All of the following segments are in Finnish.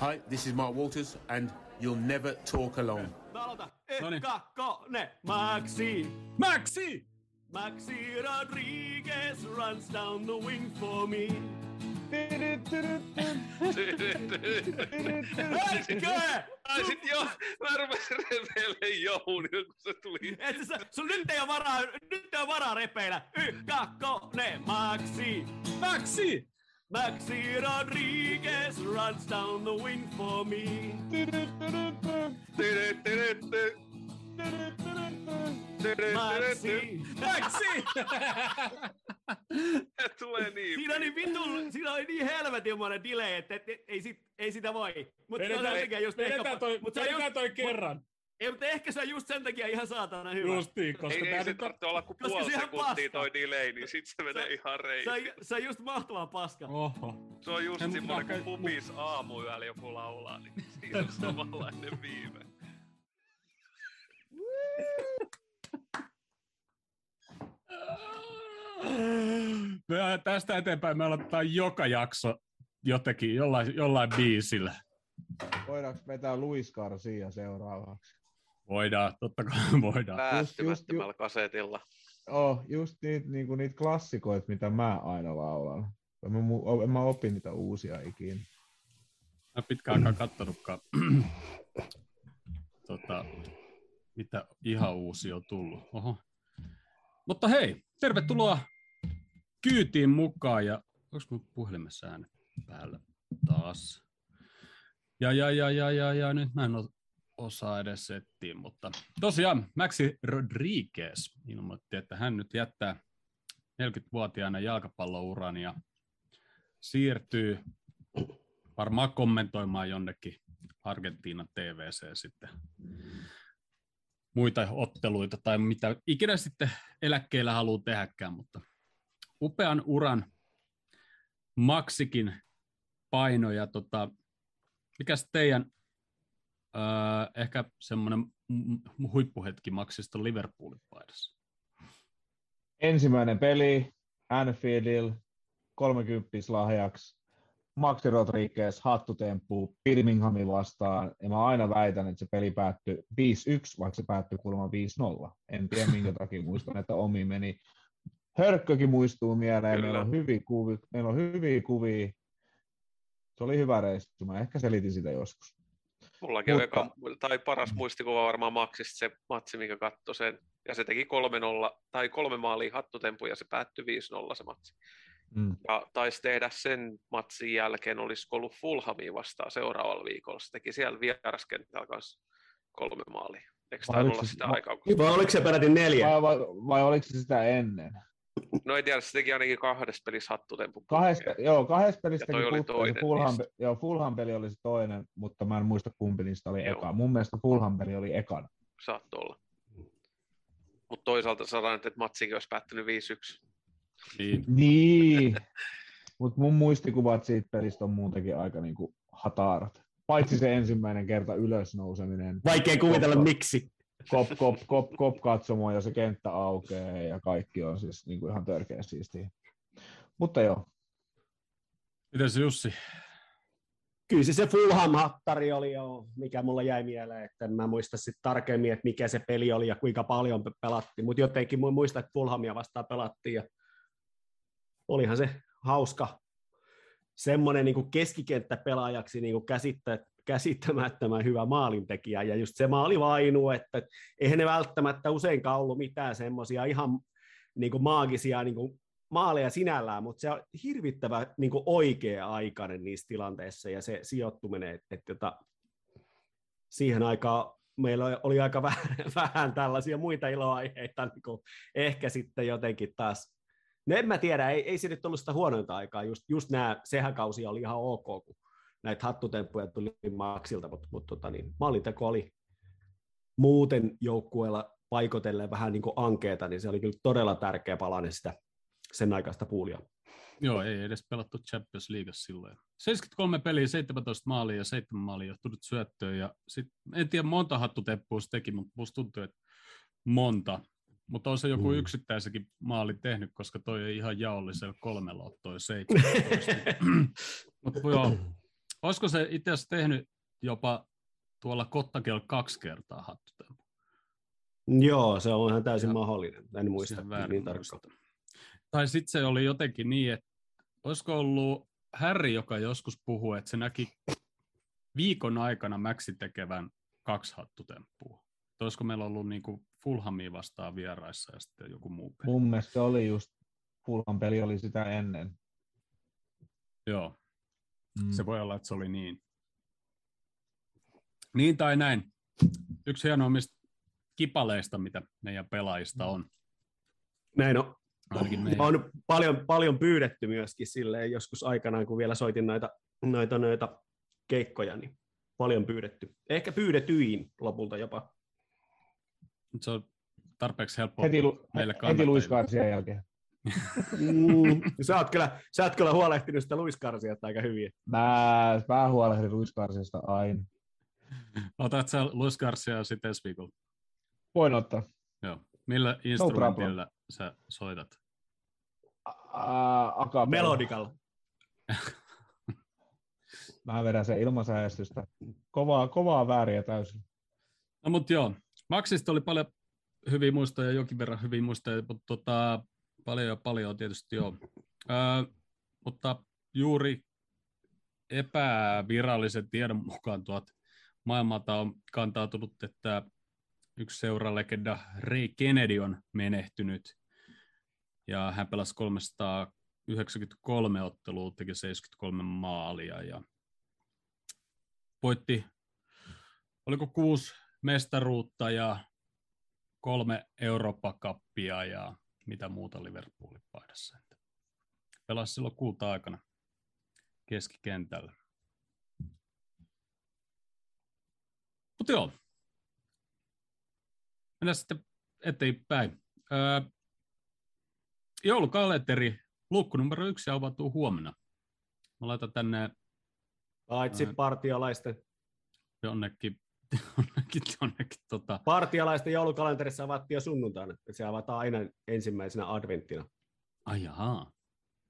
Hi, this is Mark Walters, and you'll never talk alone. Eka, kone, Maxi. Maxi! Maxi Rodriguez runs down the wing for me. Hetkö! Ai sit jo, mä rupesin reveille Jouni, kun se tuli. Et sä, sun nyt ei ole varaa, nyt ei ole varaa repeillä. Ykkä, kone, Maxi. Maxi! Maxi Rodriguez runs down the wing for me. Maxi. Maxi! Tulee niin. Siinä oli vitun, siinä oli niin helvetinmoinen delay, että et, et, ei, sit, ei sitä voi. Mutta se on takia just ehkä, vedetään toi, mut se on vedetään just, toi kerran. Ei, mutta ehkä se on just sen takia ihan saatana hyvä. Justiin, koska Ei, tää ei se tarvitse olla kuin Koska puoli se ihan sekuntia toi delay, niin sit se menee ihan se, on, reitiin. se on just mahtava paska. Oho. Se on just En- semmonen, kun pubis aamuyöllä joku laulaa, niin siinä on samanlainen viime. Me, tästä eteenpäin me aloitetaan joka jakso jotenkin, jollain, jollain biisillä. Voidaanko vetää Luis Garcia seuraavaksi? Voidaan, totta kai voidaan. Päättymättömällä kasetilla. Oh, just niitä, niinku, niitä klassikoita, mitä mä aina laulan. En mä, en mä opi niitä uusia ikinä. Mä pitkään aikaa kattonutkaan, tota, mitä ihan uusi on tullut. Oho. Mutta hei, tervetuloa kyytiin mukaan ja onko mun puhelimessa äänet päällä taas? Ja, ja, ja, ja, ja, ja nyt mä en o- osaa edes settiin, mutta tosiaan Maxi Rodriguez ilmoitti, että hän nyt jättää 40-vuotiaana jalkapallouran ja siirtyy varmaan kommentoimaan jonnekin Argentiinan TVC sitten muita otteluita tai mitä ikinä sitten eläkkeellä haluaa tehdäkään, mutta upean uran Maksikin paino ja tota, mikäs teidän öö, ehkä semmoinen huippuhetki Maksista Liverpoolin paidassa? Ensimmäinen peli Anfieldilla 30 lahjaksi. Maxi Rodriguez, hattutemppu, Birminghamin vastaan. Ja mä aina väitän, että se peli päättyi 5-1, vaikka se päättyi kuulemma 5-0. En tiedä minkä takia muistan, että omi meni. Hörkkökin muistuu mieleen. Kyllä. Meillä on, hyviä kuvia, meillä on hyviä kuvia. Se oli hyvä reissu. Mä ehkä selitin sitä joskus. Mullakin on Mutta- eka, tai paras muistikuva varmaan Maxista se matsi, mikä katsoi sen. Ja se teki 3-0, tai kolme maalia hattutempu, ja se päättyi 5-0 se matsi. Mm. Ja taisi tehdä sen matsin jälkeen, olisiko ollut Fulhamia vastaan seuraavalla viikolla. Se teki siellä vieraskentällä kanssa kolme maalia. Eikö Vai tämä olla sitä aikaa? Kun... Vai oliko se peräti neljä? Vai, vai, vai oliko se sitä ennen? No ei tiedä, se teki ainakin kahdessa pelissä hattutempu. Kahdesta, joo, kahdesta pelistä Ja toi teki oli toinen Fulham, niistä. joo, Fulham peli oli se toinen, mutta mä en muista kumpi niistä oli Joo. eka. Mun mielestä Fulham peli oli ekana. Saattoi olla. Mutta toisaalta saadaan, että matsikin olisi päättynyt 5-1. Niin, Niin, mutta mun muistikuvat siitä pelistä on muutenkin aika niinku hatarat. Paitsi se ensimmäinen kerta ylösnouseminen. Vaikea kuvitella miksi. Kop, kop, kop, kop katsomo ja se kenttä aukeaa ja kaikki on siis niinku ihan törkeä siistiä. Mutta joo, miten se Jussi? Kyllä se, se Fulham-hattari oli jo, mikä mulla jäi mieleen, että en mä muista sitten tarkemmin, että mikä se peli oli ja kuinka paljon pe- pelattiin, mutta jotenkin mu- muistan, että Fulhamia vastaan pelattiin ja olihan se hauska semmoinen niin keskikenttäpelaajaksi niin käsittä, käsittämättömän hyvä maalintekijä. Ja just se maali vainu, että eihän ne välttämättä useinkaan ollut mitään semmoisia ihan niin kuin maagisia niin kuin maaleja sinällään, mutta se on hirvittävä niin kuin oikea-aikainen niissä tilanteissa ja se sijoittuminen, että, että jota, siihen aikaan meillä oli aika vähän, vähän tällaisia muita iloaiheita, niin kuin ehkä sitten jotenkin taas, no en mä tiedä, ei, ei se nyt ollut sitä huonointa aikaa, just, just nämä, sehän kausi oli ihan ok, kun näitä hattutemppuja tuli maksilta, mutta, mutta tota, niin, maalinteko oli muuten joukkueella paikotellen vähän niin kuin ankeeta, niin se oli kyllä todella tärkeä palanen sitä sen aikaista puulia. Joo, ei edes pelattu Champions Leagueassa silloin. 73 peliä, 17 maalia ja 7 maalia johtunut syöttöön. Ja sit, en tiedä monta hattuteppua se teki, mutta musta tuntuu, että monta. Mutta on se joku Mm. yksittäisenkin maali tehnyt, koska toi ei ihan jaollisella kolmella ole toi 17. mutta joo, olisiko se itse asiassa tehnyt jopa tuolla Kottakel kaksi kertaa hattutempu? Joo, se on ihan täysin Ja- mahdollinen. En muista niin tarkkaan. Tai sitten se oli jotenkin niin, että olisiko ollut Harry, joka joskus puhui, että se näki viikon aikana Maxi tekevän kaksi hattutemppua. Olisiko meillä ollut niin kuin Fulhamia vastaan vieraissa ja sitten joku muu peli? Mun mielestä se oli just, Fulham peli oli sitä ennen. Joo, Mm. se voi olla, että se oli niin. Niin tai näin. Yksi hienoimmista kipaleista, mitä meidän pelaajista on. Näin on. Ainakin meidän. On paljon, paljon pyydetty myöskin silleen joskus aikanaan, kun vielä soitin noita, noita, noita keikkoja, niin paljon pyydetty. Ehkä pyydetyin lopulta jopa. Se on tarpeeksi helppoa Heti, meille heti kannattajille. Luis Garcian jälkeen. Mm, sä, oot kyllä, sä oot kyllä huolehtinut sitä Luis Garciasta aika hyvin. Mä, mä huolehdin Luis Garciasta aina. Otat sä Luis Garcia sitten ensi viikolla? Voin ottaa. Joo. Millä problem. instrumentilla sä soitat? Akapella. Melodical. Mä vedän sen ilmansäästystä. Kovaa, kovaa vääriä täysin. No mut joo, Maxista oli paljon hyviä muistoja, jokin verran hyviä muistoja, mutta tota, paljon ja paljon tietysti joo. Öö, mutta juuri epävirallisen tiedon mukaan tuot maailmalta on kantautunut, että yksi seuralegenda Ray Kennedy on menehtynyt ja hän pelasi 393 ottelua, teki 73 maalia ja voitti, oliko kuusi mestaruutta ja kolme Eurooppa-kappia ja mitä muuta Liverpoolin paidassa. Pelasi silloin kulta-aikana keskikentällä. Mutta joo. Mennään sitten eteenpäin. Öö, joulukalenteri, luukku numero yksi avautuu huomenna. Mä laitan tänne Paitsi Ää. partialaisten, jonnekin, jonnekin, jonnekin tota, partialaisten joulukalenterissa avattiin jo sunnuntaina. että Se avataan aina ensimmäisenä adventtina. ai jaha,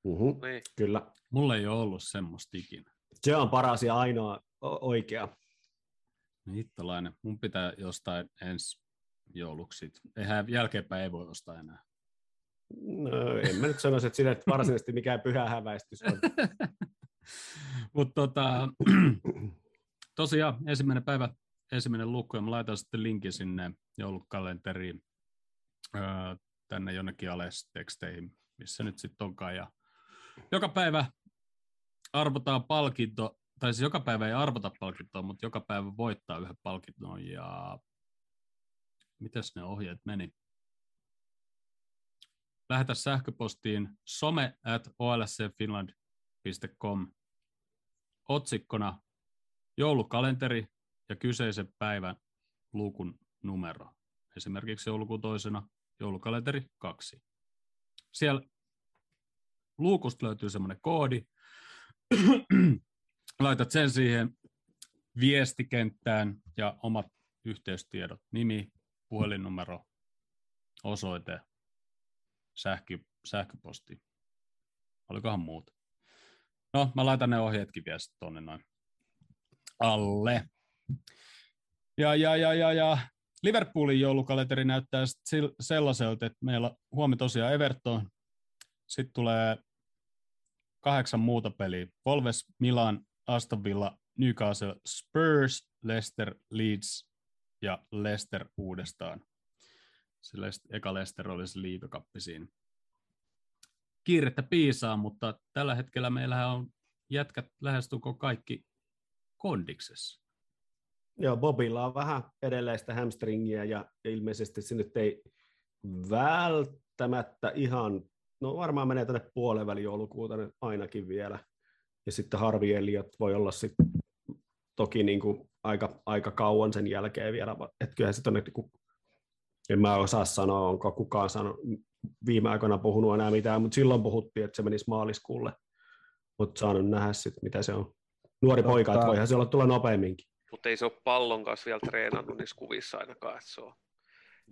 Uh-huh. Niin. Kyllä. mulla ei ole ollut semmoista ikinä. Se on paras ja ainoa o- oikea. Hittolainen. Mun pitää jostain ensi jouluksi. Eihän jälkeenpäin ei voi ostaa enää. No, en mä nyt sanoisi, että sillä että varsinaisesti mikään pyhä häväistys on. Mutta tota, tosiaan ensimmäinen päivä, ensimmäinen luku, ja mä laitan sitten linkin sinne joulukalenteriin öö, tänne jonnekin alas teksteihin, missä nyt sitten onkaan. Ja joka päivä arvotaan palkinto, tai siis joka päivä ei arvota palkintoa, mutta joka päivä voittaa yhden palkinnon. Ja mitäs ne ohjeet meni? Lähetä sähköpostiin some at olscfinland.com otsikkona joulukalenteri ja kyseisen päivän luukun numero. Esimerkiksi joulukuun toisena joulukalenteri 2. Siellä luukusta löytyy semmoinen koodi. Laitat sen siihen viestikenttään ja omat yhteystiedot, nimi, puhelinnumero, osoite, sähkö, sähköposti. Olikohan muuta? No, mä laitan ne ohjeetkin vielä tonne noin alle. Ja, ja, ja, ja, ja Liverpoolin joulukalenteri näyttää sellaiselta, että meillä huomenna tosiaan Everton, sitten tulee kahdeksan muuta peliä. Wolves, Milan, Aston Villa, Newcastle, Spurs, Leicester, Leeds ja Leicester uudestaan. Se eka Leicester oli se liigakappi siinä kiirettä piisaa, mutta tällä hetkellä meillähän on jätkät lähestulkoon kaikki kondiksessa. Joo, Bobilla on vähän edelleen sitä hamstringiä ja ilmeisesti se nyt ei välttämättä ihan, no varmaan menee tänne puolen väliin joulukuuta ainakin vielä. Ja sitten Harvi Elliot voi olla sitten toki niin kuin aika, aika kauan sen jälkeen vielä, että kyllähän se tonne, niin kuin, en mä osaa sanoa, onko kukaan sanonut, viime aikoina puhunut enää mitään, mutta silloin puhuttiin, että se menisi maaliskuulle. Mutta saanut nähdä sitten, mitä se on. Nuori Totta. poika, että voihan se olla tulla nopeamminkin. Mutta ei se ole pallon kanssa vielä treenannut niissä kuvissa ainakaan, että se on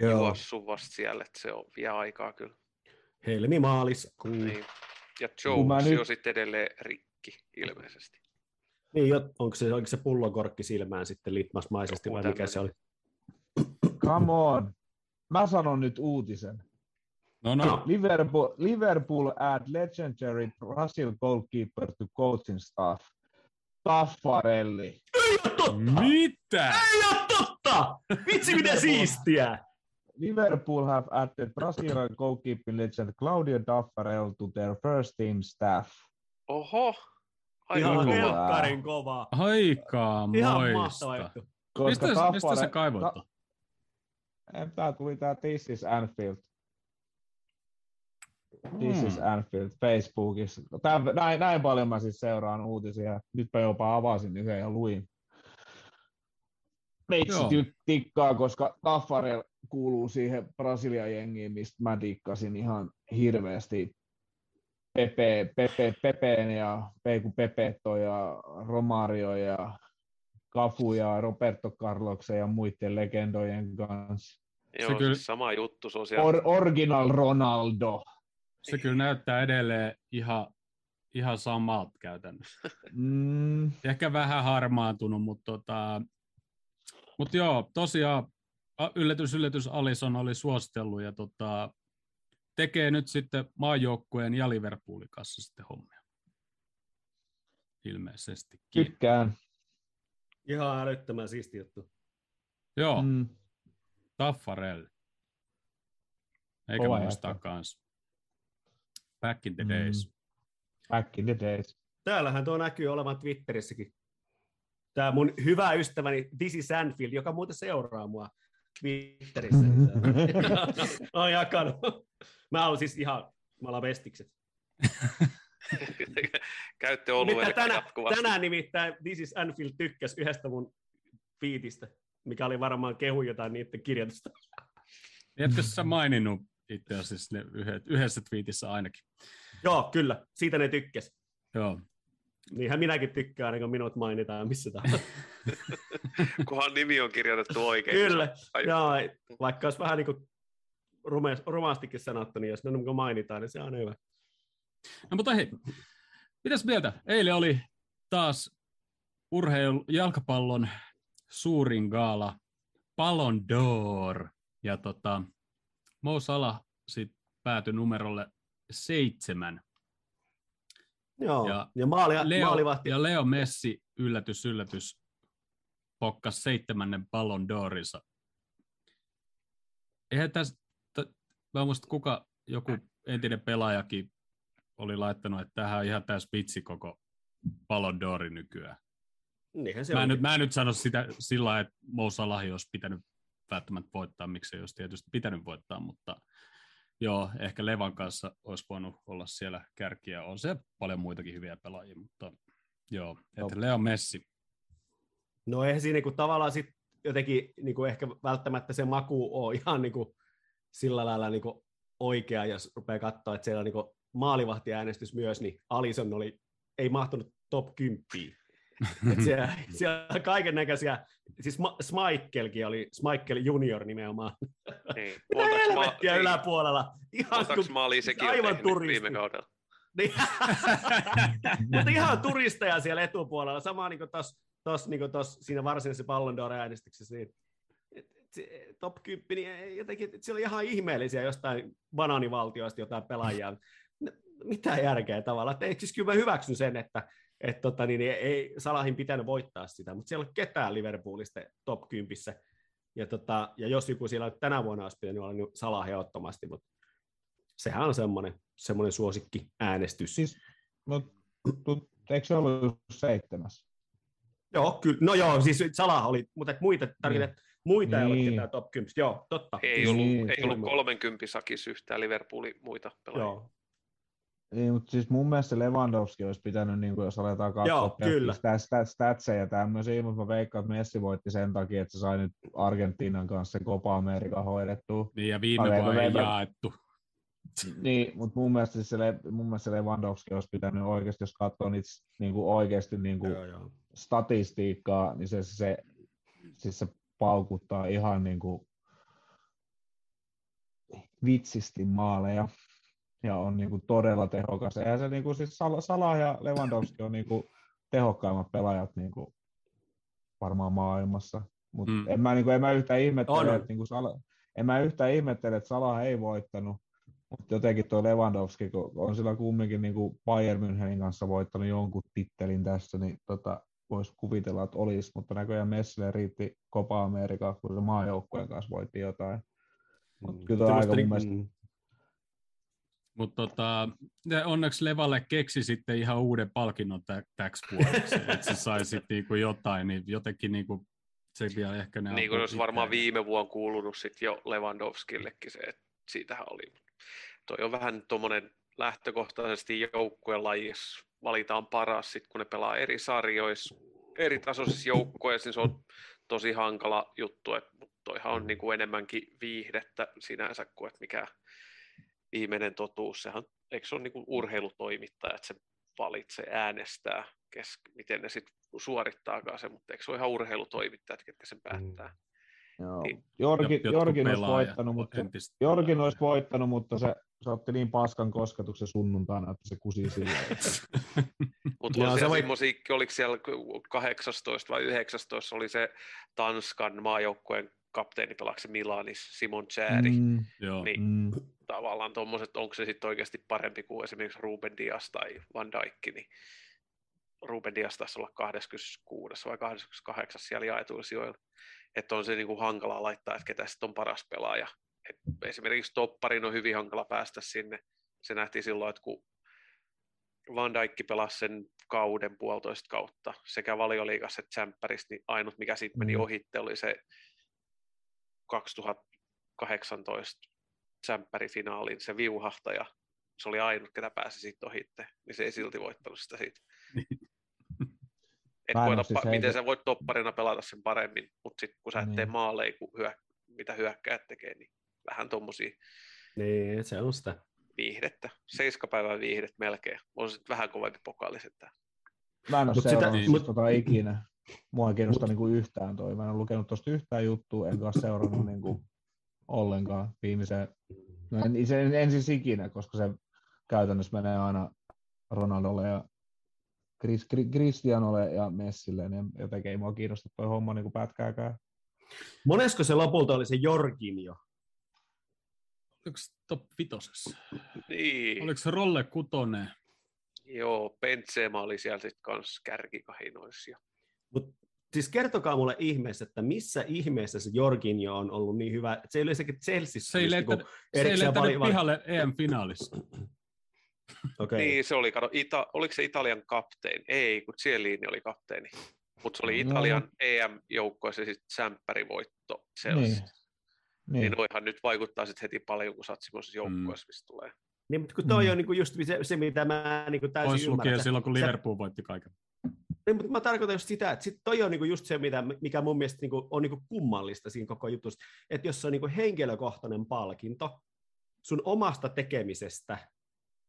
Joo. juossut vasta siellä, että se on vie aikaa kyllä. Helmi maaliskuu. Niin. Ja Jones nyt- on sitten edelleen rikki ilmeisesti. Niin, jo- onko se, onko se pullokorkki silmään sitten litmasmaisesti vai mikä se oli? Come on. Mä sanon nyt uutisen. No, no. Liverpool, Liverpool add legendary Brazil goalkeeper to coaching staff. Taffarelli. Ei ole totta! Mitä? Ei ole totta! Vitsi miten siistiä! Liverpool have added Brazilian goalkeeping legend Claudio Taffarel to their first team staff. Oho, aika Ihan kova. helkkarin kova. Aikaa Ihan mahtava moista. juttu. Mistä, mistä se Taffare- kaivoit? Ta- Tää tuli tää This is Anfield. This is Hmm. Anfield Facebookissa. Tää, näin, näin paljon mä siis seuraan uutisia. Nyt mä jopa avasin yhden ja luin. Meitsi ty- tikkaa, koska Taffarel kuuluu siihen Brasilian jengiin, mistä mä tikkasin ihan hirveästi. Pepe, Pepe, Pepeen ja Peiku Pepetto ja Romario ja Cafu ja Roberto Carloksen ja muiden legendojen kanssa. Joo, Se kyllä- sama juttu, se on siellä. Or, original Ronaldo. Se kyllä näyttää edelleen ihan, ihan samalta käytännössä. Mm, Ehkä vähän harmaantunut, mutta tota, mut joo, tosiaan yllätys, yllätys Alison oli suositellut ja tota, tekee nyt sitten maajoukkueen ja Liverpoolin kanssa sitten hommia. Ilmeisestikin. tykkään. Ihan älyttömän siisti juttu. Joo, mm. Mm, Taffarel. Eikä Kova muistaa jätkä. Back in the Mm. days. back in the days. Täällähän tuo näkyy olevan Twitterissäkin. Tämä mun hyvä ystäväni Dizzy Sanfield, joka muuten seuraa mua Twitterissä. on jakanut. Mä olen siis ihan, mä ollaan vestikset. Käytte olueen tänä, jatkuvasti. tänään nimittäin This is Anfield tykkäs yhdestä mun fiitistä, mikä oli varmaan kehu jotain niiden kirjoitusta. Etkö sä maininnut itse asiassa ne yhdet, yhdessä tweetissä ainakin? Joo, kyllä. Siitä ne tykkäs. Joo. Niinhän minäkin tykkään, aina kun minut mainitaan missä tahansa. Kunhan nimi on kirjoitettu oikein. Kyllä. niin on- Joo, vaikka olisi vähän niin kuin rume, rumastikin sanottu, niin jos ne niin mainitaan, niin se on hyvä. No mutta hei, mitäs mieltä? Eilen oli taas urheilu, jalkapallon suurin gaala, Ballon d'Or. Ja tota, Mo Salah sit päätyi numerolle seitsemän. Joo, Ja ja, maali, Leo, maalivahti. ja Leo Messi, yllätys, yllätys, pokkas seitsemännen Ballon d'Orinsa. Eihän tässä, t- mä en muista kuka, joku entinen pelaajakin oli laittanut, että tämähän on ihan täys vitsi koko Ballon d'Ori nykyään. Niinhän se Mä en, nyt, mä en nyt sano sitä sillä lailla, että Mo Salah olisi pitänyt välttämättä voittaa, miksei olisi tietysti pitänyt voittaa, mutta joo, ehkä Levan kanssa olisi voinut olla siellä kärkiä. On se paljon muitakin hyviä pelaajia, mutta joo, että Leo Messi. No eihän siinä niinku tavallaan sit jotenkin niinku ehkä välttämättä se maku on ihan niinku sillä lailla niinku oikea, jos rupeaa katsoa, että siellä on niinku maalivahtiäänestys myös, niin Alison oli, ei mahtunut top 10. Et siellä, siellä kaiken näköisiä, siis Ma- Smikelkin oli, Smikel junior nimenomaan, Niin. mitä ma- helvettiä niin. yläpuolella. Ihan kun- maalia sekin on aivan turisti. viime kaudella? Niin. Mutta ihan turisteja siellä etupuolella. Sama niin kuin tos, tos, niin kuin tos, siinä varsinaisessa Ballon d'Or-äänestyksessä. Niin, top 10, niin jotenkin, et siellä oli ihan ihmeellisiä jostain banaanivaltioista jotain pelaajia. Mitä järkeä tavallaan. Et, siis kyllä mä hyväksyn sen, että et, tota, niin, ei Salahin pitänyt voittaa sitä, mutta siellä ei ole ketään Liverpoolista top 10. Ja, tota, ja jos joku siellä tänä vuonna olisi pitänyt olla, niin Salah ehdottomasti, mutta sehän on semmoinen, semmoinen suosikki äänestys. Siis, mut, tu, eikö se ollut seitsemäs? Joo, kyllä. No joo, siis Salah oli, mutta et muita, tarkoitan, että muita ei ole Niin. ketään top 10. Joo, totta. Ei ollut, Niin, ei ollut kyllä. 30 sakissa yhtään Liverpoolin muita pelaajia. Joo. Niin, mutta siis mun mielestä Lewandowski olisi pitänyt, niin kuin jos aletaan katsoa Joo, kyllä. Sitä, sitä, statseja ja tämmöisiä, mutta mä veikkaan, että Messi voitti sen takia, että se sai nyt Argentiinan kanssa Copa America hoidettua. Niin ja viime vuonna ei jaettu. Niin, mutta mun mielestä, siis se, mun mielestä Lewandowski olisi pitänyt oikeasti, jos katsoo niitä niin kuin oikeasti niin kuin Joo, joo. statistiikkaa, niin se, se, siis se paukuttaa ihan niin kuin vitsisti maaleja ja on niin kuin todella tehokas. Eihän se niin kuin, siis Sal- Salah ja Lewandowski on niin kuin tehokkaimmat pelaajat niin kuin, varmaan maailmassa. Mutta Mm. mm. en, mä, niin kuin, en mä yhtään ihmettele, että, niin kuin Sala, en mä yhtään ihmettele, että Salah ei voittanut, mutta jotenkin tuo Lewandowski, kun on sillä kumminkin niin kuin Bayern Münchenin kanssa voittanut jonkun tittelin tässä, niin tota, voisi kuvitella, että olisi, mutta näköjään Messille riitti Copa America, kun se maajoukkueen kanssa voitti jotain. Mut kyllä toi Se aika mun mielestä mm. Mutta tota, ne onneksi Levalle keksi sitten ihan uuden palkinnon tä- täksi vuodeksi, että se sai sitten niinku jotain, niin jotenkin niinku, se vielä ehkä ne Niin kuin olisi varmaan viime vuonna kuulunut sit jo Lewandowskillekin se, että siitähän oli. Toi on vähän tuommoinen lähtökohtaisesti joukkueen lajissa valitaan paras, sit kun ne pelaa eri sarjoissa, eri tasoisissa joukkueissa, niin se on tosi hankala juttu, että toihan on niin kuin enemmänkin viihdettä sinänsä kuin että mikä viimeinen totuus. Sehän, eikö se ole niin kuin urheilutoimittaja, että se valitsee, äänestää, kes, miten ne sitten suorittaakaan se, mutta eikö se ole ihan urheilutoimittajat, ketkä sen päättää. Joo. Niin. Jorgi, Jorgin olisi voittanut, mutta, Jorgin olisi voittanut, mutta se, se otti niin paskan kosketuksen sunnuntaina, että se kusi sillä. Mutta Joo, on se voi- semmoisia, oliko siellä 18 vai 19, oli se Tanskan maajoukkueen kapteeni pelaksi Milanis, Simon Chääri. Mm. Mm, Joo. Niin. mm. Tavallaan tuommoiset, onko se sitten oikeasti parempi kuin esimerkiksi Ruben Dias tai Van Dijk, niin Ruben Dias taisi olla 26 vai 28 siellä jaetuilla sijoilla. Että on se niinku hankala laittaa, että ketä sitten on paras pelaaja. Et esimerkiksi topparin on hyvin hankala päästä sinne. Se nähtiin silloin, että kun Van Dijk pelasi sen kauden puolitoista kautta sekä valioliigassa että tsemppärissä, niin ainut mikä siitä meni Mm. ohitte oli se 2018 tsemppärifinaalin se viuhahtaja. Se oli ainut, ketä pääsi siitä ohitte, niin se ei silti voittanut sitä siitä. Et oo siis pa- miten sä voit topparina pelata sen paremmin, mutta sitten kun sä et tee Niin. maaleja, kun hyö, mitä hyökkäät tekee, niin vähän tuommoisia Niin, se on sitä. viihdettä. Seiskapäivän viihdet melkein. On sitten vähän kovempi pokaali sitten. Mä en ole Mut sitä- seurannut sitä, mut- tota ikinä. Mua ei kiinnosta niinku yhtään toi. Mä en ole lukenut tuosta yhtään juttua, enkä ole seurannut niinku ollenkaan viimeiseen. No en, se en, en siis ikinä, koska se käytännössä menee aina Ronaldolle ja Chris, Chris- Cristianolle ja Messille, niin jotenkin ei mua kiinnosta toi homma niinku pätkääkään. Monesko se lopulta oli se Jorginho? Oliko se top vitosessa? Niin, Oliko se Rolle Kutonen? joo, Benzema oli siellä sitten kanssa kärkikahinoissa. ja- Mut, siis kertokaa mulle ihmeessä, että missä ihmeessä se Jorginho on ollut niin hyvä. että Se ei yleensäkin Chelseassa. Se ei just lentänyt, niinku se ei erikseen lentänyt vali- vali- pihalle EM-finaalissa. Okei. Niin, se oli, kato, Ita, oliko se Italian kapteeni? Ei, kun Cielini oli kapteeni. Mutta se oli No. Italian EM-joukkoissa sitten sämppärivoitto Chelsea. Niin. Niin. Niin. niin noihan nyt vaikuttaa sitten heti paljon, kun sä oot semmoisessa Mm. joukkueessa, missä tulee. Niin, mutta kun toi Mm. on niinku just se, se, mitä mä niinku täysin Pois ymmärrän. lukien silloin, kun sä- Liverpool voitti kaiken. Niin, mutta mä tarkoitan just sitä, että sit toi on niinku just se, mitä, mikä mun mielestä niinku on niinku kummallista siinä koko jutussa, että jos se on niinku henkilökohtainen palkinto, sun omasta tekemisestä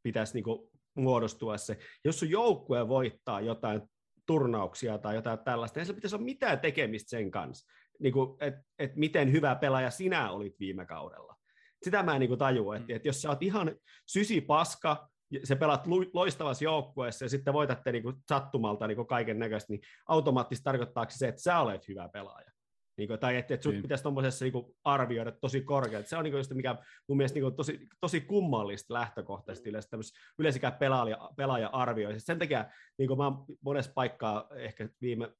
pitäisi niinku muodostua se. Jos sun joukkue voittaa jotain turnauksia tai jotain tällaista, ei sillä pitäisi olla mitään tekemistä sen kanssa, niinku, että et miten hyvä pelaaja sinä olit viime kaudella. Sitä mä en niinku tajua, että, että jos sä oot ihan sysipaska, sä pelaat loistavassa joukkueessa ja sitten voitatte niinku sattumalta niinku kaiken näköistä, niin automaattisesti tarkoittaako se, että sä olet hyvä pelaaja? Niinku, tai että, että sut Niin. pitäisi tuommoisessa niinku arvioida tosi korkealta. Se on niinku just mikä mun mielestä niinku tosi, tosi kummallista lähtökohtaisesti yleensä tämmöisessä yleensäkään pelaaja, pelaaja arvioi. Sen takia niinku mä oon monessa paikkaa ehkä viime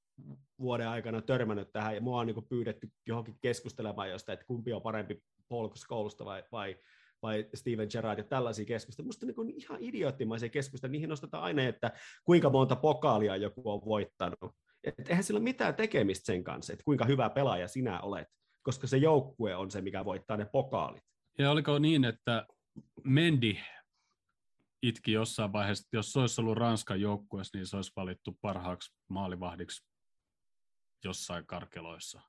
vuoden aikana törmännyt tähän ja mua on niinku pyydetty johonkin keskustelemaan jostain, että kumpi on parempi Scholestä vai, vai vai Steven Gerrard ja tällaisia keskusteluja. Minusta niin ihan idioottimaisia keskusteluja, niihin nostetaan aina, että kuinka monta pokaalia joku on voittanut. Et eihän sillä ole mitään tekemistä sen kanssa, että kuinka hyvä pelaaja sinä olet, koska se joukkue on se, mikä voittaa ne pokaalit. Ja oliko niin, että Mendy itki jossain vaiheessa, että jos se olisi ollut Ranskan joukkueessa, niin se olisi valittu parhaaksi maalivahdiksi jossain karkeloissa.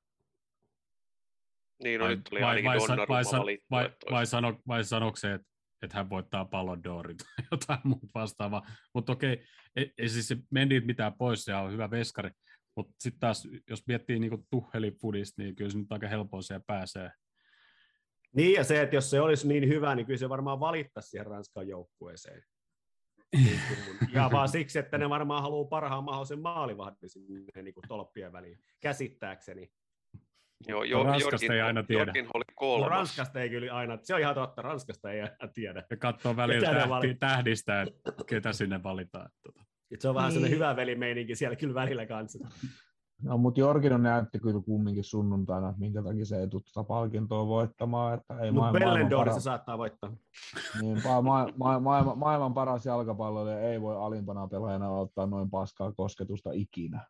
Niin, no vai, nyt tuli vai, ainakin vai, Donnarumma vai, valittu. vai, että vai, sano, vai sanoiko se, että, että hän voittaa d'Orin tai jotain muuta vastaavaa. Mutta okei, ei, ei siis se Mendy mitään pois, se on hyvä veskari. Mutta sitten taas, jos miettii niinku Tuhelin fudista, niin kyllä se nyt aika helpoa siellä pääsee. Niin, ja se, että jos se olisi niin hyvä, niin kyllä se varmaan valittaisi siihen Ranskan joukkueeseen. Ja vaan siksi, että ne varmaan haluaa parhaan mahdollisen maalivahdin sinne niin kuin tolppien väliin, käsittääkseni. Joo, jo, Ranskasta Jorgin, ei aina tiedä. Jorgin oli No, kolmas. Ranskasta ei kyllä aina, se on ihan totta, Ranskasta ei aina tiedä. Ja katsoo välillä tähti, valitaan? tähdistä, että ketä sinne valitaan. että Tota. Et se on vähän Niin. sellainen hyvä velimeininki siellä kyllä välillä kanssa. No, mutta Jorgin näytti kyllä kumminkin sunnuntaina, että minkä takia se ei tule tuota palkintoa voittamaan. Että ei Mutta maailman, maailman, Bellendorissa paras, saattaa voittaa. niin, ma, ma, ma, maailman, maailman paras jalkapalloilija ei voi alimpana pelaajana ottaa noin paskaa kosketusta ikinä.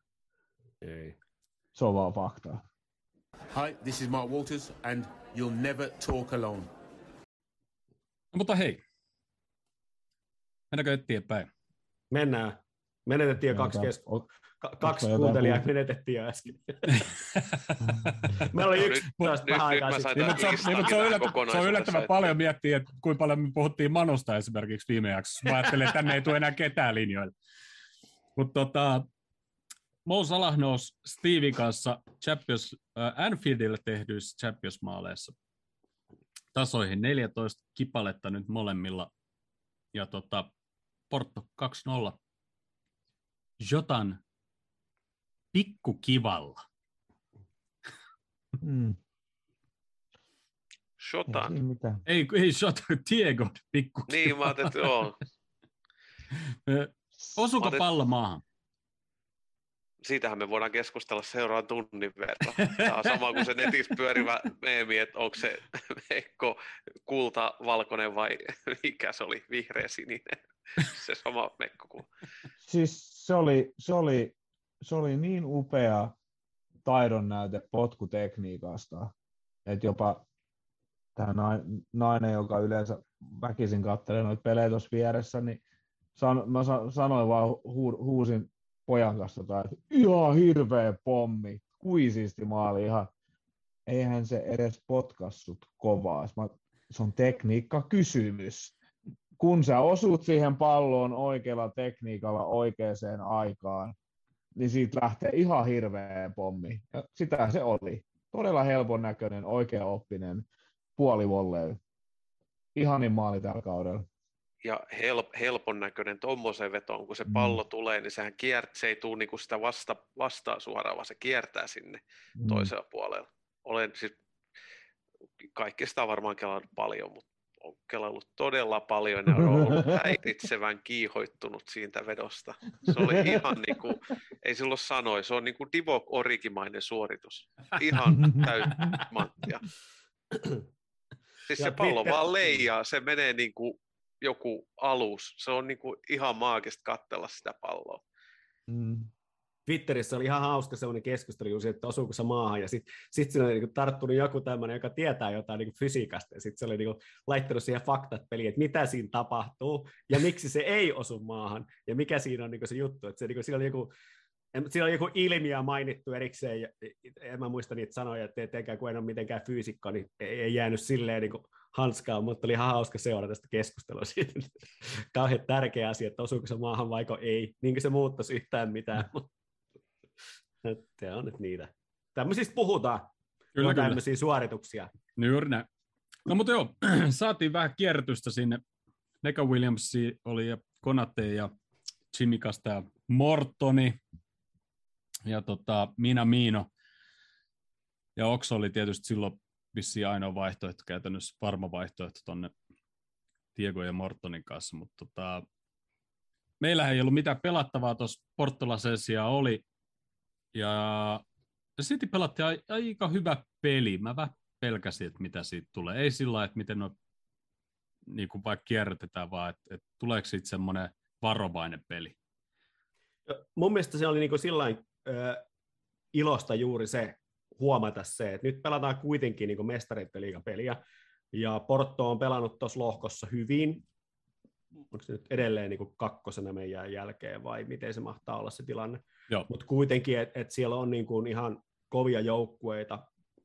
Ei. Se on vaan fakta. Hi, this is Mark Walters, and you'll never talk alone. No, mutta hei, mennäänkö eteenpäin? Mennään. Menetettiin jo kaksi, Jotain- kes- o- ka- kaksi kuuntelijaa, menetettiin jo äsken. Meillä oli No yksi taas nyt- vähän nyt aikaa sitten. Niin, mutta se, niin, se, on yllättävän, se on yllättävän että- paljon miettiä, että kuinka paljon me puhuttiin Manosta esimerkiksi viime jaksossa. Mä ajattelin, että tänne ei tule enää ketään linjoille. Mutta tota, Mo Salah nousi Steven kanssa Champions, äh, Anfieldille tehdyissä Champions-maaleissa tasoihin 14 kipaletta nyt molemmilla. Ja tota, Porto 2-0. Jotan pikkukivalla. Mm, ei Shotan. mitään. Ei, ei Jota, Diego pikkukivalla. Niin, mä ajattelin, että joo. Otet- pallo maahan? Siitähän me voidaan keskustella seuraavan tunnin verran. Tämä on sama kuin se netissä pyörivä meemi, että onko se Mekko kulta, valkoinen vai mikä se oli, vihreä sininen. Se sama Mekko kuin Siis se oli, se oli, se oli niin upea taidon näyte potkutekniikasta, että jopa tämä nainen, joka yleensä väkisin katselee noita pelejä tuossa vieressä, niin san, mä sa, sanoin vaan, hu, huusin pojan kanssa, jotain, että ihan hirveä pommi, kuisisti maali ihan. Eihän se edes potkassut kovaa. Se on tekniikka kysymys kun sä osut siihen palloon oikealla tekniikalla oikeaan aikaan, niin siitä lähtee ihan hirveä pommi. Ja sitä se oli. Todella helpon näköinen, oikea oppinen puolivolley. Ihanin maali tällä kaudella. Ja help, helpon näköinen tuommoiseen vetoon, kun se Mm. pallo tulee, niin sehän kiert, se ei tule niinku sitä vasta, vastaan suoraan, vaan se kiertää sinne Mm. toisella puolella. Olen siis, kaikki sitä on varmaan kelannut paljon, mutta on kelannut todella paljon ja on ollut häiritsevän kiihoittunut siitä vedosta. Se oli ihan niin kuin, ei silloin sanoi, se on niin kuin Divok Orikimainen suoritus. Ihan täyttä manttia. Siis Ja se pallo vaan leijaa, se menee niin kuin joku alus. Se on niin kuin ihan maagista katsella sitä palloa. Mm. Twitterissä oli ihan hauska sellainen keskustelu, just, että osuuko se maahan, ja sitten sit siinä oli niin tarttunut joku tämmöinen, joka tietää jotain niin fysiikasta, ja sitten se oli niin laittanut siihen faktat peliin, että mitä siinä tapahtuu, ja miksi se ei osu maahan, ja mikä siinä on niin se juttu, että se, niin siinä oli joku, Siinä oli joku ilmiö mainittu erikseen, ja en mä muista niitä sanoja, että etenkään kun en ole mitenkään fyysikko, niin ei, ei jäänyt silleen niin hanskaan, mutta oli ihan hauska seurata tästä keskustelua siitä. Kauhean tärkeä asia, että osuuko se maahan vaiko ei, niin se muuttaisi yhtään mitään. Tämä on nyt niitä. Tämmöisistä puhutaan. Kyllä, kyllä. tämmöisiä suorituksia. No juuri näin. No mutta joo, saatiin vähän kierrätystä sinne. Neka Williams oli ja Konate ja Jimmy Kasta ja Mortoni. Ja tota, Mina Miino. Ja Okso oli tietysti silloin vissiin ainoa vaihtoehto, käytännössä varma vaihtoehto tonne Diego ja Mortonin kanssa, mutta tota, meillähän ei ollut mitään pelattavaa tuossa Portolasessa ja oli. Ja City pelattiin ai- aika hyvä peli. Mä vähän pelkäsin, että mitä siitä tulee. Ei sillä että miten no, niin kuin vaikka kierrätetään, vaan että, että tuleeko siitä semmoinen varovainen peli. Mun mielestä se oli niin sillain ö, ilosta juuri se huomata se, että nyt pelataan kuitenkin niin mestareiden liigapeliä, ja Porto on pelannut tuossa lohkossa hyvin. Onko se nyt edelleen niin kakkosena meidän jälkeen vai miten se mahtaa olla se tilanne? Mutta kuitenkin, että et siellä on niin kuin ihan kovia joukkueita,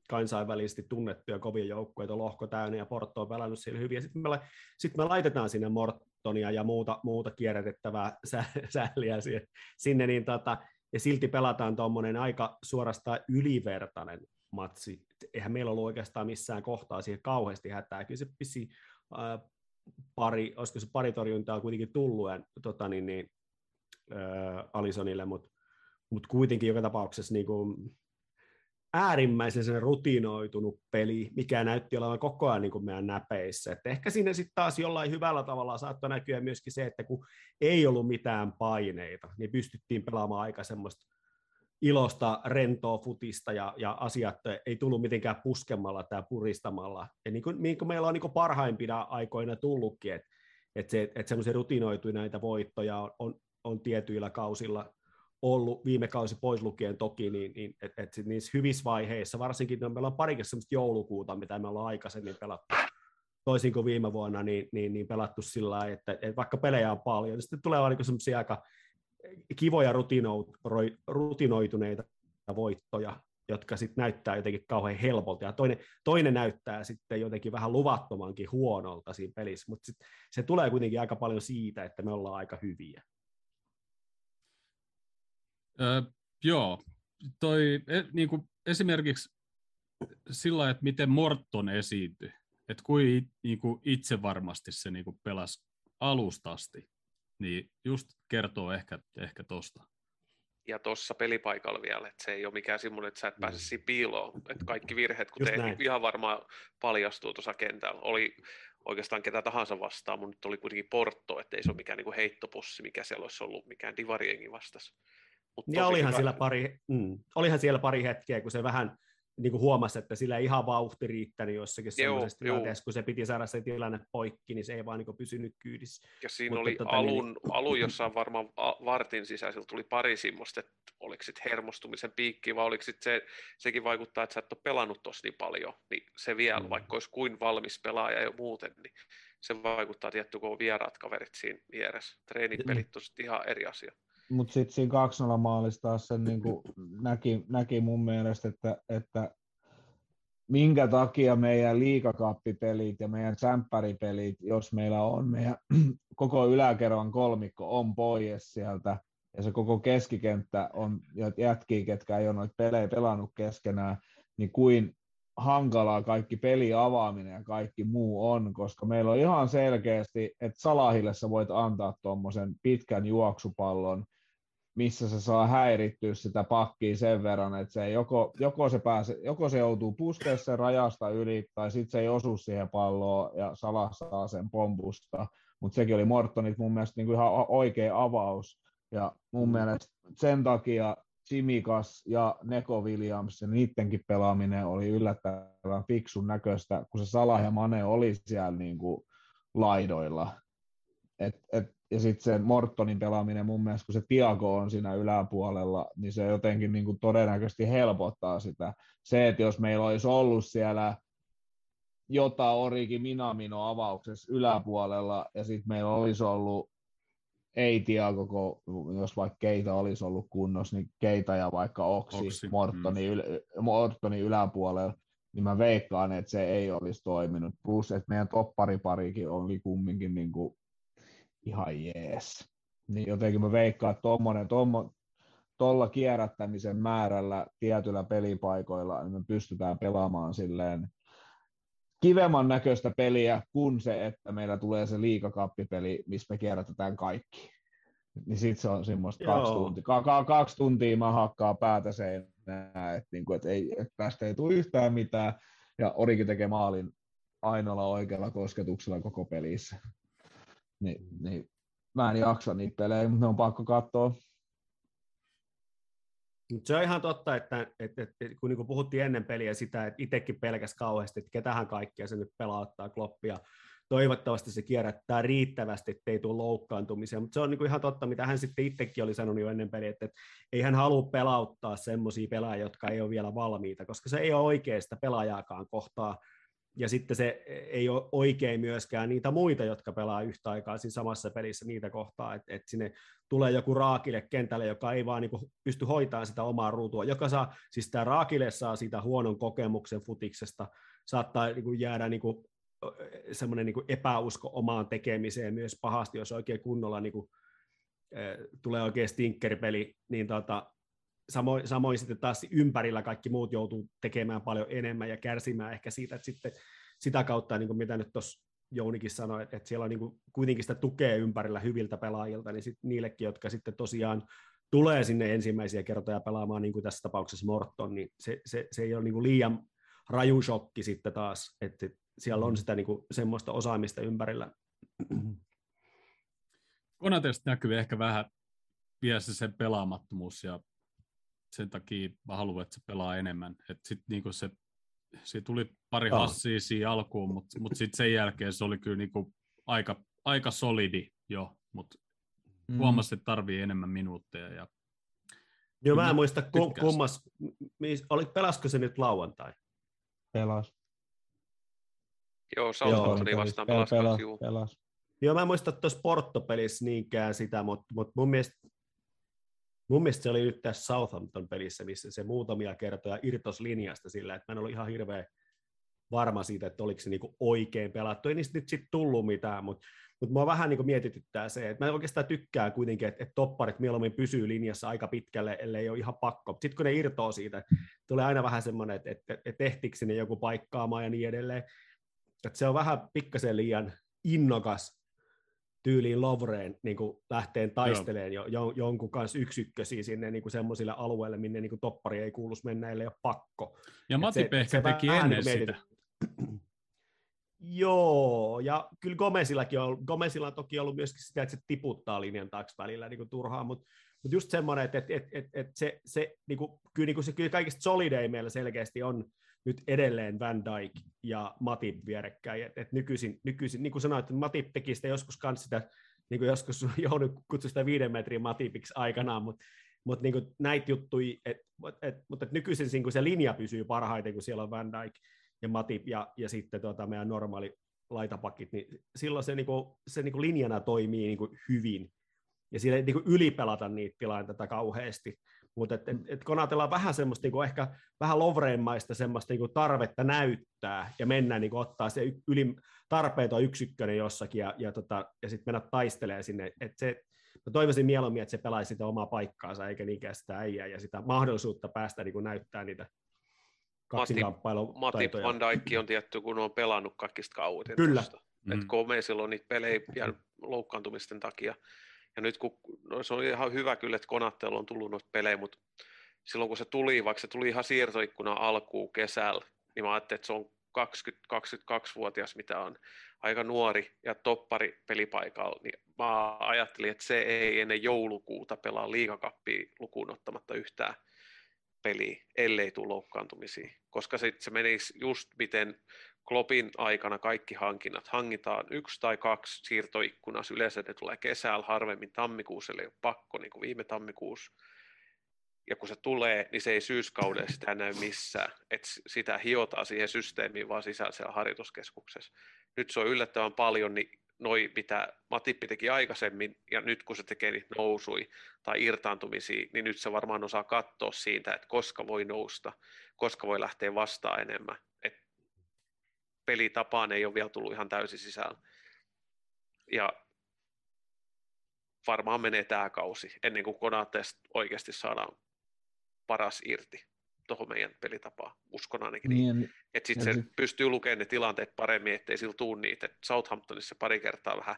kansainvälisesti tunnettuja kovia joukkueita, lohko täynnä ja Porto on pelannut siellä hyvin. Sitten me, la- sit me laitetaan sinne Mortonia ja muuta, muuta kierrätettävää sä, sähliä siihen- sinne, niin tota, ja silti pelataan tuommoinen aika suorastaan ylivertainen matsi. Eihän meillä ollut oikeastaan missään kohtaa siihen kauheasti hätää. Kyllä se pissi, äh, pari, olisiko se pari torjuntaa kuitenkin tullut ja, tota, niin, niin, äh, Alisonille, mutta mut kuitenkin joka tapauksessa niin kuin, äärimmäisen sen rutinoitunut peli, mikä näytti olevan koko ajan niin kuin meidän näpeissä. Et ehkä sinne sitten taas jollain hyvällä tavalla saattoi näkyä myöskin se, että kun ei ollut mitään paineita, niin pystyttiin pelaamaan aika semmoista ilosta, rentoa futista ja, ja asiat ei tullut mitenkään puskemalla tai puristamalla. Ja niin kuin, niin kuin meillä on niin kuin parhaimpina aikoina tullutkin, että et se, et semmoisia rutinoituja näitä voittoja on, on, on tietyillä kausilla ollut viime kausi pois lukien toki, niin, niin että et niissä hyvissä vaiheissa, varsinkin no, meillä on parikin semmoista joulukuuta, mitä me ollaan aikaisemmin pelattu, toisin kuin viime vuonna, niin, niin, niin pelattu sillä lailla, että, että vaikka pelejä on paljon, niin sitten tulee vaan niin semmoisia aika kivoja rutinoituneita voittoja, jotka sitten näyttää jotenkin kauhean helpolta, ja toinen, toinen näyttää sitten jotenkin vähän luvattomankin huonolta siinä pelissä, mutta se tulee kuitenkin aika paljon siitä, että me ollaan aika hyviä. Öö, joo, toi e, niin kuin esimerkiksi sillä että miten Morton esiintyi, että kuin, niin kuin itse varmasti se niin kuin pelasi alustasti, niin just kertoo ehkä, ehkä tosta. Ja tuossa pelipaikalla vielä, että se ei ole mikään semmoinen, että sä et pääse mm. siinä piiloon, että kaikki virheet, kun teet, niin ihan varmaan paljastuu tuossa kentällä. Oli oikeastaan ketä tahansa vastaan, mutta nyt oli kuitenkin Porto, että ei se ole mikään niin kuin heittopussi, mikä siellä olisi ollut, mikään divarienkin vastas. Mut ja olihan hyvä. siellä, pari, mm, olihan siellä pari hetkeä, kun se vähän niin kuin huomasi, että sillä ei ihan vauhti riittänyt jossakin sellaisessa tilanteessa, kun se piti saada se tilanne poikki, niin se ei vaan niin pysynyt kyydissä. Ja siinä Mutta oli tota, alun, niin... alun jossain varmaan vartin sisäisellä tuli pari semmoista, että oliko sitten hermostumisen piikki, vai oliko sitten se, sekin vaikuttaa, että sä et ole pelannut tosi niin paljon, niin se vielä, mm. vaikka olisi kuin valmis pelaaja jo muuten, niin se vaikuttaa tietty, kun on vieraat kaverit siinä vieressä. Treenipelit on ihan eri asia mutta sitten siinä 2 maalissa taas sen niin näki, näki mun mielestä, että, että minkä takia meidän liikakappipelit ja meidän tsemppäripelit, jos meillä on meidän koko yläkerran kolmikko on pois sieltä, ja se koko keskikenttä on jätkiä, ketkä ei ole noita pelejä pelannut keskenään, niin kuin hankalaa kaikki peli avaaminen ja kaikki muu on, koska meillä on ihan selkeästi, että Salahille sä voit antaa tuommoisen pitkän juoksupallon, missä se saa häirittyä sitä pakkia sen verran, että se joko, joko, se pääse, joko se joutuu puskemaan sen rajasta yli, tai sitten se ei osu siihen palloon ja Salah saa sen pompusta. Mutta sekin oli Mortonit mun mielestä niin kuin ihan oikea avaus. Ja mun mm. mielestä sen takia Simikas ja Neko Williams, ja niidenkin pelaaminen oli yllättävän fiksun näköistä, kun se Salah ja Mane oli siellä niin kuin laidoilla. Et, et ja sitten sen Mortonin pelaaminen mun mielestä, kun se Tiago on siinä yläpuolella, niin se jotenkin niin kuin todennäköisesti helpottaa sitä. Se, että jos meillä olisi ollut siellä jota Origi Minamino avauksessa yläpuolella, ja sitten meillä olisi ollut ei Tiago, jos vaikka Keita olisi ollut kunnossa, niin Keita ja vaikka Oksi, Oksi. Mortoni, mm. yl, Mortoni yläpuolella, niin mä veikkaan, että se ei olisi toiminut. Plus, että meidän toppariparikin oli kumminkin niin kuin ihan jees. Niin jotenkin mä veikkaan, että tuommoinen, tuolla kierrättämisen määrällä tietyillä pelipaikoilla niin me pystytään pelaamaan silleen kivemman näköistä peliä kuin se, että meillä tulee se liikakappipeli, missä me kierrätetään kaikki. Niin sit se on semmoista kaksi tuntia. Ka- kaksi tuntia mä hakkaa päätä seinään, että, niinku, et ei, et tästä ei tule yhtään mitään. Ja Orikin tekee maalin ainoalla oikealla kosketuksella koko pelissä niin, niin mä en jaksa niitä pelejä, mutta ne on pakko katsoa. Se on ihan totta, että, että, että kun niin puhuttiin ennen peliä sitä, että itsekin pelkäs kauheasti, että ketähän kaikkia se nyt pelauttaa kloppia. Toivottavasti se kierrättää riittävästi, ettei tule loukkaantumisia, mutta se on niin ihan totta, mitä hän sitten itsekin oli sanonut jo ennen peliä, että, että ei hän halua pelauttaa semmoisia pelaajia, jotka ei ole vielä valmiita, koska se ei ole oikeasta pelaajaakaan kohtaa ja sitten se ei ole oikein myöskään niitä muita, jotka pelaa yhtä aikaa siinä samassa pelissä niitä kohtaa, että, että sinne tulee joku raakille kentälle, joka ei vaan niin kuin pysty hoitamaan sitä omaa ruutua, joka saa, siis tämä raakille saa siitä huonon kokemuksen futiksesta, saattaa niin kuin jäädä niin kuin, semmoinen niin kuin epäusko omaan tekemiseen myös pahasti, jos oikein kunnolla niin kuin, tulee oikein stinkeripeli, niin tota, Samoin, samoin sitten taas ympärillä kaikki muut joutuu tekemään paljon enemmän ja kärsimään ehkä siitä, että sitten sitä kautta, niin kuin mitä nyt tuossa Jounikin sanoi, että, että siellä on niin kuin kuitenkin sitä tukea ympärillä hyviltä pelaajilta, niin sit niillekin, jotka sitten tosiaan tulee sinne ensimmäisiä kertoja pelaamaan, niin kuin tässä tapauksessa Morton, niin se, se, se ei ole niin kuin liian raju shokki sitten taas, että siellä on sitä niin kuin semmoista osaamista ympärillä. Konatesta näkyy ehkä vähän vielä se sen pelaamattomuus ja sen takia mä haluan, että se pelaa enemmän. Et sit niinku se, se tuli pari oh. hassia siinä alkuun, mutta mut sitten sen jälkeen se oli kyllä niinku aika, aika solidi jo, mutta mm. huomasi, että tarvii enemmän minuutteja. Ja Joo, mä en muista kum, kummas, oli, pelasko se nyt lauantai? Pelas. Joo, Southamptoni vastaan pelas, pelas, pelas, pelas. Joo, mä en muista tuossa Porto-pelissä niinkään sitä, mutta, mutta mun mielestä Mun mielestä se oli nyt tässä Southampton-pelissä, missä se muutamia kertoja irtos linjasta sillä, että mä en ollut ihan hirveän varma siitä, että oliko se niinku oikein pelattu. Ei niistä nyt sitten tullut mitään, mutta mut mua vähän niinku mietityttää se, että mä oikeastaan tykkään kuitenkin, että, että topparit mieluummin pysyy linjassa aika pitkälle, ellei ole ihan pakko. Sitten kun ne irtoo siitä, tulee aina vähän semmoinen, että, että, että ehtikö sinne joku paikkaamaan ja niin edelleen. Että se on vähän pikkasen liian innokas tyyliin Lovreen niin kuin lähteen taisteleen jo, jo, jonkun kanssa yksikkösiä sinne niin kuin semmoisille alueille, minne niin kuin toppari ei kuulus mennä, ellei ole pakko. Ja Mati ehkä teki ennen niin sitä. Joo, ja kyllä Gomesillakin on, Gomesilla on toki ollut myöskin sitä, että se tiputtaa linjan taakse välillä niin kuin turhaan, mutta, mutta just semmoinen, että, että, että, että, että se, se, niin kuin, kyllä, niin kuin se kyllä kaikista solidein meillä selkeästi on nyt edelleen Van Dijk ja Matip vierekkäin. Et, et nykyisin, nykyisin, niin kuin sanoit, että Matip teki sitä joskus kans sitä, niin kuin joskus Jouni kutsui sitä viiden metrin Matipiksi aikanaan, mutta mut niin kuin näitä juttuja, et, et, mutta et nykyisin niin kuin se linja pysyy parhaiten, kun siellä on Van Dijk ja Matip ja, ja sitten tuota, meidän normaali laitapakit, niin silloin se, niin kuin, se niin kuin linjana toimii niin kuin hyvin. Ja siellä ei niin kuin ylipelata niitä tilanteita kauheasti. Mutta et, et, et kun ajatellaan vähän semmoista niinku ehkä vähän lovreenmaista semmoista niinku tarvetta näyttää ja mennä niinku ottaa se yli tarpeeton yksikkönen jossakin ja, ja, tota, ja sitten mennä taistelemaan sinne, että se, mä toivoisin mieluummin, että se pelaisi sitä omaa paikkaansa eikä niinkään sitä äijää ja sitä mahdollisuutta päästä niinku näyttää niitä Matti Van Dijk on tietty, kun on pelannut kaikista kauiten. Kyllä. Mm. Että kun silloin niitä pelejä ja loukkaantumisten takia ja nyt kun, no se on ihan hyvä kyllä, että Konattelu on tullut noita pelejä, mutta silloin kun se tuli, vaikka se tuli ihan siirtoikkuna alkuun kesällä, niin mä ajattelin, että se on 20-22-vuotias, mitä on aika nuori ja toppari pelipaikalla, niin mä ajattelin, että se ei ennen joulukuuta pelaa liikakappia lukuun ottamatta yhtään peliä, ellei tule loukkaantumisia, koska se, se menisi just miten Klopin aikana kaikki hankinnat hankitaan yksi tai kaksi siirtoikkunassa. Yleensä ne tulee kesällä, harvemmin tammikuussa, eli ei ole pakko, niin kuin viime tammikuussa. Ja kun se tulee, niin se ei syyskaudella sitä näy missään. että sitä hiotaan siihen systeemiin vaan sisällä siellä harjoituskeskuksessa. Nyt se on yllättävän paljon, niin noi, mitä Matippi teki aikaisemmin, ja nyt kun se tekee niitä nousui tai irtaantumisia, niin nyt se varmaan osaa katsoa siitä, että koska voi nousta, koska voi lähteä vastaan enemmän pelitapaan ei ole vielä tullut ihan täysin sisään. Ja varmaan menee tämä kausi ennen kuin Konatesta oikeasti saadaan paras irti tuohon meidän pelitapaan, uskon ainakin niin. niin. Että sitten se sit... pystyy lukemaan ne tilanteet paremmin, ettei sillä tuu niitä. Et Southamptonissa pari kertaa vähän,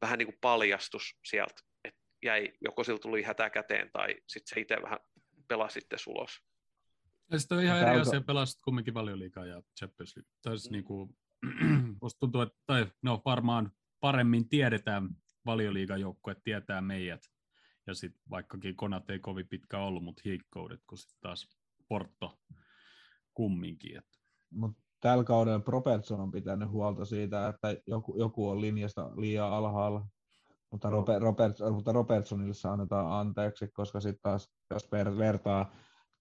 vähän niin kuin paljastus sieltä, että jäi, joko sillä tuli hätä käteen tai sitten se itse vähän pelasi sitten ulos. Ja sitten on ihan eri asia pelasit kumminkin valioliikaa ja Champions League. Tai siis mm. niin kuin, musta tuntuu, että tai, no, varmaan paremmin tiedetään valioliigan joukkue, tietää meidät. Ja sitten vaikkakin Konat ei kovin pitkä ollut, mutta hiikkoudet, kun sitten taas Porto kumminkin. Että. Mut tällä kaudella Propertson on pitänyt huolta siitä, että joku, joku on linjasta liian alhaalla. Mutta, Robert, Robert, mutta Robertsonille se annetaan anteeksi, koska sitten taas, jos vertaa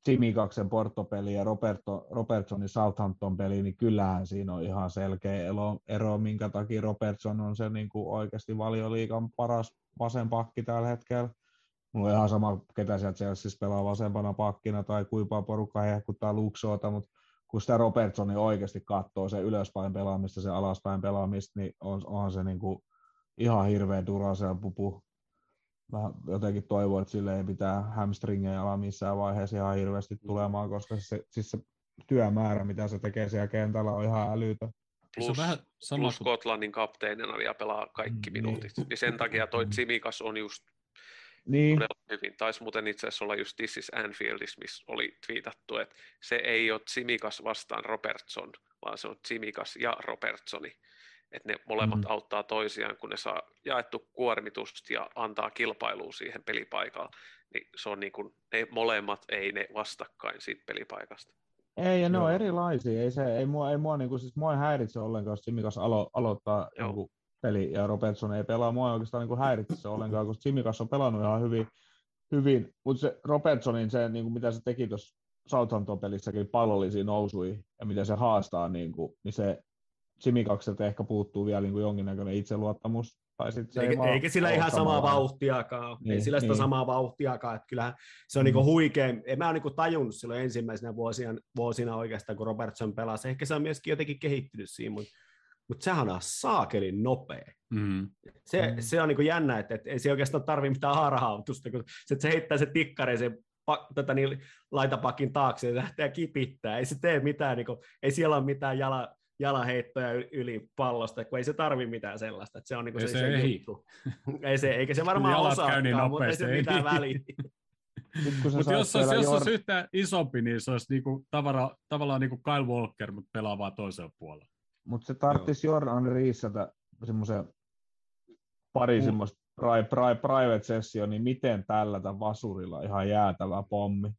Simikaksen Porto-peli ja Roberto, Robertsonin Southampton-peli, niin kyllähän siinä on ihan selkeä ero, ero minkä takia Robertson on se niin kuin oikeasti valioliikan paras vasen pakki tällä hetkellä. Mulla on ihan sama, ketä sieltä Chelsea pelaa vasempana pakkina tai kuinka porukka hehkuttaa Luxoota, mutta kun sitä Robertsoni oikeasti katsoo se ylöspäin pelaamista, se alaspäin pelaamista, niin on, onhan se niin kuin ihan hirveä Duracell pupu mä jotenkin toivon, että sille ei pitää hamstringejä ala missään vaiheessa ihan hirveästi tulemaan, koska se, siis se työmäärä, mitä se tekee siellä kentällä, on ihan älytön. plus, se on vähän sama plus kuin... Skotlannin kapteenina vielä pelaa kaikki Mm, minuutit. Niin sen takia toi Tsimikas on just Niin, todella hyvin. Taisi muuten itse asiassa olla just This is Anfieldis, missä oli twiitattu, että se ei ole Tsimikas vastaan Robertson, vaan se on Tsimikas ja Robertsoni. Että ne molemmat Mm. auttaa toisiaan, kun ne saa jaettu kuormitusta ja antaa kilpailua siihen pelipaikalle. Niin se on niin kuin, ne molemmat, ei ne vastakkain siitä pelipaikasta. ei, ja ne on Joo. erilaisia. Ei, se, ei, mua, ei, mua, niin kuin, siis mua ei häiritse ollenkaan, jos Simikas alo, aloittaa Joo. jonkun peli ja Robertson ei pelaa. Mua ei oikeastaan niin kuin häiritse se ollenkaan, koska Simikas on pelannut ihan hyvin, hyvin mutta se Robertsonin, se, niin kuin mitä se teki tuossa Southampton-pelissäkin pallollisia nousui ja miten se haastaa, niin, kuin, niin se Simikakselta ehkä puuttuu vielä niin kuin jonkinnäköinen itseluottamus. Tai sit se ei Eikä, vaan eikä sillä ihan samaa vauhtiakaan ole. Ei Niin, sillä sitä niin. samaa vauhtiakaan. Että kyllähän se on Mm. niinku huikea. En mä ole niinku tajunnut silloin ensimmäisenä vuosina, vuosina oikeastaan, kun Robertson pelasi. Ehkä se on myöskin jotenkin kehittynyt siinä, mutta mutta sehän on saakelin nopea. Mm. Se, Mm. se on niinku jännä, että, että ei se oikeastaan tarvi mitään harhautusta, kun se, että se heittää se tikkari sen pa, tota, niin, laitapakin taakse ja lähtee kipittää. Ei se tee mitään, niinku, ei siellä ole mitään jala, jalaheittoja yli pallosta, kun ei se tarvi mitään sellaista. Että se on niinku Ei se, se se ehdi. juttu. ei se, eikä se varmaan osaa, käy niin mutta ei se mitään ei. väliä. Mutta jos, olisi, jos olisi Jor- yhtään isompi, niin se olisi niinku tavara, tavallaan niinku Kyle Walker, mutta pelaa vaan toisella puolella. Mutta se tarvitsisi Jordan Riissata semmoisen pari Mm. semmoista pri, pri, private sessio, niin miten tällä tämän vasurilla ihan jäätävä pommi.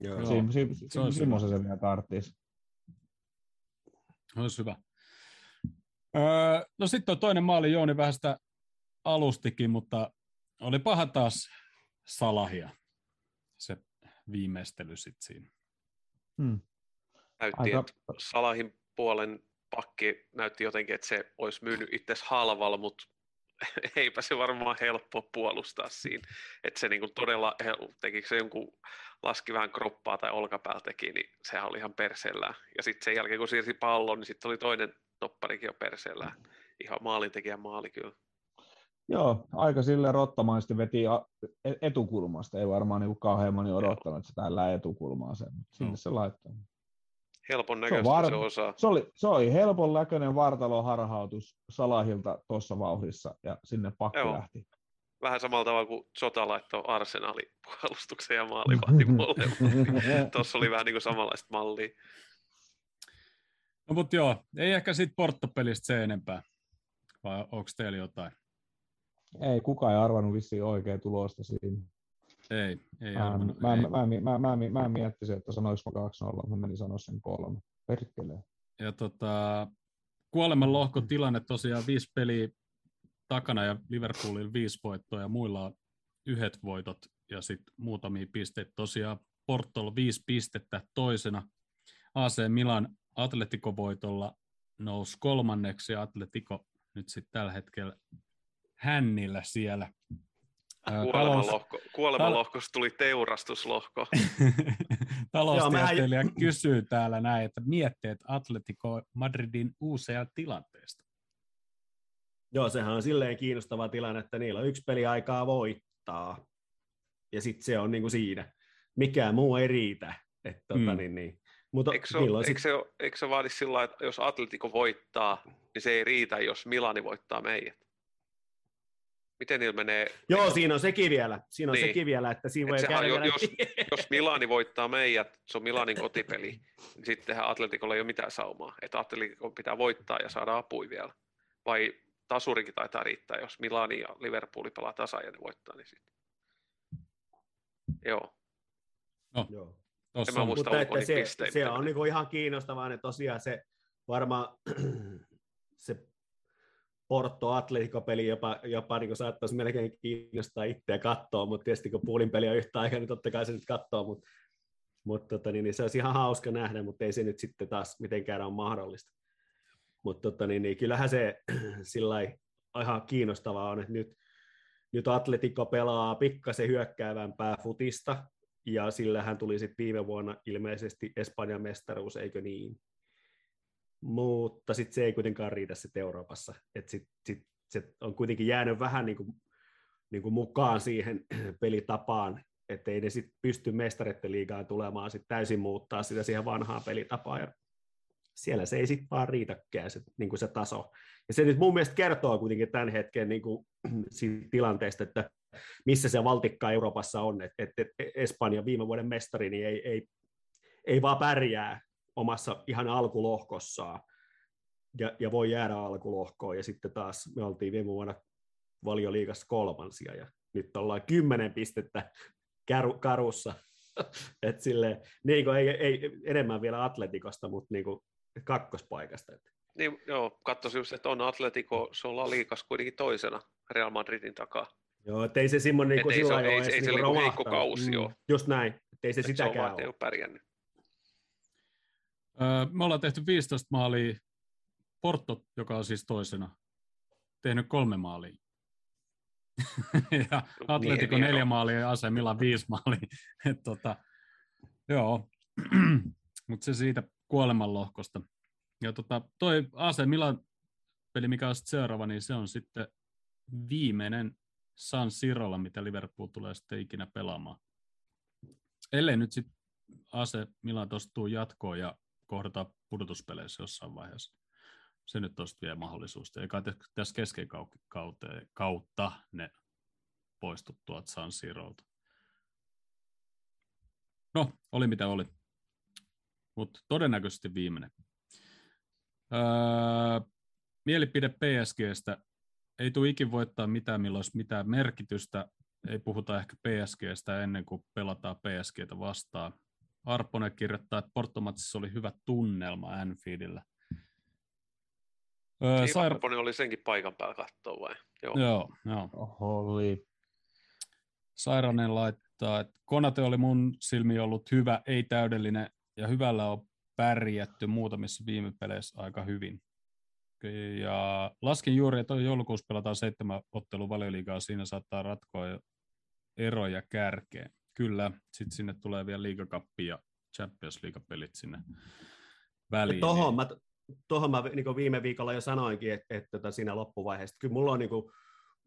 Joo. Sim, sim, se olisi semmoisen se vielä tarvitsisi. Olisi hyvä. Öö, no sitten on toinen maali, Jooni vähän sitä alustikin, mutta oli paha taas Salahia, se viimeistely sitten siinä. Hmm. Näytti, Aika- että Salahin puolen pakki näytti jotenkin, että se olisi myynyt itse halvalla, mutta eipä se varmaan helppo puolustaa siinä. Että se niinku todella, tekikö se jonkun laski vähän kroppaa tai olkapäällä teki, niin sehän oli ihan perseellään. Ja sitten sen jälkeen, kun siirsi pallon, niin sitten oli toinen topparikin jo perseellään. Ihan maalintekijän maali kyllä. Joo, aika sille rottamaisesti veti e- etukulmasta. Ei varmaan niin kauhean moni odottanut, että se tällä etukulmaa sen, mutta sinne Joo. se laittoi. Helpon Se on näköistä var- se osaa. Se oli, se oli helpon näköinen vartaloharhautus Salahilta tuossa vauhdissa ja sinne pakki Joo. lähti. Vähän samalla tavalla kuin Sota laittoi Arsenalin puolustuksen ja maalivahdin molemmat. Tuossa oli vähän niin kuin samanlaista mallia. No mutta joo, ei ehkä siitä Porto-pelistä se enempää. Vai onko teillä jotain? Ei, kukaan ei arvannut vissiin oikein tulosta siinä. Ei, ei Mä, arvannut, mä, ei. mä, mä, mä, mä, mä, mä miettisin, että sanoinko mä 2-0, mä menin sanoa sen kolme. Perkele. Ja tota, kuoleman lohkotilanne tosiaan viisi peliä takana ja Liverpoolilla viisi voittoa ja muilla on yhdet voitot ja sitten muutamia pisteitä. Tosiaan Portolla viisi pistettä toisena. AC Milan Atletico voitolla nousi kolmanneksi ja Atletico nyt sitten tällä hetkellä hännillä siellä. Kuolemanlohko, kuolemanlohkosta tuli teurastuslohko. Taloustieteilijä kysyy täällä näin, että mietteet Atletico Madridin UCL-tilanteesta. Joo, sehän on silleen kiinnostava tilanne, että niillä on yksi peli aikaa voittaa. Ja sitten se on niinku siinä. Mikään muu ei riitä. Et, tota, Mm. niin, niin. Mutta Eikö se, on sit- eikö, se, eikö se vaadi sillä että jos Atletico voittaa, niin se ei riitä, jos Milani voittaa meidät? Miten niillä menee? Joo, siinä on sekin vielä. Siinä on Niin. sekin vielä, että siinä Et voi sehän käydä jos- Jos Milani voittaa meidät, se on Milanin kotipeli, niin sittenhän Atleticolla ei ole mitään saumaa. Että Atletico pitää voittaa ja saada apui vielä. Vai tasurikin taitaa riittää, jos Milani ja Liverpooli pelaa tasan ja ne voittaa, niin sitten. Joo. Joo. En mä on, muista Mutta että se, se on niinku ihan kiinnostavaa, että tosiaan se varmaan se Porto Atletico-peli jopa, jopa niin saattaisi melkein kiinnostaa itseä katsoa, mutta tietysti kun puulin peli on yhtä aikaa, niin totta kai se nyt katsoo, mutta, mutta tota, niin, niin se olisi ihan hauska nähdä, mutta ei se nyt sitten taas mitenkään ole mahdollista. Mutta tota, niin, niin, kyllähän se sillä ihan kiinnostavaa on, että nyt, nyt Atletico pelaa pikkasen hyökkäävämpää futista, ja sillähän tuli sitten viime vuonna ilmeisesti Espanjan mestaruus, eikö niin? Mutta sitten se ei kuitenkaan riitä sitten Euroopassa. Et sit, sit, se on kuitenkin jäänyt vähän niin kuin, niin kuin mukaan siihen pelitapaan, että ei ne sitten pysty mestareiden liigaan tulemaan sit täysin muuttaa sitä siihen vanhaan pelitapaan. Ja siellä se ei sitten vaan riitäkään se, niin kuin se taso. Ja se nyt mun mielestä kertoo kuitenkin tämän hetken niin kuin, siitä tilanteesta, että missä se valtikka Euroopassa on, että, että Espanja viime vuoden mestari niin ei, ei, ei vaan pärjää omassa ihan alkulohkossaan ja, ja voi jäädä alkulohkoon, ja sitten taas me oltiin viime vuonna valioliigassa kolmansia, ja nyt ollaan kymmenen pistettä karu, karussa, että sille niin kuin ei, ei, enemmän vielä Atletikosta, mutta niin kuin kakkospaikasta. Niin, joo, katsoisin just, että on Atletico, se on liikas kuitenkin toisena Real Madridin takaa. Joo, että ei se Simon niin ei se, ole, ei, ei se niinku heikko kausi, mm. Just näin, että ei se Et sitäkään se on vaan, ei ole pärjännyt. Me ollaan tehty 15 maalia. Porto, joka on siis toisena, tehnyt kolme maalia. ja Atletico Niin, neljä joo. maalia ja AC Milan viisi maalia. Et tota, joo, mutta se siitä kuolemanlohkosta. Ja tota, toi AC Milan peli, mikä on seuraava, niin se on sitten viimeinen San Sirolla, mitä Liverpool tulee sitten ikinä pelaamaan. Ellei nyt sitten AC Milan tuosta jatkoon ja kohdata pudotuspeleissä jossain vaiheessa. Se nyt tuosta vielä mahdollisuus. Eikä tässä kesken kautta ne poistu tuolta San Sirolta. No, oli mitä oli. Mutta todennäköisesti viimeinen. Öö, mielipide PSGstä. Ei tule ikin voittaa mitään, milloin olisi mitään merkitystä. Ei puhuta ehkä PSGstä ennen kuin pelataan PSGtä vastaan. Arponen kirjoittaa, että Portomatsissa oli hyvä tunnelma Anfieldillä. Öö, Niin, saira- Arponi oli senkin paikan päällä katsoa vai? Joo. Joo, joo. Oli. Sairanen laittaa, että Konate oli mun silmi ollut hyvä, ei täydellinen, ja hyvällä on pärjätty muutamissa viime peleissä aika hyvin. Ja laskin juuri, että joulukuussa pelataan seitsemän ottelun valioliigaa, siinä saattaa ratkoa eroja kärkeen. Kyllä, sitten sinne tulee vielä liigakappi ja Champions League-pelit sinne väliin. Tuohon niin- mä, tohon mä niin viime viikolla jo sanoinkin, että, että tota siinä loppuvaiheessa, kyllä mulla on niin kuin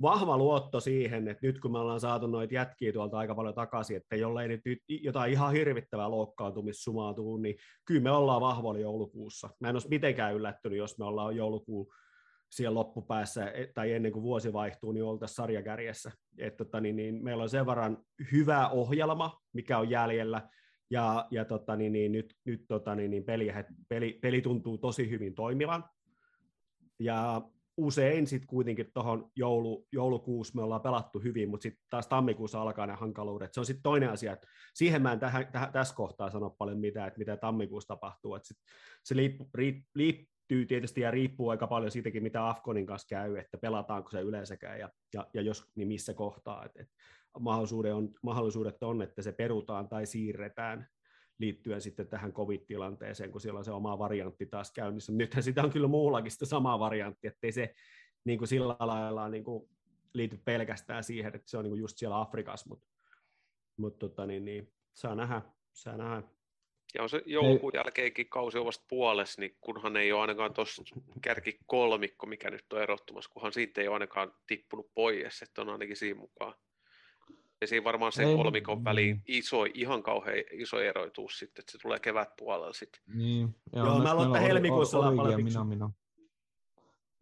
vahva luotto siihen, että nyt kun me ollaan saatu noita jätkiä tuolta aika paljon takaisin, että jollei nyt nyt jotain ihan hirvittävää loukkaantumissumaa tuu, niin kyllä me ollaan vahvoilla joulukuussa. Mä en olisi mitenkään yllättynyt, jos me ollaan joulukuun siellä loppupäässä e- tai ennen kuin vuosi vaihtuu, niin oltaisiin sarjakärjessä. Et, tota, niin, niin, meillä on sen verran hyvä ohjelma, mikä on jäljellä, ja, ja tota, niin, niin, nyt, nyt tota, niin, niin peli, peli, peli tuntuu tosi hyvin toimivan. Ja usein sitten kuitenkin tuohon joulu, joulukuussa me ollaan pelattu hyvin, mutta sitten taas tammikuussa alkaa ne hankaluudet. Se on sitten toinen asia, että siihen mä en tähän, tähän, tässä kohtaa sano paljon mitään, että mitä tammikuussa tapahtuu. Et sit se liippu, riip, liittyy tietysti ja riippuu aika paljon siitäkin, mitä Afkonin kanssa käy, että pelataanko se yleensäkään ja, ja, ja jos, niin missä kohtaa. Et, et mahdollisuudet, on, mahdollisuudet on, että se perutaan tai siirretään liittyen sitten tähän covid-tilanteeseen, kun siellä on se oma variantti taas käynnissä. Nythän sitä on kyllä muullakin sitä samaa varianttia, ettei se niin kuin sillä lailla niin kuin liity pelkästään siihen, että se on niin kuin just siellä Afrikassa, mutta mut, tota, niin, niin, saa nähdä, saa nähdä. Ja on se joulukuun jälkeenkin kausi on vasta puolessa, niin kunhan ei ole ainakaan tuossa kärki kolmikko, mikä nyt on erottumassa, kunhan siitä ei ole ainakaan tippunut pois, että on ainakin siinä mukaan. Ja siinä varmaan se Ei. kolmikon väliin iso, ihan kauhean iso eroituus sitten, että se tulee kevät puolella sitten. Niin. Ja Joo, onneksi mä luulen, meillä että on helmikuussa ollaan paljon fiksu. Minamino.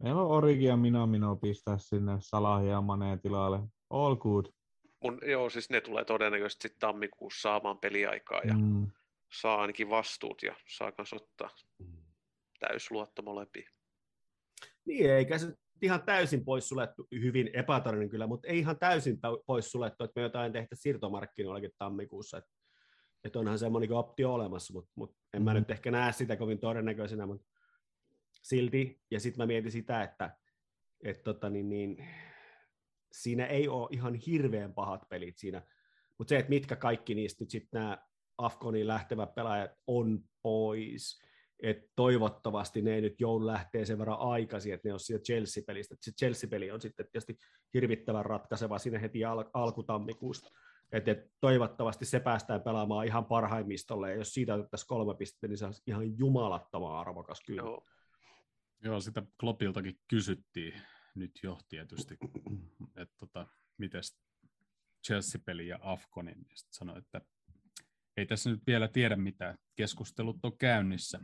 Meillä on Origi ja Minamino pistää sinne Salahi ja Maneen tilalle. All good. Mun, joo, siis ne tulee todennäköisesti sitten tammikuussa saamaan peliaikaa ja Mm. Saa ainakin vastuut ja saa myös ottaa täysluotto molempiin. Niin, eikä se ihan täysin pois suljettu, hyvin epätodennäköinen kyllä, mutta ei ihan täysin tau- pois suljettu, että me jotain tehtä siirtomarkkinoillakin tammikuussa. Että, että onhan semmoinen optio olemassa, mutta, mutta en mä Mhm. nyt ehkä näe sitä kovin todennäköisenä, mutta silti. Ja sitten mä mietin sitä, että, että tota, niin, niin, siinä ei ole ihan hirveän pahat pelit siinä, mutta se, että mitkä kaikki niistä nyt sitten nämä Afkoniin lähtevät pelaajat on pois, että toivottavasti ne ei nyt joulu lähtee sen verran aikaisin, että ne on siitä Chelsea-pelistä. Et Se Chelsea-peli on sitten tietysti hirvittävän ratkaiseva siinä heti al- alkutammikuusta. Et, et toivottavasti se päästään pelaamaan ihan parhaimmistolle, ja jos siitä otettaisiin kolme pistettä, niin se on ihan jumalattoman arvokas kyllä. Joo. Joo, sitä Kloppiltakin kysyttiin nyt jo tietysti, että tota, miten Chelsea-peli ja Afkonin, niin sitten sanoi, että ei tässä nyt vielä tiedä mitään, keskustelut on käynnissä.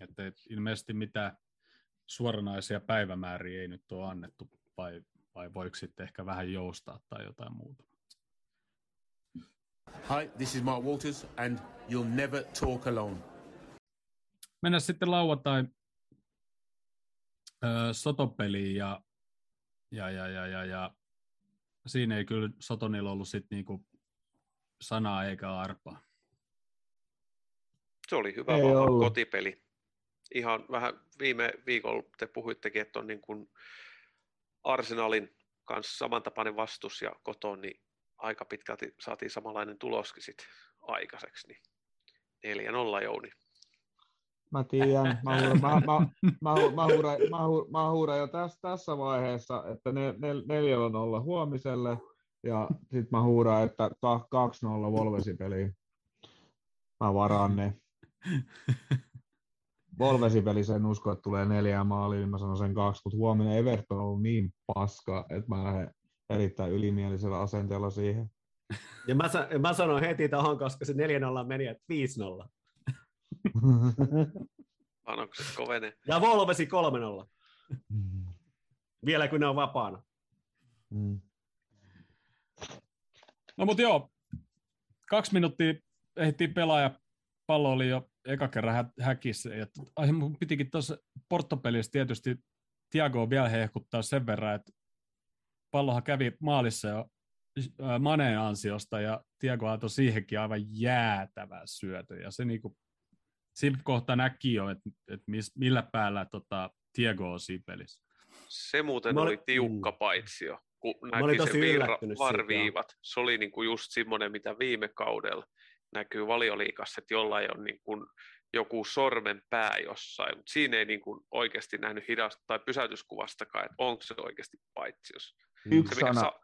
Että et ilmeisesti mitään suoranaisia päivämääriä ei nyt ole annettu, vai, vai voiko sitten ehkä vähän joustaa tai jotain muuta. Hi, this is Mark Walters, and you'll never talk alone. Mennään sitten lauantai ö, sotopeliin ja, ja, ja, ja, ja, ja siinä ei kyllä Sotonilla ollut sit niinku sanaa eikä arpaa. Se oli hyvä Ei vahva ollut. kotipeli. Ihan vähän viime viikolla te puhuittekin, että on niin kuin Arsenalin kanssa samantapainen vastus ja koton, niin aika pitkälti saatiin samanlainen tuloskin sit aikaiseksi. Niin 4-0 Jouni. Mä tiedän, mä huudan, mä, mä, mä, mä, huudan, mä, hu- mä jo tässä, tässä vaiheessa, että ne, nel, neljällä on olla huomiselle, ja sitten mä huudan, että ka- 2-0 Volvesi peliin. Mä varaan ne. Volvesi pelissä en usko, että tulee neljä maalia, niin mä sanon sen kaksi, mutta huomenna Everton on ollut niin paska, että mä lähden erittäin ylimielisellä asenteella siihen. Ja mä, sa- mä sanon heti tuohon, koska se 4-0 meni, että 5-0. Panokset kovenee. Ja Volvesi 3-0. Vielä kun ne on vapaana. Mm. No mutta joo, kaksi minuuttia ehdittiin pelaa ja pallo oli jo eka kerran hä- häkissä. Ja ai, mun pitikin tuossa Porto-pelissä tietysti Tiago vielä hehkuttaa sen verran, että pallohan kävi maalissa jo Maneen ansiosta ja Tiago antoi siihenkin aivan jäätävän syötö. Ja se niinku, siinä kohtaa näki jo, että, mis, millä päällä tota, Tiago on siinä pelissä. Se muuten Mä oli tiukka paitsi jo, kun näki sen virra, varviivat. Se oli niinku just semmoinen, mitä viime kaudella näkyy valioliikassa, että jollain on niinku joku sormen pää jossain, mutta siinä ei niinku oikeasti nähnyt hidasta tai pysäytyskuvastakaan, että onko se oikeasti paitsi Yksi Se, sana, sa-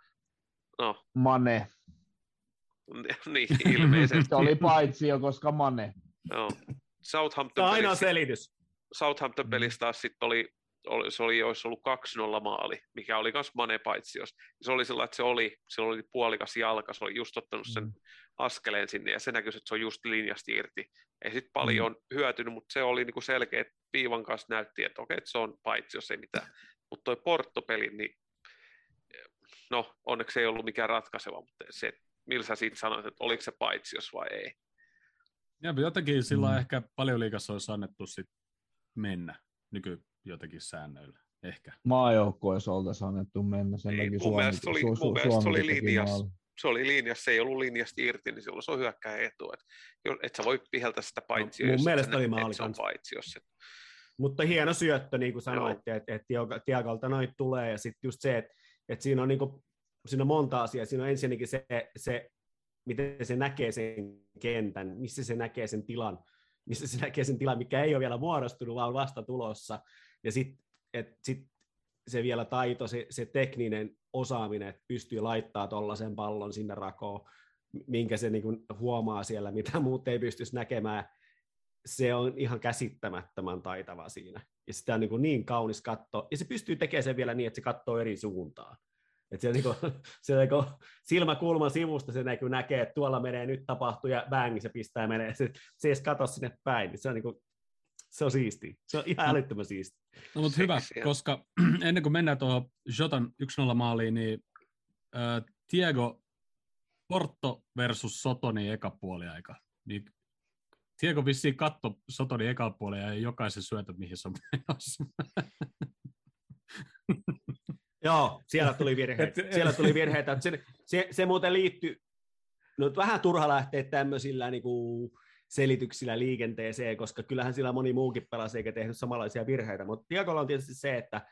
no, Mane. niin, ilmeisesti. Se oli paitsi jo, koska Mane. Joo. Tämä Southampton on ainoa pelissä, selitys. Southampton pelissä taas sitten oli, oli, se oli, olisi ollut 2-0 maali, mikä oli myös Mane paitsios. Se oli sellainen, että se oli, se oli puolikas jalka, se oli just ottanut sen Mm. Askeleen sinne ja se näkyy, että se on just linjasta irti. Ei sitten paljon Mm. hyötynyt, mutta se oli niinku selkeä, että viivan kanssa näytti, että okei, että se on paitsi, jos ei mitään. Mutta toi Porto-peli, niin no onneksi ei ollut mikään ratkaiseva, mutta se, millä sä siitä sanoit, että oliko se paitsi, jos vai ei. Ja jotenkin sillä Mm. mm. ehkä paljon liikassa olisi annettu sit mennä nyky jotenkin säännöillä. Ehkä. Maajoukkueessa oltaisiin annettu mennä. Sen Ei, takia mun Suomi, mielestä se oli- Su- mun Su- mielestä oli linjassa. Se oli linjassa, se ei ollut linjasta irti, niin silloin se on hyökkäjän etu. Et, jo- et sä voi piheltä sitä paitsi, mun jos et mielestä oli maali että se on paitsi, jos se, Mutta hieno syöttö, niin kuin sanoitte, että et Tiakolta noit tulee, ja sitten just se, että et siinä on niinku, siinä on monta asiaa. Siinä on ensinnäkin se, se, miten se näkee sen kentän, missä se näkee sen tilan, missä se näkee sen tilan, mikä ei ole vielä muodostunut, vaan vasta tulossa. Ja sitten sit se vielä taito, se, se tekninen osaaminen, että pystyy laittaa tuollaisen pallon sinne rakoon, minkä se niinku huomaa siellä, mitä muut ei pystyisi näkemään, se on ihan käsittämättömän taitava siinä. Ja sitä on niin, niin kaunis katto. Ja se pystyy tekemään sen vielä niin, että se katsoo eri suuntaan. Että se, niin kuin, se niin kuin silmäkulman sivusta se näkyy, näkee, että tuolla menee nyt tapahtuu ja bang, se pistää menee. Se, se ei edes katso sinne päin. Se on, niin kuin, se on siisti. Se on ihan älyttömän siisti. No mutta hyvä, koska ennen kuin mennään tuohon Jotan 1-0 maaliin, niin äh, Diego Porto versus Sotoni eka puoliaika. Niin Diego vissiin katto Sotoni eka puoli ja jokaisen syötä, mihin se on menossa. Joo, siellä tuli virheitä. Siellä tuli virheitä. Se, se, se muuten liittyy, no vähän turha lähteä tämmöisillä niin kuin selityksillä liikenteeseen, koska kyllähän sillä moni muukin pelasi eikä tehnyt samanlaisia virheitä, mutta Diagolla on tietysti se, että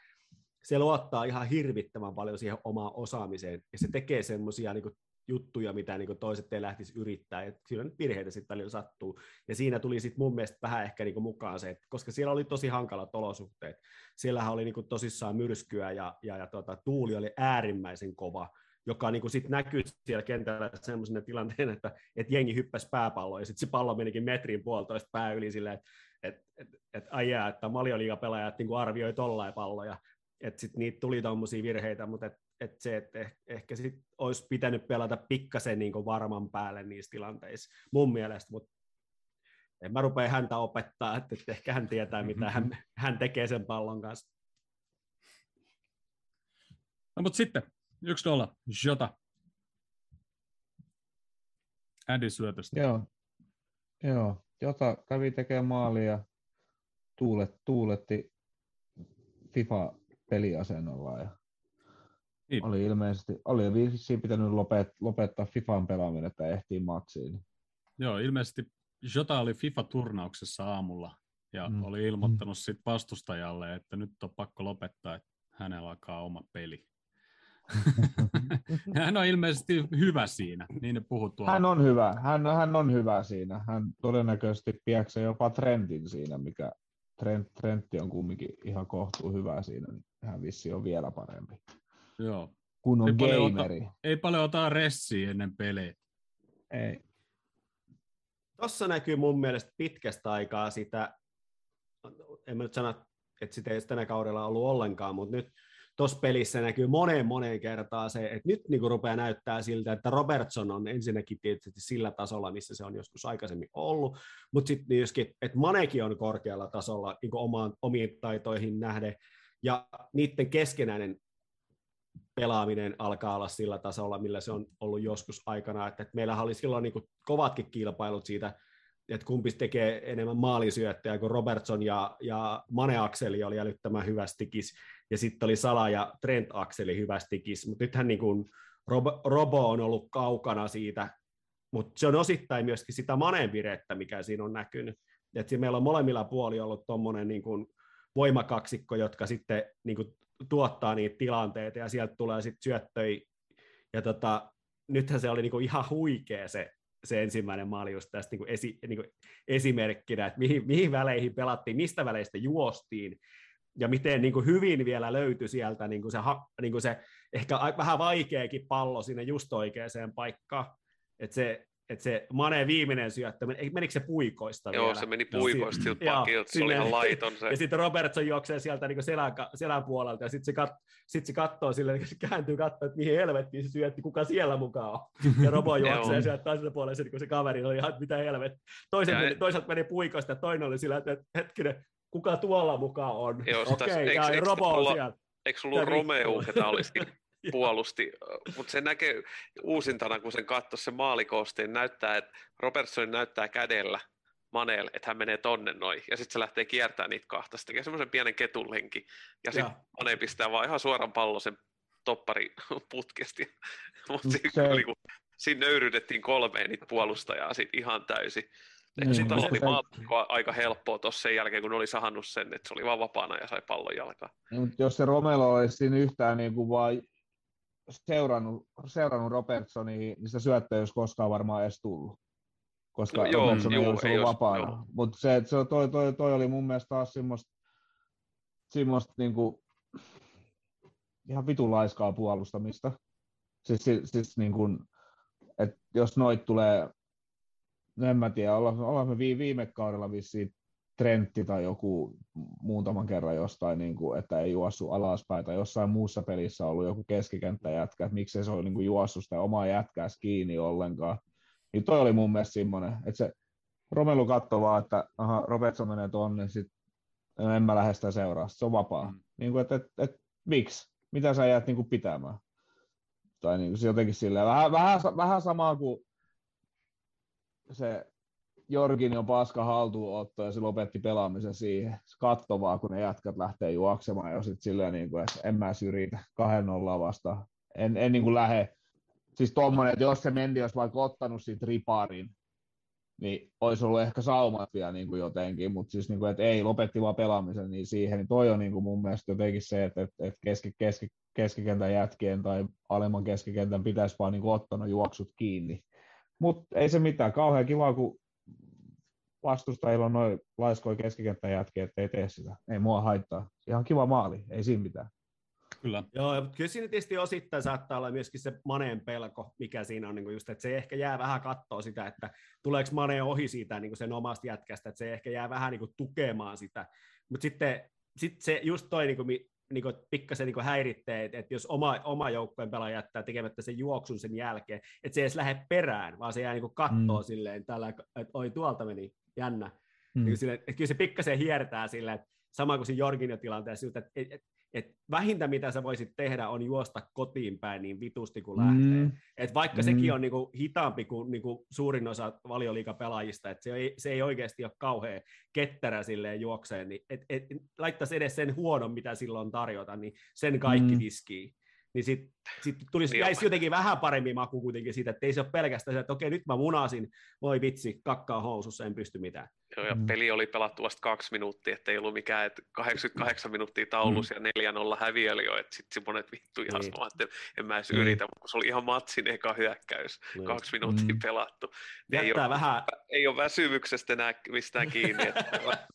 se luottaa ihan hirvittävän paljon siihen omaan osaamiseen, ja se tekee semmoisia niin juttuja, mitä niin toiset ei lähtisi yrittää, ja siinä nyt virheitä sitten välillä sattuu, ja siinä tuli sitten mun mielestä vähän ehkä niin mukaan se, että koska siellä oli tosi hankalat olosuhteet, siellähän oli niin tosissaan myrskyä, ja, ja, ja tuota, tuuli oli äärimmäisen kova, joka niin sitten näkyy siellä kentällä semmoisena tilanteena, että, että jengi hyppäsi pääpalloon, ja sitten se pallo menikin metrin puolitoista pää yli silleen, että et, et, et, ai jää, että malioliigapelaajat niin arvioi tollain palloja, että sitten niitä tuli tuommoisia virheitä, mutta et, et se, että eh, ehkä sit olisi pitänyt pelata pikkasen niin varman päälle niissä tilanteissa, mun mielestä, mutta en mä rupea häntä opettaa, että, että ehkä hän tietää, mitä hän, hän tekee sen pallon kanssa. No mutta sitten, yksi nolla, Jota. Andy syötöstä. Joo. Joo. Jota kävi tekemään maalia ja tuulet, tuuletti FIFA-peliasennolla ja Niin. oli ilmeisesti, oli vissiin pitänyt lopet, lopettaa FIFAn pelaaminen, että ehtii matsiin. Joo, ilmeisesti Jota oli FIFA-turnauksessa aamulla ja Mm. mm. oli ilmoittanut sit vastustajalle, että nyt on pakko lopettaa, että hänellä alkaa oma peli. hän on ilmeisesti hyvä siinä, niin ne tuolla. Hän on hyvä, hän, hän on hyvä siinä. Hän todennäköisesti piäksee jopa trendin siinä, mikä trend, Trentti on kumminkin ihan kohtuu hyvä siinä, niin hän vissi on vielä parempi. Joo. Kun on Ei paljon ota- gameri. Ei paljon ota ressiä ennen pelejä. Ei. Tuossa näkyy mun mielestä pitkästä aikaa sitä, en mä nyt sano, että sitä ei tänä kaudella ollut ollenkaan, mutta nyt tuossa pelissä näkyy moneen moneen kertaan se, että nyt niin rupeaa näyttää siltä, että Robertson on ensinnäkin tietysti sillä tasolla, missä se on joskus aikaisemmin ollut, mutta sitten myöskin, että Manekin on korkealla tasolla niin omaan, omiin taitoihin nähden, ja niiden keskenäinen pelaaminen alkaa olla sillä tasolla, millä se on ollut joskus aikana, että, että meillähän oli silloin niin kovatkin kilpailut siitä, että kumpi tekee enemmän maalisyöttäjä, kun Robertson ja, ja Mane-akseli oli älyttömän hyvästikis, ja sitten oli Sala ja Trent-akseli hyvästikis, mutta nythän niin kuin Robo, Robo on ollut kaukana siitä, mutta se on osittain myöskin sitä Maneen virettä, mikä siinä on näkynyt. Et meillä on molemmilla puoli ollut tuommoinen niin kuin voimakaksikko, jotka sitten niin kuin tuottaa niitä tilanteita, ja sieltä tulee sitten syöttöjä, ja tota, nythän se oli niin kuin ihan huikea se se ensimmäinen maali just tästä niin kuin esi, niin kuin esimerkkinä, että mihin, mihin väleihin pelattiin, mistä väleistä juostiin, ja miten niin kuin hyvin vielä löytyi sieltä niin kuin se, niin kuin se ehkä vähän vaikeakin pallo sinne just oikeaan paikkaan. Että se, että se Mane viimeinen syöttö, menikö se puikoista Joo, vielä? se meni puikoista siltä Joo, pakilta, se oli ihan laiton se. Ja sitten Robertson juoksee sieltä niin selän, selän puolelta, ja sitten se, kat, sit se katsoo silleen, niin se kääntyy katsoa, että mihin helvettiin se syötti, kuka siellä mukaan on. Ja Robo juoksee sieltä toiselle puolelle, se, niin se kaveri oli ihan, että mitä helvettiä. Toiset meni, toisaalta meni puikoista, ja toinen oli sillä, että hetkinen, kuka tuolla mukaan on? Joo, Okei, eikö- ja Robo on siellä. Eikö sulla ollut Ja Romeo, ketä olisi puolusti, mutta se näkee uusintana, kun sen katsoi se maalikoosteen, näyttää, että Robertson näyttää kädellä Manel, että hän menee tonne noin, ja sitten se lähtee kiertämään niitä kahta, se tekee semmoisen pienen ketullenkin, ja sitten. Mane pistää vaan ihan suoran pallon sen toppari putkesti, mutta Se- siinä, oli, kun, siinä nöyrytettiin kolmeen niitä puolustajaa sit ihan täysin. Niin, sitten oli se- aika helppoa tuossa sen jälkeen, kun oli sahannut sen, että se oli vaan vapaana ja sai pallon jalkaan. Jos se Romelo olisi siinä yhtään niin kuin vaan seurannut, seurannut Robertsonia, niin sitä syöttöä ei olisi koskaan varmaan edes tullut. Koska No joo, Robertson ei joo, olisi ei ollut olisi- vapaana. joo. Mutta se, se, toi, toi, toi, oli mun mielestä taas semmoista, semmoista niin kuin, ihan vitun laiskaa puolustamista. Siis, siis, siis niin kuin, että jos noit tulee, no en mä tiedä, ollaan, ollaan me vi- viime kaudella vissiin Trentti tai joku muutaman kerran jostain, niin kuin, että ei juossut alaspäin, tai jossain muussa pelissä ollut joku keskikenttäjätkä, että miksei se ole niin kuin juossut sitä omaa jätkääsi kiinni ollenkaan. Niin toi oli mun mielestä semmoinen, että se Romelu katsoi vaan, että aha, Robertson menee tonne, sit en mä lähde sitä seuraa, se on vapaa. Mm. Niin kuin, että, että, että, miksi? Mitä sä jäät niin kuin pitämään? Tai niin kuin se jotenkin silleen, vähän, vähän, vähän samaa kuin se Jorgin on paska haltuunotto ja se lopetti pelaamisen siihen. Vaan, kun ne jätkät lähtee juoksemaan ja sitten silleen, niin kuin, että en mä syrjitä kahden nollaa vastaan. En, en niin kuin lähde. Siis tommonen, että jos se Mendi olisi vaikka ottanut siitä riparin, niin olisi ollut ehkä saumat vielä niin kuin jotenkin, mutta siis niin kuin, että ei, lopetti vaan pelaamisen niin siihen, niin toi on niin kuin mun mielestä jotenkin se, että, että, että keski, keski, keskikentän jätkien tai alemman keskikentän pitäisi vaan niin kuin ottanut juoksut kiinni. Mutta ei se mitään, kauhean kiva, kun vastustajilla on noin laiskoja keskikentän jätkiä, että ei tee sitä. Ei mua haittaa. Ihan kiva maali, ei siinä mitään. Kyllä. Joo, mutta kyllä siinä tietysti osittain saattaa olla myöskin se Maneen pelko, mikä siinä on, niin kuin just, että se ehkä jää vähän katsoa sitä, että tuleeko Mane ohi siitä niin kuin sen omasta jätkästä, että se ehkä jää vähän niin kuin tukemaan sitä. Mutta sitten sit se just toi niin kuin, niin kuin, pikkasen niin häiritsee, että, että jos oma, oma joukkueen pelaaja jättää tekemättä sen juoksun sen jälkeen, että se ei edes lähde perään, vaan se jää niin kuin kattoo mm. silleen, tällä, että oi tuolta meni jännä. Mm. Niin sille, että kyllä se pikkasen hiertää silleen, että sama kuin siinä Jorginio tilanteessa, että et, et, et vähintä mitä sä voisit tehdä on juosta kotiin päin niin vitusti kuin lähtee. Mm. Et vaikka Mm. sekin on niinku hitaampi kuin niinku suurin osa valioliikapelaajista, että se ei, se ei oikeasti ole kauhean ketterä silleen juokseen, niin et, et, laittaisi edes sen huonon, mitä silloin tarjota, niin sen kaikki Mm. tiskii. Niin sitten sit tulisi, Niin jäisi jotenkin vähän paremmin maku kuitenkin siitä, että ei se ole pelkästään se, että okei, nyt mä munasin, voi vitsi, kakkaa housussa, en pysty mitään. Joo, ja Mm. peli oli pelattu vasta kaksi minuuttia, ettei ollut mikään, että 88 minuuttia taulussa ja 4-0 häviö oli jo, että sitten semmoinen, että vittu ihan Niin. sama, että en mä edes Niin. yritä, kun se oli ihan matsin eka hyökkäys, Niin. kaksi minuuttia Mm. pelattu. Ei ole, vähän, ei ole väsymyksestä enää mistään kiinni, että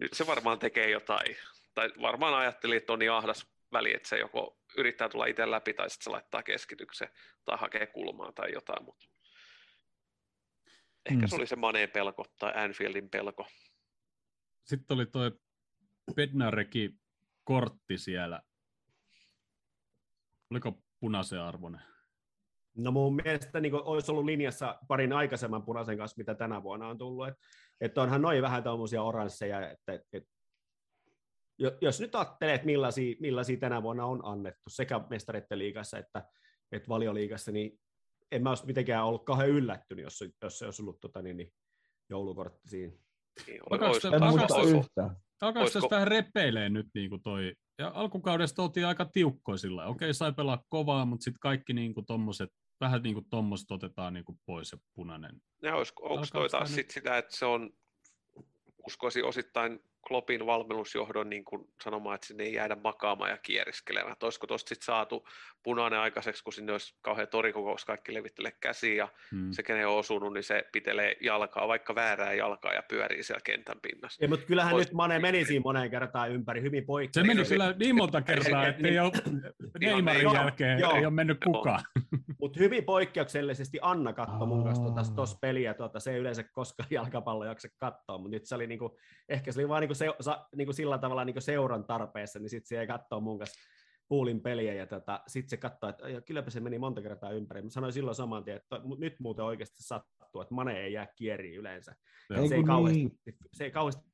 nyt se varmaan tekee jotain. Tai varmaan ajatteli, että on niin ahdas väli, että se joko yrittää tulla itse läpi tai sitten se laittaa keskityksen tai hakee kulmaa tai jotain, mutta ehkä Mm. se oli se Maneen pelko tai Anfieldin pelko. Sitten oli toi Bednareki kortti siellä. Oliko punaisen arvoinen? No mun mielestä niin olisi ollut linjassa parin aikaisemman punaisen kanssa, mitä tänä vuonna on tullut. Että et onhan noin vähän tuommoisia oransseja, että et, jos nyt ajattelee, että millaisia, millaisia tänä vuonna on annettu sekä mestareiden liigassa että, että valioliigassa, niin en mä olisi mitenkään ollut kauhean yllättynyt, jos, se- jos se olisi ollut tota, niin, niin, joulukortti siinä. Niin, tässä vähän repeilee nyt niin kuin toi? Ja alkukaudesta oltiin aika tiukkoja sillä. Okei, sai pelaa kovaa, mutta sitten kaikki niin kuin tommoset, vähän niin kuin tommoset otetaan niin kuin pois se punainen. Ja olisiko, onko toi taas sit sitä, että se on, uskoisin osittain Kloppin valmennusjohdon niin kuin sanomaan, että sinne ei jäädä makaamaan ja kieriskelemään. Että olisiko tuosta sitten saatu punainen aikaiseksi, kun sinne olisi kauhean torikokous, kaikki levittelee käsiä ja Hmm. se, kenen on osunut, niin se pitelee jalkaa, vaikka väärää jalkaa ja pyörii siellä kentän pinnassa. Ja, mutta kyllähän Ois- nyt Mane meni siinä moneen kertaan ympäri, hyvin poikki. Se meni kyllä niin monta kertaa, että ei ole Neymarin jälkeen joo. ei ole mennyt Joo. kukaan. Mutta hyvin poikkeuksellisesti Anna katsoi mun kanssa tuossa peliä, tuota, se ei yleensä koskaan jalkapallo jaksa katsoa, mutta nyt se oli niinku, ehkä se oli vaan niinku se, sa, niinku sillä tavalla niinku seuran tarpeessa, niin sitten se ei katsoa mun kanssa puulin peliä ja tota, sitten se katsoi, että ja kylläpä se meni monta kertaa ympäri. Mä sanoin silloin saman tien, että nyt muuten oikeasti sattuu, että Mane ei jää kieriin yleensä. Joo. se, ei kauheasti, niin. se ei kauheasti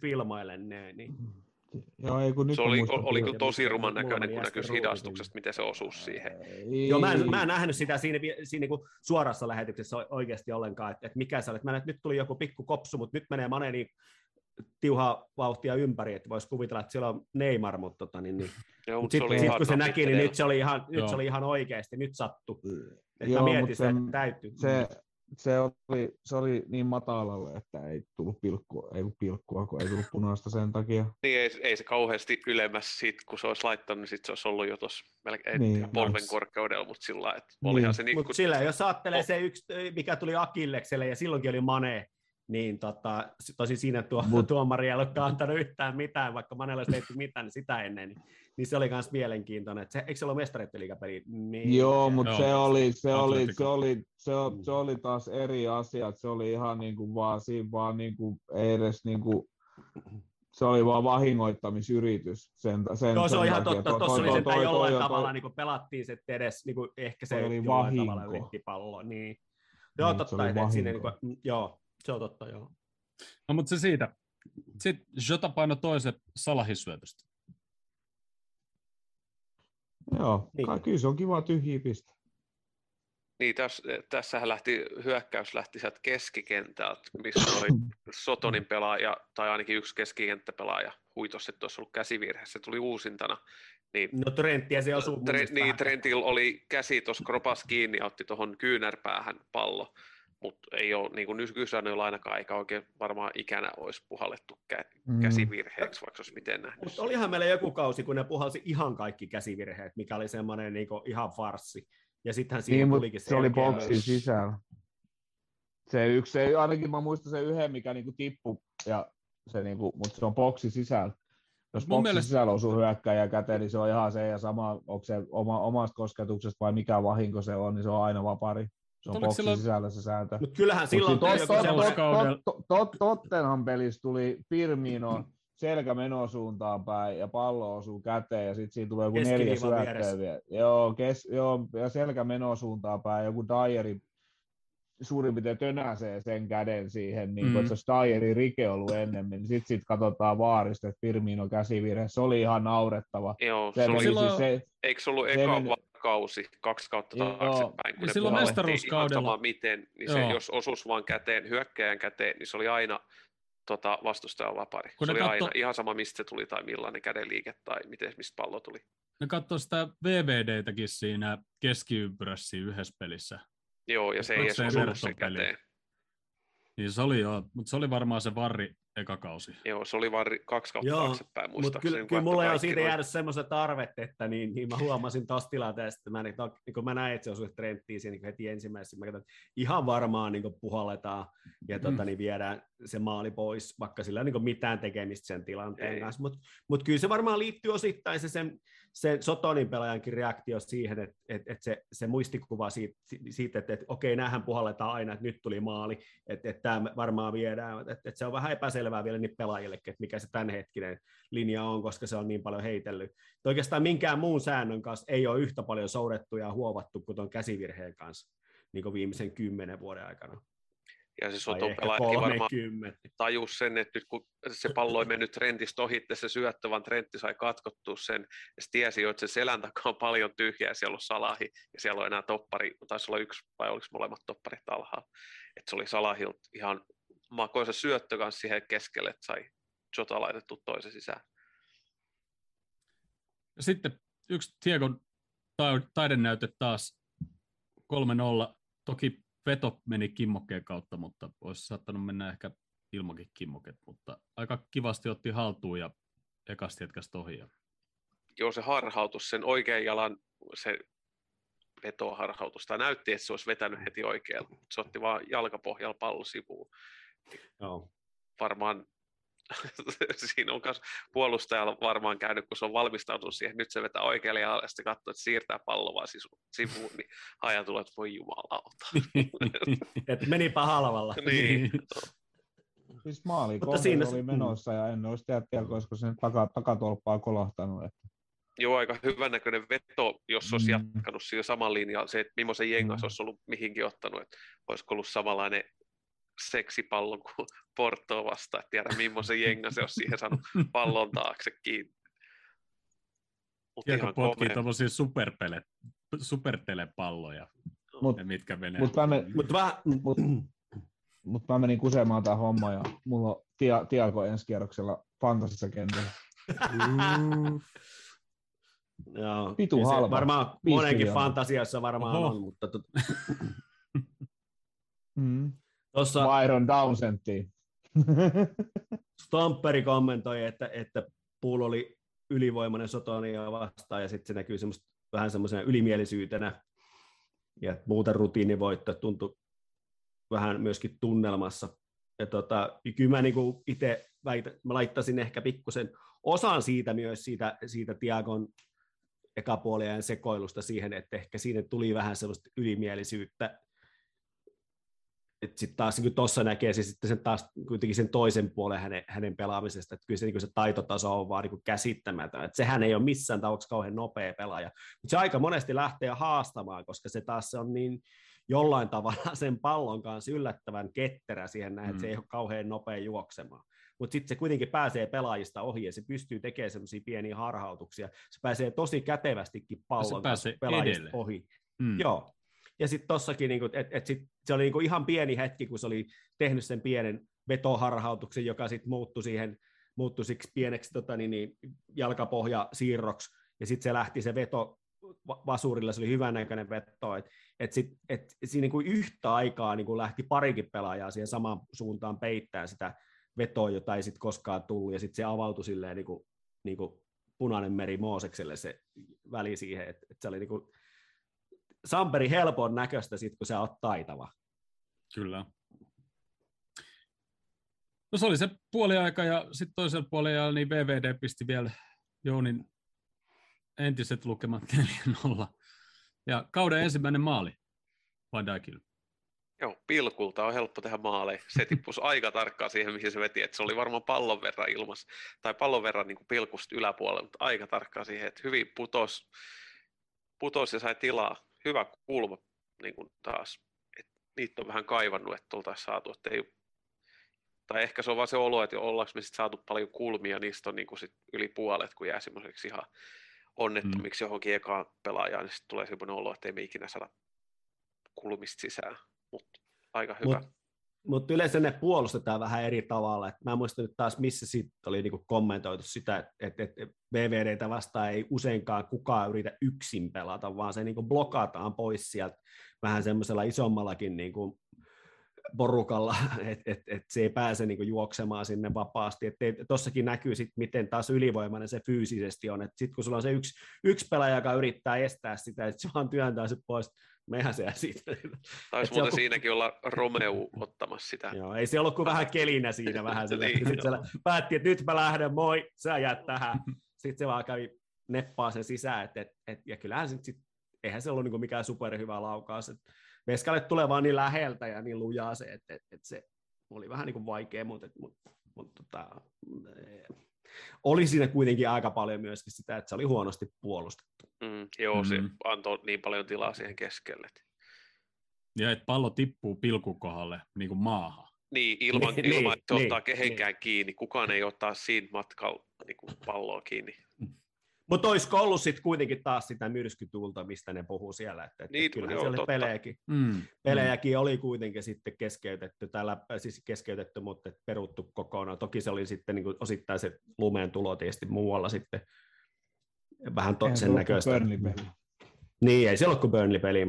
filmaile ne, niin Joo, ei kun nyt Se oli, muistan oli kyllä. tosi ruman näköinen, kun näkyisi hidastuksesta, miten se osuisi siihen. Ei. Joo, mä en, mä en nähnyt sitä siinä, siinä niin suorassa lähetyksessä oikeasti ollenkaan, että, että mikä se oli. Että Mä näin, että nyt tuli joku pikku kopsu, mutta nyt menee Mane niin tiuhaa vauhtia ympäri, että voisi kuvitella, että siellä on Neymar, mutta tota, niin, niin. Joo, Mut sitten oli sit, ihan kun se näki, niin nyt se oli ihan, nyt Joo. se oli ihan oikeasti, nyt sattu. Että Joo, mietin se- sen, että täytyy. se, se, oli, se oli niin matalalle, että ei tullut pilkkua, ei pilkkua, kun ei tullut punaista sen takia. Niin ei, ei se kauheasti ylemmäs sit, kun se olisi laittanut, niin sit se olisi ollut jo tuossa melkein Niin, polven kans. korkeudella, mutta sillä että Niin. olihan se niin Mutta sillä, jos ajattelee Oh. se yksi, mikä tuli Akillekselle ja silloinkin oli Mane, niin tota, tosi siinä tuo, Mut- tuomari ei ollutkaan antanut yhtään mitään, vaikka Manella olisi tehty mitään niin sitä ennen, niin, niin se oli myös mielenkiintoinen. Et se, eikö se ollut mestareiden liigapeli? Niin, Joo, mutta Joo. se oli, se oli, se oli, se, o- se oli taas eri asia, että se oli ihan niin kuin vaan siinä vaan niin kuin, ei edes niin kuin, se oli vaan vahingoittamisyritys sen, sen Joo, se sen on ihan takia. totta. Tuossa toi- oli sentään toi- jollain toi- tavalla toi- niin pelattiin se että edes, niin kuin, ehkä se oli jollain vahinko. tavalla yritti palloa. Niin. Joo, Niin, se totta. oli että siinä, niin kuin, mm, joo, se on totta, joo. No mutta se siitä. Sitten Jota paino toisen salahisyötöstä. Joo, Niin. kai kyllä se on kiva tyhjiä piste. niin tässä, tässähän lähti, hyökkäys lähti sieltä keskikentältä, missä oli Sotonin pelaaja, tai ainakin yksi keskikenttäpelaaja huitos, että olisi ollut käsivirhe, se tuli uusintana, niin No Trenttiä se osuu Tre, niin, vähän. Trentillä oli käsi tuossa kropas kiinni ja otti tuohon kyynärpäähän pallo, mutta ei ole niin kuin nykysäännöillä ainakaan, eikä oikein varmaan ikänä olisi puhallettu kä- Mm. käsivirheeksi, vaikka se olisi miten nähnyt. Mutta olihan meillä joku kausi, kun ne puhalsi ihan kaikki käsivirheet, mikä oli semmoinen niin ihan farssi. Ja sittenhän siinä Niin, tulikin se oli boksin sisällä. Se yksi, se, ainakin mä muistan sen yhden, mikä niinku tippui, ja se niinku, mutta se on boksi sisällä. Jos Mun boksi mielestä- sisällä osuu hyökkäjä käteen, niin se on ihan se ja sama, onko se oma, omasta kosketuksesta vai mikä vahinko se on, niin se on aina vapari. Se on Oliko boksi silloin- sisällä se sääntö. Mutta kyllähän silloin Mut tuli tot- tot- tot- kaudella- tot- tot- Tottenham pelissä tuli Firmino selkä menosuuntaan päin ja pallo osuu käteen ja sitten siinä tulee joku neljä syöttöä vielä. Joo, kes, joo, ja selkä menosuuntaan päin, joku Dyeri suurin piirtein tönäsee sen käden siihen, niin Mm. mm. että se olisi Dyerin rike ollut ennemmin, niin sitten sit katsotaan vaarista, että Firmino käsivirhe, se oli ihan naurettava. Joo, Se se oli, silloin- siis se, eikö se ollut se eka meni- kausi, kaksi kautta Joo, taaksepäin, kun ja ne silloin mestaruuskaudella- Ihan sama miten, niin se, Joo. jos osuus vaan käteen, hyökkäjän käteen, niin se oli aina tota, vastustajan vapari. Kun se oli katso- aina ihan sama, mistä se tuli tai millainen käden liike tai miten, mistä pallo tuli. Ne katsoi sitä VVDtäkin siinä keskiympyrässä yhdessä pelissä. Joo, ja se ei edes se osunut sen käteen. Niin se oli jo, mutta se oli varmaan se varri eka kausi. Joo, se oli vaan ri- kaksi kautta Joo, taaksepäin Mutta muistaakseni. kyllä, kyllä mulla on siitä noin- jäänyt semmoista tarvetta, että niin, niin mä huomasin tuossa tilanteessa, että mä, niin, niin kun mä näin, että se osui trendtiin siinä niin heti ensimmäisessä, mä katsoin, että ihan varmaan niin puhalletaan ja tota, Mm. niin viedään se maali pois, vaikka sillä ei niin mitään tekemistä sen tilanteen Ei. kanssa. Mutta mut kyllä se varmaan liittyy osittain se sen, sen Sotonin pelaajankin reaktio siihen, että että että se, se muistikuva siitä, siitä että että okei, näähän puhalletaan aina, että nyt tuli maali, että että tämä varmaan viedään, että että se on vähän epäselvää vielä niille pelaajillekin, että mikä se tämänhetkinen linja on, koska se on niin paljon heitellyt. Että oikeastaan minkään muun säännön kanssa ei ole yhtä paljon soudettu ja huovattu kuin tuon käsivirheen kanssa niin kuin viimeisen kymmenen vuoden aikana. Ja se Soton pelaajakin varmaan 30. tajus sen, että nyt kun se pallo ei mennyt Trentistä ohitte, se syöttö, vaan Trentti sai katkottua sen, ja se tiesi jo, että se selän takaa on paljon tyhjää, siellä on Salahi, ja siellä on enää toppari, taisi olla yksi, vai oliko molemmat topparit alhaalla, että se oli Salahilta ihan makoisa syöttö kanssa siihen keskelle, että sai Jota laitettu toisen sisään. Ja sitten yksi Tiegon ta- taidenäyte taas 3-0. Toki veto meni kimmokkeen kautta, mutta olisi saattanut mennä ehkä ilmakin kimmoket, mutta aika kivasti otti haltuun ja ekasti jätkäsi ohi. ja- Joo, se harhautus, sen oikean jalan, se vetoharhautus, tai näytti, että se olisi vetänyt heti oikealle, mutta se otti vaan jalkapohjalla pallo sivuun. Joo. varmaan siinä on myös puolustajalla varmaan käynyt, kun se on valmistautunut siihen, nyt se vetää oikealle ja sitten katsoo, että siirtää pallo vaan sivuun, niin haja tulee, että voi jumalauta. Et menipä halvalla. niin. siis maali Mutta siinä- oli menossa ja en olisi tiedä, olisiko sen taka, takatolppaa kolahtanut. Että. Joo, aika hyvän näköinen veto, jos olisi Mm. jatkanut sillä samalla linjalla. Se, että millaisen jengas Mm. olisi ollut mihinkin ottanut, että olisiko ollut samanlainen seksipallo kuin Portoa vastaan, että tiedä millaisen jenga se olisi siihen saanut pallon taakse kiinni. Mutta Tiedätkö ihan potkii tämmöisiä superpele, supertelepalloja, Mut, mitkä menee. mut mä, men, Mutta vähän, mut, mut mä menin kusemaan tämän homman ja mulla on tia, Tiago ensi kierroksella fantasissa kentällä. Joo, se halpa. Varmaan monenkin fantasiassa varmaan Oho. on, mutta tot, Mm. Tuossa Byron Downsenttiin. Stomperi kommentoi, että, että Pool oli ylivoimainen Sotonia vastaan ja sitten se näkyy semmoista, vähän semmoisena ylimielisyytenä ja muuten rutiinivoitto tuntui vähän myöskin tunnelmassa. Ja tota, kyllä mä niinku itse mä laittaisin ehkä pikkusen osan siitä myös siitä, siitä Tiagon ekapuolien sekoilusta siihen, että ehkä siinä tuli vähän semmoista ylimielisyyttä, että sitten taas niin tuossa näkee se sitten sen taas kuitenkin sen toisen puolen hänen, hänen pelaamisesta, että kyllä se, niin se taitotaso on vaan niin käsittämätön, että sehän ei ole missään tapauksessa kauhean nopea pelaaja, mutta se aika monesti lähtee haastamaan, koska se taas se on niin jollain tavalla sen pallon kanssa yllättävän ketterä siihen näin, että se Mm. ei ole kauhean nopea juoksemaan. Mutta sitten se kuitenkin pääsee pelaajista ohi ja se pystyy tekemään semmoisia pieniä harhautuksia. Se pääsee tosi kätevästikin pallon kanssa pääsee pelaajista edelle. ohi. Mm. Joo. Ja sitten tossakin, niin että et sit, se oli niinku ihan pieni hetki, kun se oli tehnyt sen pienen vetoharhautuksen, joka sitten muuttui siihen muuttui siksi pieneksi tota, niin, niin, jalkapohja siirroksi, ja sitten se lähti se veto va- vasurilla, se oli hyvän näköinen veto, että et sit, et siinä niin kuin yhtä aikaa niin kuin lähti parikin pelaajaa siihen samaan suuntaan peittää sitä vetoa, jota ei sitten koskaan tullut, ja sitten se avautui silleen niin kuin, niin kuin punainen meri Moosekselle se väli siihen, että et se oli niin kuin, Samperi helpon näköistä sit, kun sä oot taitava. Kyllä. No se oli se puoliaika ja sitten toisella puolella niin VVD pisti vielä Jounin entiset lukemat 4-0. Ja kauden ensimmäinen maali Van Dijkille. Joo, pilkulta on helppo tehdä maaleja. Se tippui aika tarkkaan siihen, mihin se veti, että se oli varmaan pallon verran ilmas, tai pallon verran niin kuin pilkusta yläpuolella, mutta aika tarkkaan siihen, että hyvin putos, putos ja sai tilaa. Hyvä kulma niin kuin taas. Et niitä on vähän kaivannut, että oltaisiin saatu, että ei, tai ehkä se on vaan se olo, että ollaanko me sitten saatu paljon kulmia, niistä on niin kuin sit yli puolet, kun jää semmoiseksi ihan onnettomiksi mm. johonkin ekaan pelaajaan, niin sitten tulee semmoinen olo, että ei me ikinä saada kulmista sisään, mutta aika hyvä. Mut, mutta yleensä ne puolustetaan vähän eri tavalla. Et mä en muista nyt taas, missä sitten oli niinku kommentoitu sitä, että et, et vastaan ei useinkaan kukaan yritä yksin pelata, vaan se niinku blokataan pois sieltä vähän semmoisella isommallakin niinku porukalla, että et, et se ei pääse niinku juoksemaan sinne vapaasti. Tuossakin näkyy, sit, miten taas ylivoimainen se fyysisesti on. Sitten kun sulla on se yksi, yksi pelaaja, joka yrittää estää sitä, että se vaan työntää se pois, mehän se siitä. Taisi muuten joku... siinäkin olla Romeo ottamassa sitä. Joo, ei se ollut kuin vähän kelinä siinä vähän. Sille, niin, sitten se päätti, että nyt mä lähden, moi, sä jäät tähän. Sitten se vaan kävi neppaa sen sisään, et, et, et, ja kyllähän sit, sit, eihän se ollut niinku mikään superhyvä laukaus. Et Veskalle tulee vaan niin läheltä ja niin lujaa se, että et, et se oli vähän niinku vaikea, mutta, mut, mut, tota, oli siinä kuitenkin aika paljon myöskin sitä, että se oli huonosti puolustettu. Mm, joo, se antoi niin paljon tilaa siihen keskelle. Ja että pallo tippuu pilkukohalle niin kuin maahan. Niin, ilman, niin, ilman että niin, ottaa kehenkään niin. kiinni. Kukaan ei ottaa siinä matkalla niin kuin palloa kiinni. Mutta olisiko ollut sitten kuitenkin taas sitä myrskytuulta, mistä ne puhuu siellä, että, että niin, kyllähän joo, siellä totta. pelejäkin, mm, pelejäkin mm. oli kuitenkin sitten keskeytetty, täällä, siis keskeytetty, mutta peruttu kokonaan. Toki se oli sitten niin kuin osittain se lumeen tulo tietysti muualla sitten vähän to, sen näköistä. Niin, ei se ole kuin Burnley-peli.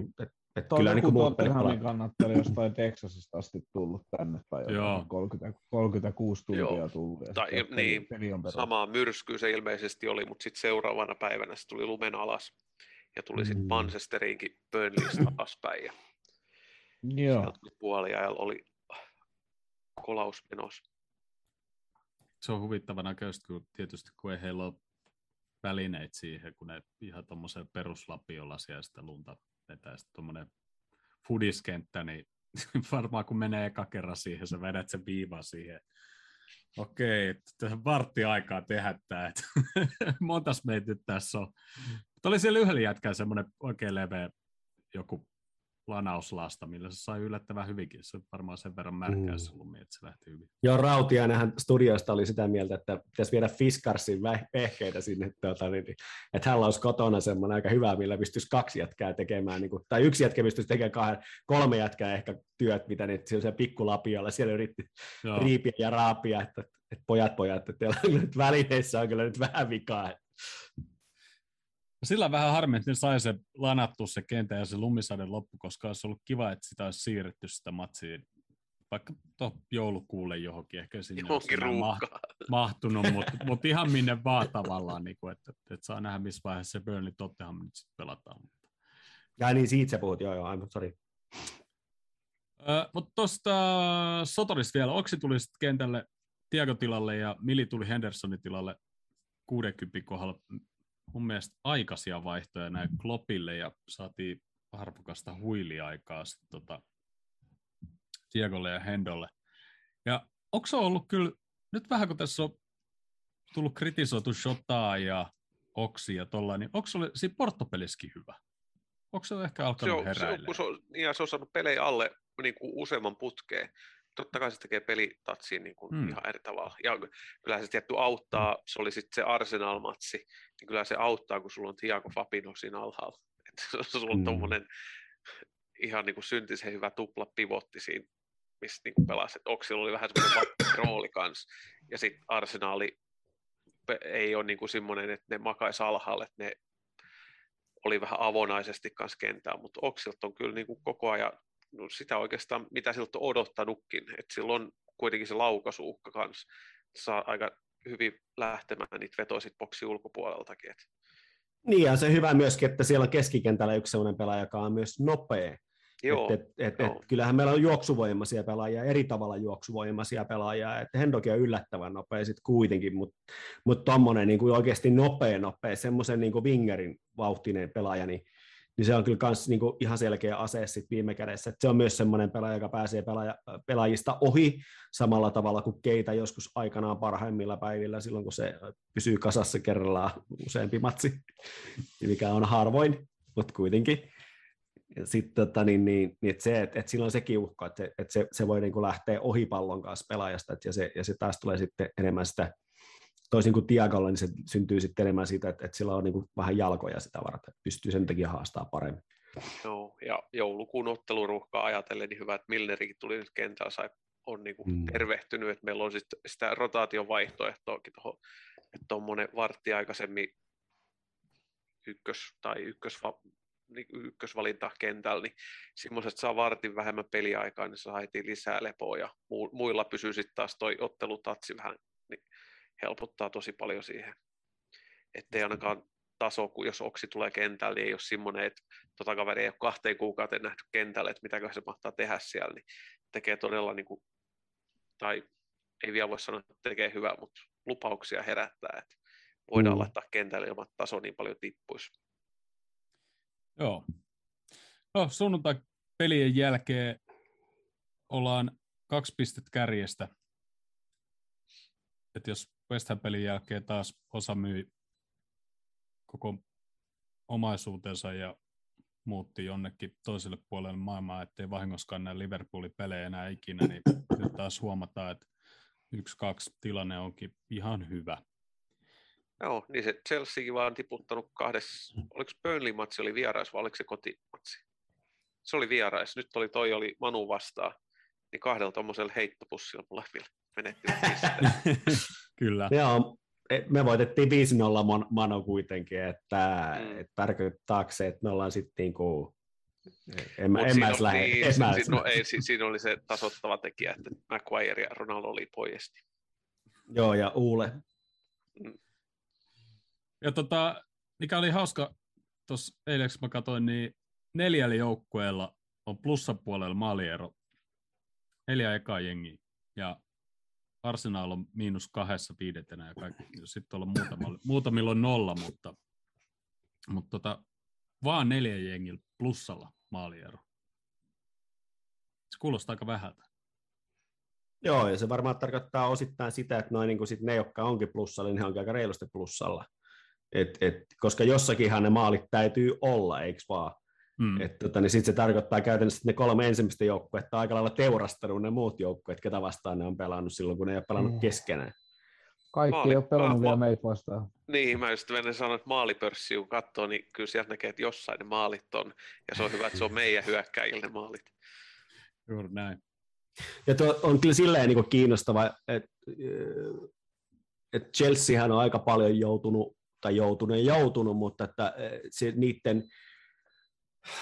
Että kyllä niin kuin muut pelit kannatteli jostain Texasista asti tullut tänne, tai Joo. 30, 36 tuntia Joo. tullut. Ja tai, peli, niin, peli on samaa myrskyä se ilmeisesti oli, mutta sitten seuraavana päivänä se tuli lumen alas, ja tuli sitten mm. Manchesteriinkin Burnleystä alaspäin, ja Joo. puoliajalla oli kolaus menossa. Se on huvittava näköistä, kun tietysti kun ei heillä ole välineitä siihen, kun ne ihan tuommoisen peruslapiolla siellä sitä lunta vetää sitten tuommoinen fudiskenttä, niin varmaan kun menee eka kerran siihen, sä vedät sen viivan siihen. Okei, tässä vartti aikaa tehdä tämä, että montas meitä nyt tässä on. Mutta oli siellä yhdellä jätkään semmoinen oikein leveä joku lanauslasta, millä se sai yllättävän hyvinkin. Se on varmaan sen verran märkää mm. se lumi, että se lähti hyvin. Joo, Rautiainenhan studioista oli sitä mieltä, että pitäisi viedä Fiskarsin vehkeitä sinne, tuota, niin, että hän olisi kotona semmoinen aika hyvä, millä pystyisi kaksi jätkää tekemään, niin kuin, tai yksi jätkä pystyisi tekemään kahden, kolme jätkää ehkä työt, mitä niitä siellä pikkulapiolla siellä yritti Joo. riipiä ja raapia, että, että pojat pojat, että teillä nyt välineissä on kyllä nyt vähän vikaa. Sillä vähän harmi, että ne sai se lanattu se kentä ja se lumisade loppu, koska olisi ollut kiva, että sitä olisi siirretty sitä matsia vaikka tuohon joulukuulle johonkin, ehkä sinne johonkin ma- mahtunut, mutta mut ihan minne vaan tavallaan, niin kuin, että, että saa nähdä, missä vaiheessa se Burnley Tottenham nyt sitten pelataan. Ja niin, siitä sä puhut, joo, joo, aivan, sorry. Öö, mutta tuosta Sotorista vielä, Oksi tuli sitten kentälle Tiago tilalle ja Mili tuli Hendersonin tilalle 60 kohdalla mun mielestä aikaisia vaihtoja näin Kloppille ja saatiin arvokasta huiliaikaa sitten tota Diegolle ja Hendolle. Ja onko se ollut kyllä, nyt vähän kun tässä on tullut kritisoitu Shotaa ja Oksi ja tolla, niin onko se oli siinä Portopeliskin hyvä? Onko se ehkä alkanut se on, Se on, se on, niin se on saanut pelejä alle niin kuin useamman putkeen totta kai se tekee pelitatsiin niin kuin hmm. ihan eri tavalla. Ja kyllä se tietty auttaa, se oli sitten se Arsenal-matsi, niin kyllä se auttaa, kun sulla on Thiago Fabino siinä alhaalla. Että sulla on hmm. tuommoinen ihan niin kuin syntisen hyvä tupla pivotti siinä, missä niin kuin pelasi. Että Oksilla oli vähän semmoinen rooli kanssa. Ja sitten Arsenali ei ole niin kuin semmoinen, että ne makaisi alhaalla, että ne oli vähän avonaisesti kanssa kentää, mutta Oksilt on kyllä niin kuin koko ajan no sitä oikeastaan, mitä siltä on odottanutkin, että silloin kuitenkin se laukasuukka kanssa saa aika hyvin lähtemään niitä vetoisit boksi ulkopuoleltakin. Et. Niin, ja se hyvä myöskin, että siellä on keskikentällä yksi sellainen pelaaja, joka on myös nopea. Joo, et, et, et, joo. Et, kyllähän meillä on juoksuvoimaisia pelaajia, eri tavalla juoksuvoimaisia pelaajia, että Hendokin on yllättävän nopea sitten kuitenkin, mutta mut tuommoinen niin oikeasti nopea nopea, semmoisen niin Wingerin vauhtinen pelaaja, niin niin se on kyllä kans niin kuin ihan selkeä ase sit viime kädessä. Et se on myös semmoinen pelaaja, joka pääsee pelaaja, pelaajista ohi samalla tavalla kuin keitä joskus aikanaan parhaimmilla päivillä silloin, kun se pysyy kasassa kerrallaan useampi matsi, mikä on harvoin, mutta kuitenkin. sitten tota, niin, niin, niin että se, että, että sillä on sekin uhka, että, että se, se voi niin kuin lähteä ohi pallon kanssa pelaajasta, että, ja, se, ja se taas tulee sitten enemmän sitä, toisin kuin Tiagolla, niin se syntyy sitten enemmän siitä, että, että sillä on niin kuin vähän jalkoja sitä varten, että pystyy sen takia haastaa paremmin. Joo, ja joulukuun otteluruhkaa ajatellen, niin hyvä, että Milnerikin tuli nyt kentällä, sai, on niin kuin mm. tervehtynyt, että meillä on sit sitä rotaation vaihtoehtoakin tuohon, että tuommoinen vartti aikaisemmin ykkös- tai ykkösva, niin ykkösvalinta kentällä, niin semmoiset saa vartin vähemmän peliaikaa, niin saa heti lisää lepoa ja muilla pysyy sitten taas toi ottelutatsi vähän, niin helpottaa tosi paljon siihen. Ettei ainakaan taso, kun jos Oksi tulee kentälle, niin ei ole semmoinen, että tota kaveri ei ole kahteen kuukauteen nähty kentälle, että mitäkö se mahtaa tehdä siellä, niin tekee todella, niin kuin, tai ei vielä voi sanoa, että tekee hyvää, mutta lupauksia herättää, että voidaan mm. laittaa kentälle ilman, taso niin paljon tippuisi. Joo. No, sunnuntai pelien jälkeen ollaan kaksi pistettä kärjestä. Et jos West Ham-pelin jälkeen taas osa myi koko omaisuutensa ja muutti jonnekin toiselle puolelle maailmaa, ettei vahingoskaan näe Liverpoolin pelejä enää ikinä, niin nyt taas huomataan, että yksi-kaksi tilanne onkin ihan hyvä. Joo, niin se Chelseakin vaan tiputtanut kahdessa, oliko Burnley-matsi oli vierais vai oliko se kotimatsi? Se oli vierais, nyt oli toi oli Manu vastaan, niin kahdella tuommoisella heittopussilla mulla vielä menetti Kyllä. Joo, e, me voitettiin 5-0 Mano kuitenkin, että mm. et tarkoittaako se, että me ollaan sitten niinku, en, mä, en mä edes lähde. Niin, en mä si, no, ei, si, siinä oli se tasottava tekijä, että McQuire ja Ronaldo oli pojesti. Joo, ja Uule. Mm. Ja tota, mikä oli hauska, tuossa eilen mä katsoin, niin neljällä joukkueella on plussapuolella maaliero. Neljä ekaa jengiä. Ja Arsenal on miinus kahdessa viidentenä ja kaikki. Sitten on muutamilla, muutamilla on nolla, mutta, mutta tota, vaan neljä jengillä plussalla maaliero. Se kuulostaa aika vähältä. Joo, ja se varmaan tarkoittaa osittain sitä, että noin niin sit ne, jotka onkin plussalla, niin he onkin aika reilusti plussalla. Et, et, koska jossakinhan ne maalit täytyy olla, eikö vaan? Mm. tota, niin sitten se tarkoittaa käytännössä, että ne kolme ensimmäistä joukkuetta on aika lailla teurastanut ne muut joukkueet, ketä vastaan ne on pelannut silloin, kun ne ei ole pelannut mm. keskenään. Kaikki Maali, ei ole pelannut vielä meitä vastaan. Niin, mä just menen sanoa, että maalipörssi, kun katsoo, niin kyllä sieltä näkee, että jossain ne maalit on, ja se on hyvä, että se on meidän hyökkäjille ne maalit. Juuri näin. Ja tuo on kyllä silleen niin kiinnostava, että, että Chelseahän on aika paljon joutunut, tai joutunut ja joutunut, mutta että se, niiden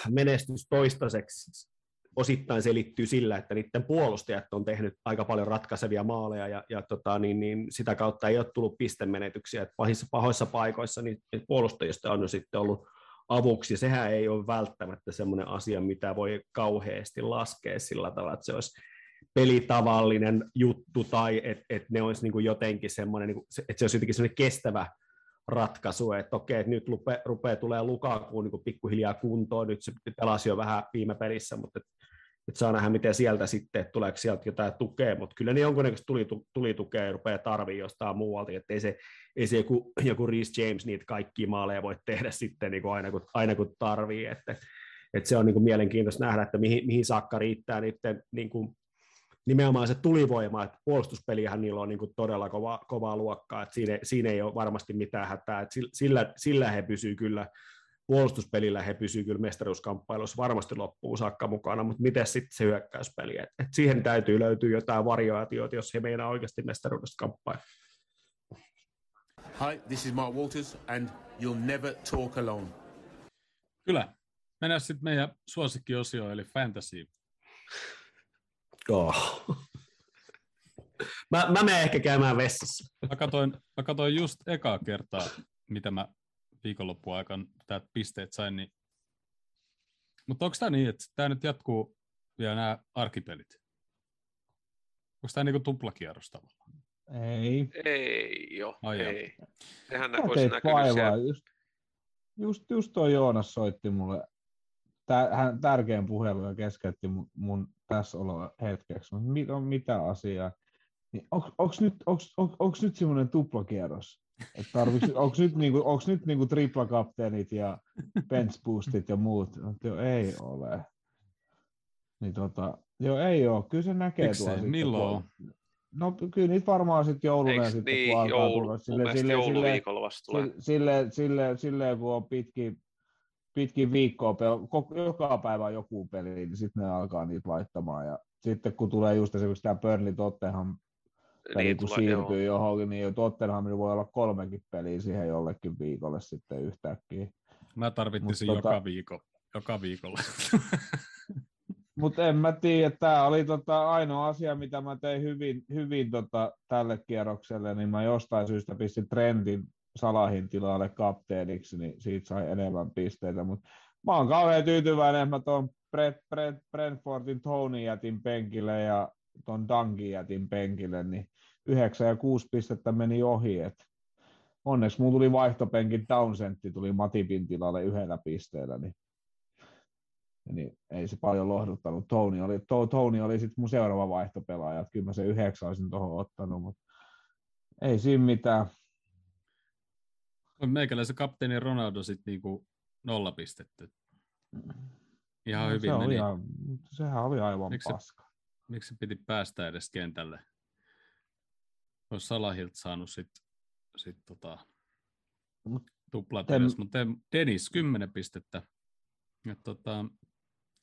menestys toistaiseksi osittain selittyy sillä, että niiden puolustajat on tehnyt aika paljon ratkaisevia maaleja ja, ja tota, niin, niin sitä kautta ei ole tullut pistemenetyksiä. Että pahissa, pahoissa paikoissa niin puolustajista on jo sitten ollut avuksi. Sehän ei ole välttämättä semmoinen asia, mitä voi kauheasti laskea sillä tavalla, että se olisi pelitavallinen juttu tai että et ne olisi niin jotenkin semmoinen, niin kuin, että se olisi jotenkin semmoinen kestävä ratkaisu, että okei, että nyt rupeaa, rupeaa tulee Lukakuun niin pikkuhiljaa kuntoon, nyt se pelasi jo vähän viime pelissä, mutta et, saa nähdä, miten sieltä sitten, että tuleeko sieltä jotain tukea, mutta kyllä ne jonkunnäköistä tuli, tuli tukea rupeaa tarvii jostain muualta, että ei se, ei se joku, joku Reece James niitä kaikki maaleja voi tehdä sitten niin kuin aina, kun, aina kun tarvii, että, että se on niin kuin mielenkiintoista nähdä, että mihin, mihin saakka riittää niiden niin kuin nimenomaan se tulivoima, että puolustuspelihän niillä on niin kuin todella kova, kovaa luokkaa, että siinä, siinä ei ole varmasti mitään hätää, että sillä, sillä he pysyvät kyllä, puolustuspelillä he pysyvät kyllä mestaruuskamppailussa varmasti loppuun saakka mukana, mutta miten sitten se hyökkäyspeli, että et siihen täytyy löytyä jotain variaatioita, jos he meinaa oikeasti mestaruudesta kamppailla. Hi, this is Mark Walters and you'll never talk alone. Kyllä. Mennään sitten meidän suosikkiosioon, eli fantasy. Oh. mä, mä menen ehkä käymään vessassa. Mä katsoin, mä katsoin just ekaa kertaa, mitä mä viikonloppuun aikaan tätä pisteet sain. Niin... Mutta onko tämä niin, että tämä nyt jatkuu vielä nämä arkipelit? Onko tämä niinku tuplakierros tavallaan? Ei. Ei jo, Ai ei. Sehän Sä teit vaivaa. Just, just, just tuo Joonas soitti mulle hän tärkeän puhelu ja keskeytti mun, mun tässä olo hetkeksi, mutta mit, on mitä asiaa. Niin onko nyt, onks, onks, onks nyt semmoinen tuplakierros? Onko nyt, niinku, onks nyt niinku triplakapteenit ja bench boostit ja muut? Joo, ei ole. Niin tota, joo, ei ole. Kyllä se näkee Miksei? tuolla sitten, Milloin kun- No kyllä niitä varmaan sitten jouluna Eikö sitten, niin, kun alkaa joulu, tulla. Sille, sille, sille, jouluviikolla vasta tulee. sille, sille, sille, sille, kun on pitkin, pitkin viikkoa, pel- koko, joka päivä on joku peli, niin sitten ne alkaa niitä laittamaan. Ja sitten kun tulee just esimerkiksi tämä Burnley Tottenham peli, Niin kun tulee, joo. siirtyy johonkin, niin Tottenhamilla voi olla kolmekin peliä siihen jollekin viikolle sitten yhtäkkiä. Mä tarvittisin Mut joka, tota- viikko, joka viikolla. Mutta en mä tiedä, tämä oli tota ainoa asia, mitä mä tein hyvin, hyvin tota tälle kierrokselle, niin mä jostain syystä pistin trendin Salahin tilalle kapteeniksi, niin siitä sai enemmän pisteitä, mutta mä oon kauhean tyytyväinen, mä tuon Brent, Brent, Brentfordin Tony jätin penkille ja tuon Dangin jätin penkille, niin 9 ja 6 pistettä meni ohi, et onneksi mulla tuli vaihtopenkin Downsentti tuli Matipin tilalle yhdellä pisteellä, niin niin ei se paljon lohduttanut. Tony oli, to, Tony oli sitten mun seuraava vaihtopelaaja, että kyllä mä se yhdeksän olisin tuohon ottanut, mutta ei siinä mitään. On meikäläisen kapteeni Ronaldo sitten niinku nolla pistettä. Ihan hyvin No se meni. oli ihan, sehän oli aivan Miksi se- paska. Miksi se piti päästä edes kentälle? Olisi Salahilta saanut sitten sit tota, tuplat tem- edes, mutta Dennis 10 pistettä. Ja tota,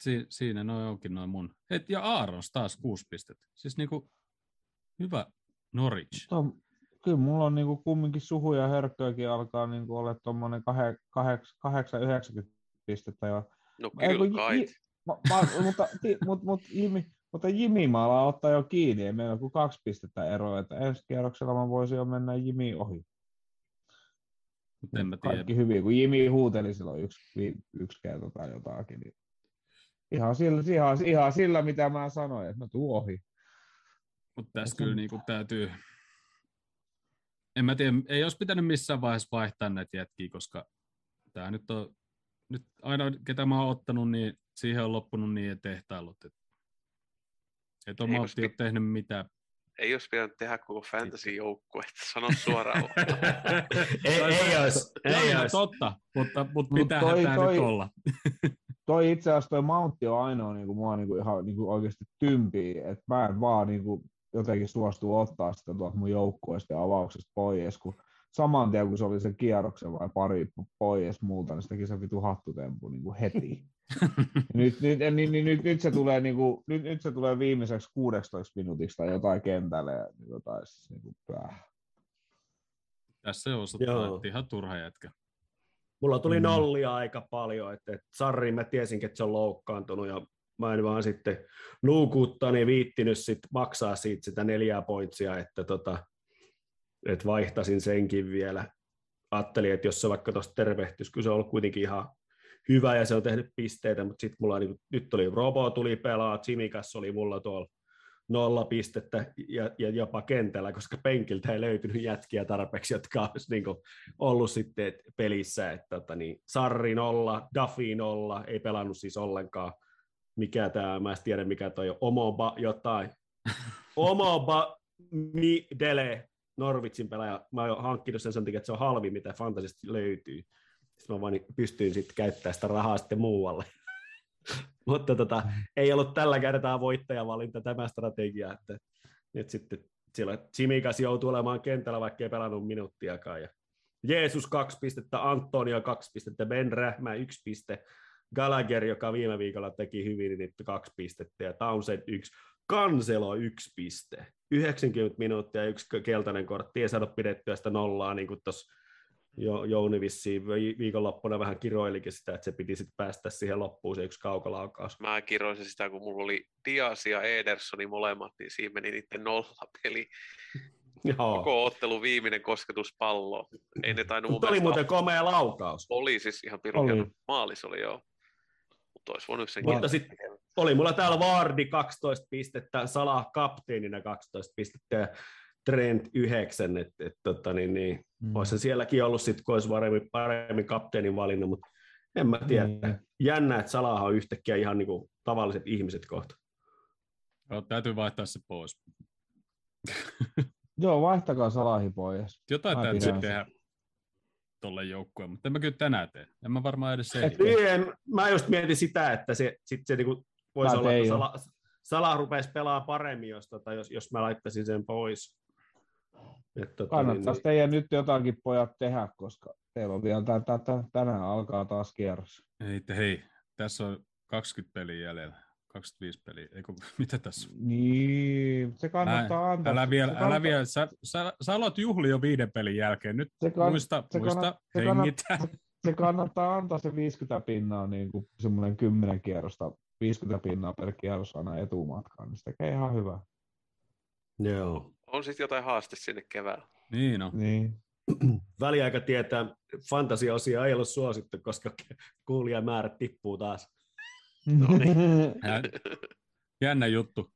si, siinä noin onkin noin mun. Et, ja Aarons taas 6 pistettä. Siis niinku hyvä Norwich. To, kyllä mulla on niinku kumminkin suhu ja hörkköäkin alkaa niinku olla tuommoinen 8-90 pistettä jo. No kyllä kai. Ma, ma, mutta, ti, mut, mut, Jimi, mutta Jimi mä alan ottaa jo kiinni, ei meillä ole kuin kaksi pistettä eroa, että ensi kierroksella mä voisin jo mennä Jimi ohi. Mutta en mä tiedä. Kaikki hyvin, kun Jimi huuteli silloin yksi, yksi kerta tai jotakin. Niin ihan, sillä, ihan, ihan sillä, mitä mä sanoin, että mä tuun ohi. Mutta tässä on- kyllä niinku täytyy... En mä tiedä, ei olisi pitänyt missään vaiheessa vaihtaa näitä jätkiä, koska tämä nyt on... Nyt aina, ketä mä oon ottanut, niin siihen on loppunut niin tehtailut, että et on Ei, ole tehnyt mitään. Ei olisi pitänyt tehdä koko fantasy-joukkue, että sano suoraan. ei, ei olisi, ei olisi. totta, mutta, mutta Mut pitäähän toi- tämä toi- nyt olla. Toi itse asiassa toi Mountti on ainoa niin kuin, mua niin kuin, ihan niin kuin oikeasti tympii, että mä en vaan niin kuin, jotenkin suostu ottaa sitä tuolta mun joukkueesta ja avauksesta pois, kun saman tien kun se oli sen kierroksen vai pari pois muuta, niin se teki se vitu hattutempu niin kuin heti. nyt, nyt, niin, niin, nyt, nyt, se tulee, niin kuin, nyt, nyt se tulee viimeiseksi 16 minuutiksi tai jotain kentälle ja niin jotain, siis, niin kuin, äh. Tässä se osoittaa, että ihan turha jätkä. Mulla tuli Mm. nollia aika paljon, että, että Sarri mä tiesin, että se on loukkaantunut ja mä en vaan sitten nuukuttaa niin viittinyt sit maksaa siitä sitä neljää pointsia, että, tota, että vaihtasin senkin vielä. Ajattelin, että jos se vaikka tuosta tervehtyisi, kyllä se on ollut kuitenkin ihan hyvä ja se on tehnyt pisteitä, mutta sitten mulla niin, nyt tuli Robo tuli pelaa, Chimikas oli mulla tuolla nolla pistettä ja, ja jopa kentällä, koska penkiltä ei löytynyt jätkiä tarpeeksi, jotka olisi niin kuin ollut sitten et pelissä. Että, tota, niin, Sarri nolla, Duffy nolla, ei pelannut siis ollenkaan. Mikä tämä, mä en tiedä mikä toi on, Omoba jotain. Omoba Mi Dele, Norwichin pelaaja. Mä oon hankkinut sen sen takia, että se on halvi, mitä fantasista löytyy. Sitten mä vaan pystyin sitten käyttämään sitä rahaa sitten muualle. Mutta tota, ei ollut tällä kertaa voittajavalinta tämä strategia, että nyt sitten siellä Chimikas joutuu olemaan kentällä, vaikka ei pelannut minuuttiakaan. Ja Jeesus kaksi pistettä, Antonio kaksi pistettä, Ben Rähmä yksi piste, Gallagher, joka viime viikolla teki hyvin, niin kaksi pistettä, ja Townsend yksi, Kanselo yksi piste, 90 minuuttia yksi keltainen kortti, ei saada pidettyä sitä nollaa, niin kuin tuossa jo, Jouni vissiin vi- viikonloppuna vähän kiroilikin sitä, että se piti sitten päästä siihen loppuun se yksi kaukolaukaus. Mä kiroisin sitä, kun mulla oli Dias ja Edersoni molemmat, niin siinä meni niiden nollapeli. Joo. Koko ottelu viimeinen kosketus palloon. Ei ne tainnut mun oli muuten komea laukaus. Oli siis ihan pirun oli. Maalis oli joo. Mutta olisi voinut sen Mutta sitten oli mulla täällä Vardi 12 pistettä, Salah kapteenina 12 pistettä ja Trent 9, että et, tota, niin, niin, Mm. olisi se sielläkin ollut sitten, kun olisi paremmin, paremmin kapteenin valinnut, mutta en mä tiedä. Niin. Jännä, että Salah on yhtäkkiä ihan niin kuin tavalliset ihmiset kohta. Joo, täytyy vaihtaa se pois. Joo, vaihtakaa Salahi pois. Jotain täytyy tehdä tolle joukkueen, mutta en mä kyllä tänään tee. En mä varmaan edes se. Et- Niin, en- mä just mietin sitä, että se, sit se niinku voisi Mä olla, että. Sala, Sala rupesi pelaa paremmin, jos, tota, jos, jos mä laittaisin sen pois. Et, tota, Kannattaisi niin, teidän nyt jotakin pojat tehdä, koska teillä on vielä tä, tä, tä, tänään alkaa taas kierros. Ei, te- hei, tässä on 20 peliä jäljellä. 25 peliä. Eikö, mitä tässä? Niin, se kannattaa Mä, antaa. älä vielä, se älä kannattaa- vielä. Sä, sä, sä aloit juhli jo viiden pelin jälkeen. Nyt Se kann- muista, se muista kannat- se kannat- hengitä. se kannattaa antaa se 50 pinnaa, niin kuin semmoinen 10 kierrosta, 50 pinnaa per kierros aina etumatkaan, niin se tekee ihan hyvä. Joo. On sitten jotain haaste sinne keväällä. Niin on. Niin. Väliaika tietää, fantasia-osia ei ollut suosittu, koska kuulijamäärät tippuu taas. No niin. Jä- Jännä juttu.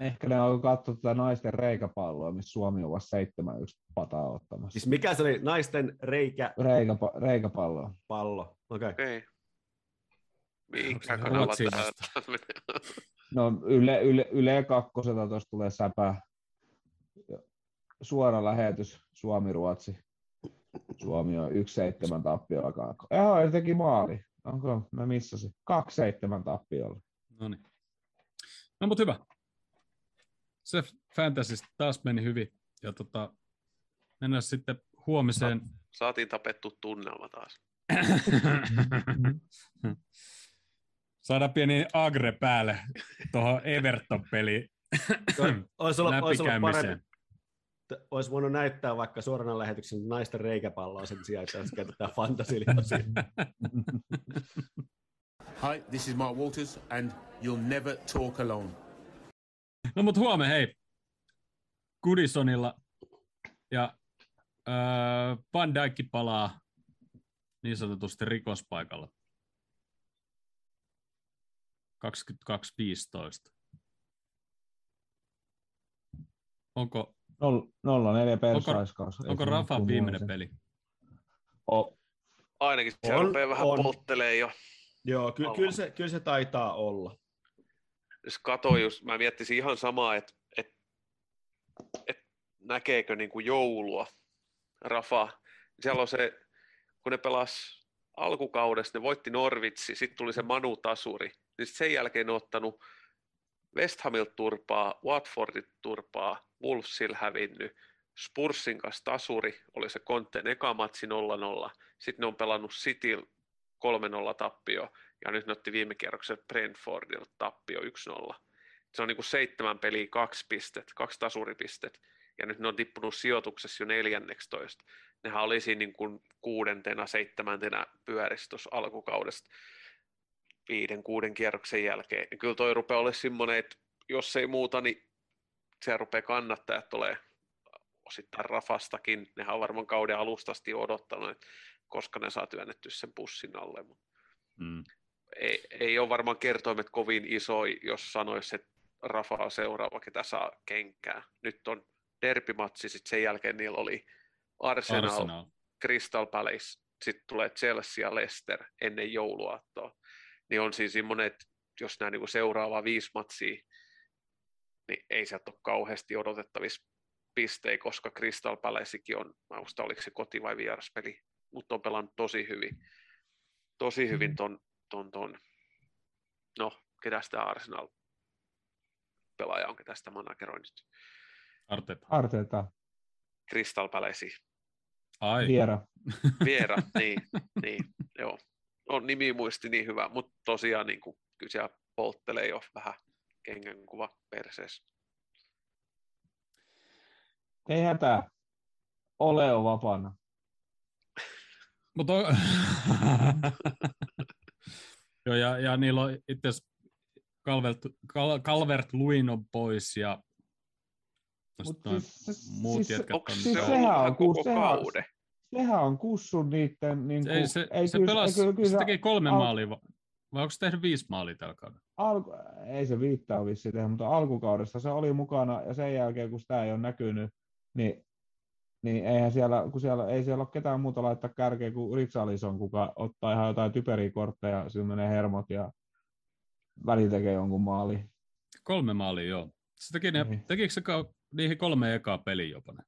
Ehkä ne on katsoa tätä naisten reikäpalloa, missä Suomi on vasta 7-1 pataa ottamassa. Siis mikä se oli? Naisten reikäpallo. Reikäpa- reikäpalloa. Okei. Okay. Okei. Mihinkä se kanava menee? No Yle, yle, yle kakkoselta tuosta tulee säpä. Suora lähetys Suomi-Ruotsi. Suomi on 1-7 tappiolla. Joo, ja teki maali. Onko? Mä missasin. 2-7 tappiolla. No niin. No mutta hyvä. Se Fantasy taas meni hyvin. Ja tota, mennään sitten huomiseen. Saatiin tapettu tunnelma taas. Saadaan pieni agre päälle tuohon Everton-peliin Olisi ollut, olisi ollut parempi. Olisi voinut näyttää vaikka suorana lähetyksen naisten reikäpalloa sen sijaan, että olisi käytetään fantasy Hi, this is Mark Walters, and you'll never talk alone. No mutta huomenna hei. Goodisonilla ja öö, Van Dijk palaa niin sanotusti rikospaikalla. 22.15. Onko, Noll- 0-4 persaiskaus. Onko se Rafa viimeinen peli? O- Ainakin se On, rupeaa vähän on. polttelee jo. Joo, ky- kyllä, se, kyllä se taitaa olla. Jos katsoin just, mä miettisin ihan samaa, että et, et näkeekö niin kuin joulua Rafa. Siellä on se, kun ne pelas alkukaudesta, ne voitti Norvitsi, sitten tuli se Manu Tasuri, niin sen jälkeen ne on ottanut West Hamilta turpaa, Watfordit turpaa, Wolvesilla hävinnyt, Spursin kanssa tasuri, oli se Conten eka matsi 0-0, sitten ne on pelannut Cityl 3-0 tappio, ja nyt ne otti viime kierroksen Brentfordilta tappio 1-0. Se on niin kuin seitsemän peliä, kaksi pistet, kaksi tasuripistet, ja nyt ne on tippunut sijoituksessa jo 14. Nehän oli siinä niin kuin kuudentena, seitsemäntenä pyörissä tuossa alkukaudesta viiden, kuuden kierroksen jälkeen. Ja kyllä toi rupeaa olemaan semmoinen, että jos ei muuta, niin se rupeaa kannattajat tulee osittain Rafastakin. Nehän on varmaan kauden alusta asti jo odottanut, että koska ne saa työnnetty sen pussin alle. Mm. ei, ei ole varmaan kertoimet kovin iso, jos sanoisi, että Rafa on seuraava, ketä saa kenkää. Nyt on derbimatsi, sitten sen jälkeen niillä oli Arsenal, Arsenal. Arsenal. Crystal Palace, sitten tulee Chelsea ja Leicester ennen jouluaattoa. Niin on siis semmoinen, että jos nämä niinku seuraavaa viisi matsia, niin ei sieltä ole kauheasti odotettavissa pistejä, koska Crystal Palacekin on, mä muistan, oliko se koti- vai vieraspeli, mutta on pelannut tosi hyvin. Tosi hyvin ton, ton, ton. no, ketä sitä Arsenal pelaaja on, ketä sitä manageroin nyt. Arteta. Arteeta, Crystal Palace, Ai, Viera. Viera, niin, niin, joo. On nimi muisti niin hyvä, mutta tosiaan niin kuin, kyllä siellä polttelee jo vähän kengän kuva perseessä. Ei hätää. Ole on vapaana. Mutta. Joo, ja, ja niillä on itse asiassa Calvert, Cal, Calvert Luin on pois ja Mut noin siis- muut siis- jätkät on se siis sehän on koko sehän- kauden? Sehän on kussun niiden... Niin ei, kuin, se, ei, se, kyllä- pelasi, ei, kyllä- kyllä se teki kolme al- maalia, vai onko se tehnyt viisi maalia tällä kaudella? alku, ei se viittaa vissiin tehdä, mutta alkukaudesta se oli mukana ja sen jälkeen kun sitä ei ole näkynyt, niin, niin eihän siellä, kun siellä, ei siellä ole ketään muuta laittaa kärkeä kuin Richarlison, kuka ottaa ihan jotain typeriä kortteja, sillä menee hermot ja väli tekee jonkun maali. Kolme maalia, joo. Se teki ne, Niin. tekikö se kau- niihin kolme ekaa peliä jopa. Ne.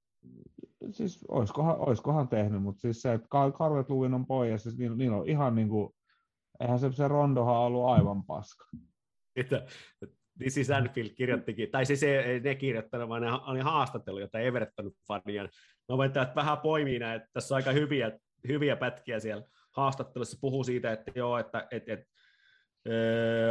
Siis oiskohan, oiskohan tehnyt, mutta siis se, että Carlet Luvin on pois, siis niillä, niillä on ihan niin kuin, eihän se, se Rondohan ollut aivan paska. Että This is Anfield kirjoittikin, tai siis ei ne kirjoittanut, vaan ne oli haastattelu, jota Everton-fania. Mä voin että vähän poimia näitä, tässä on aika hyviä, hyviä pätkiä siellä haastattelussa, puhuu siitä, että joo, että, että, että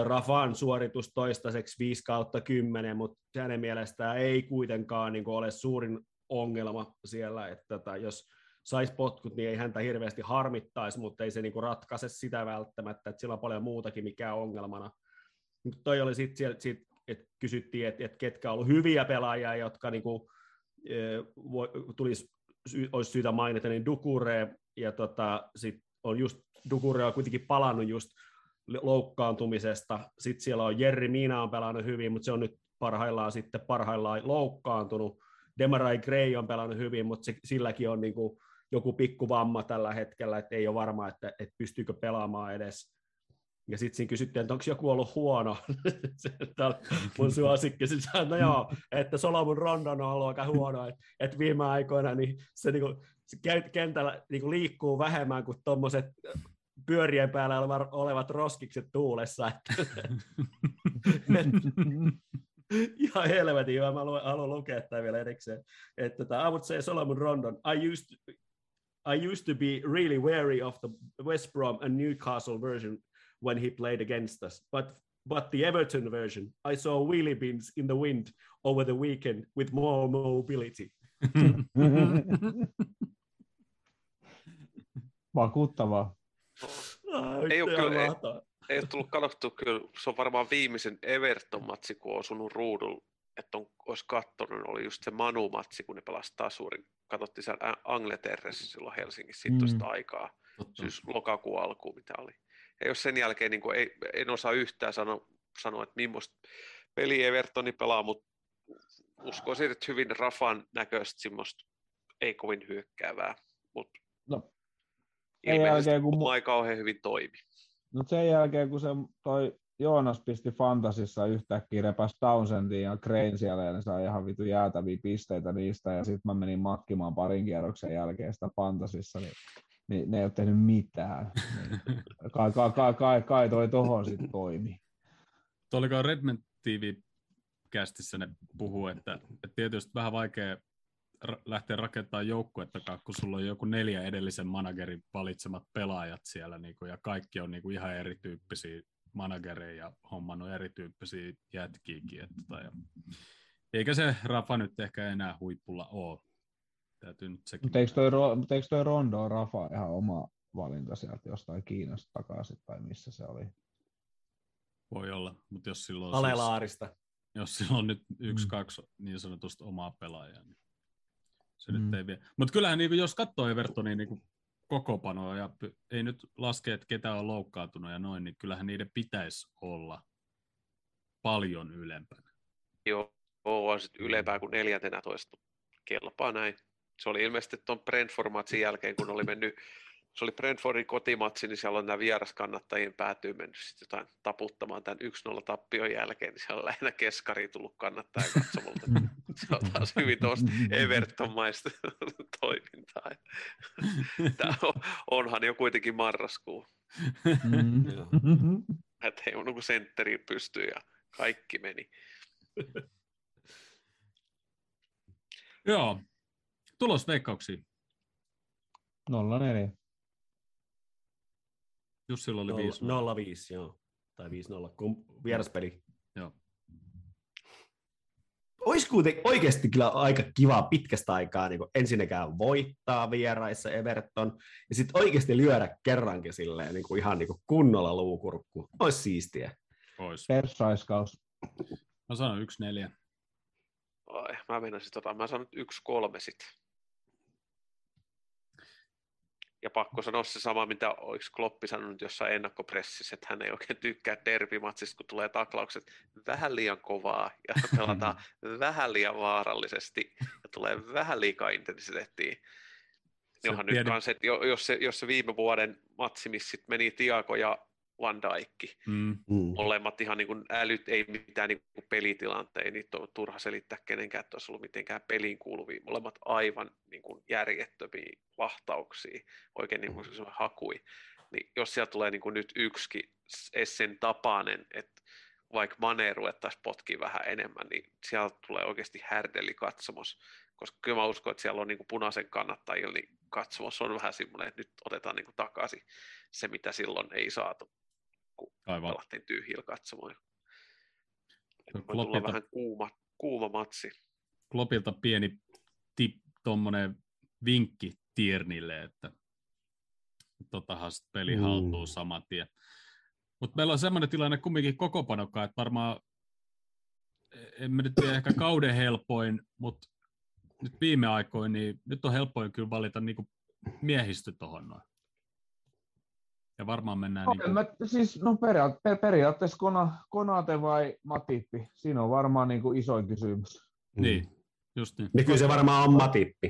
Rafan suoritus toistaiseksi 5 kautta 10, mutta hänen mielestään ei kuitenkaan niin ole suurin ongelma siellä, että että tota, jos saisi potkut, niin ei häntä hirveästi harmittaisi, mutta ei se niin ratkaise sitä välttämättä, että sillä on paljon muutakin, mikä on ongelmana. Mutta toi oli sitten, sit, että kysyttiin, että, että ketkä ollut hyviä pelaajia, jotka niin kuin, tulisi, olisi syytä mainita, niin Dukure, ja tota, sit on just, Dukure on kuitenkin palannut just loukkaantumisesta. Sitten siellä on Jerry Mina on pelannut hyvin, mutta se on nyt parhaillaan sitten parhaillaan loukkaantunut. Demarai Gray on pelannut hyvin, mutta se, silläkin on niin joku pikku vamma tällä hetkellä, että ei ole varma, että, että pystyykö pelaamaan edes. Ja sitten siinä kysyttiin, että onko joku ollut huono. Mun suosikki. Sitten sanoin, no joo, että Solomon Rondon on ollut aika huono. Että, että viime aikoina niin se, niin kuin, se kentällä niin kuin liikkuu vähemmän kuin tuommoiset pyörien päällä olevat roskikset tuulessa. Ihan helvetin hyvä, mä haluan lukea tämä vielä erikseen. Että tämä, I would say Solomon Rondon, I used, I used to be really wary of the West Brom and Newcastle version when he played against us. But but the Everton version, I saw wheelie bins in the wind over the weekend with more mobility. Vakuuttavaa. ei, ole kyllä, ei, ei ole tullut katsottua, kyllä se on varmaan viimeisen Everton-matsi, kun on osunut ruudulla, että on, olisi katsonut, niin oli just se Manu-matsi, kun ne pelasivat Tasurin. Katsottiin siellä Angleterressä silloin Helsingissä sitten mm. aikaa, Totta. siis lokakuun alkuun, mitä oli. Ja jos sen jälkeen niin kuin ei, en osaa yhtään sanoa, sanoa että millaista peli Evertoni pelaa, mutta uskoisin, että hyvin Rafan näköistä semmoista ei kovin hyökkäävää, mutta no, ilmeisesti jälkeen, kun... ei kauhean hyvin toimi. No sen jälkeen, kun se toi Joonas pisti Fantasissa yhtäkkiä repäs Townsendin ja Crane siellä ja ne sai ihan vitu jäätäviä pisteitä niistä ja sitten mä menin makkimaan parin kierroksen jälkeen sitä Fantasissa, niin, niin ne ei ole tehnyt mitään. Niin, kai, kai, kai, kai, kai toi tohon sitten toimi. Tuoliko Redmond TV kästissä ne puhuu, että, että tietysti vähän vaikea lähteä rakentamaan joukkuetta, kun sulla on joku neljä edellisen managerin valitsemat pelaajat siellä, niin kuin, ja kaikki on niin kuin ihan erityyppisiä managereja ja hommannut erityyppisiä jätkiäkin. Että, tai, tota, eikä se Rafa nyt ehkä enää huipulla ole. Täytyy nyt sekin. Mutta eikö toi, mutta eikö toi Rondo Rafa ihan oma valinta sieltä jostain Kiinasta takaisin, tai missä se oli? Voi olla, mutta jos silloin... Alelaarista. Siis, jos silloin on nyt yksi, mm. kaksi niin sanotusta omaa pelaajaa, niin se mm. nyt ei vie. Mutta kyllähän niin jos katsoo Evertonin niin kokopanoa ja ei nyt laske, että ketä on loukkaantunut ja noin, niin kyllähän niiden pitäisi olla paljon ylempänä. Joo, on sitten ylempää kuin 14. Kelpaa näin. Se oli ilmeisesti tuon Brentford-matsin jälkeen, kun oli mennyt se oli Brentfordin kotimatsi, niin siellä on nämä vieraskannattajien päätyy mennyt sitten jotain taputtamaan tämän 1-0 tappion jälkeen, niin siellä on lähinnä keskari tullut kannattaja katsomulta. Se on taas hyvin tuosta Everton-maista toimintaa. Tämä on, onhan jo kuitenkin marraskuu. Mm. Että ei kuin sentteriin pystyy ja kaikki meni. Joo. Tulos veikkauksiin. 04. Jussilla oli 5 0 joo. Tai 5-0, kun vieraspeli. Joo. Olisi kuitenkin oikeasti kyllä aika kiva pitkästä aikaa niin ensinnäkään voittaa vieraissa Everton, ja sitten oikeasti lyödä kerrankin silleen, niin kuin ihan niin kuin kunnolla luukurkku. Olisi siistiä. Ois. Persaiskaus. Mä sanon yksi neljä. Ai, mä menisin tota, mä sanon yksi kolme sitten. Ja pakko sanoa se sama, mitä olisi Kloppi sanonut jossain ennakkopressissä, että hän ei oikein tykkää derbimatsista, kun tulee taklaukset vähän liian kovaa ja pelataan vähän liian vaarallisesti ja tulee vähän liikaa intensiteettiä. Johan nyt kanssa, että jos se, jos se viime vuoden matsi, missä meni Tiago ja Van Dijk. Mm. Mm. Molemmat ihan niin kuin älyt, ei mitään niin kuin pelitilanteita, niitä on turha selittää kenenkään, että olisi ollut mitenkään peliin kuuluvia. Molemmat aivan niin kuin järjettömiä vahtauksia, oikein niin kuin se hakui. Niin jos sieltä tulee niin kuin nyt edes sen tapainen, että vaikka Mane ruvettaisiin potkimaan vähän enemmän, niin sieltä tulee oikeasti härdeli katsomos. Koska kyllä mä uskon, että siellä on niin kuin punaisen kannattajilla, niin katsomos on vähän semmoinen, että nyt otetaan niin kuin takaisin se, mitä silloin ei saatu, kun Aivan. pelattiin tyhjillä katsomoilla. Voi tulla Kloppilta- vähän kuuma, kuuma matsi. Klopilta pieni tip, tommonen vinkki Tiernille, että totahan peli Mm. haltuu saman tien. Mutta meillä on semmoinen tilanne kumminkin koko panokkaan, että varmaan en mä nyt tiedä ehkä kauden helpoin, mutta nyt viime aikoina, niin nyt on helpoin kyllä valita niinku miehistö tuohon noin. Ja varmaan mennään No, niinku, en mä, siis, no periaat, per, periaatteessa Kona, Konate vai Matippi, siinä on varmaan niin kuin isoin kysymys. niin, just niin. Niin kyllä se varmaan on matippi.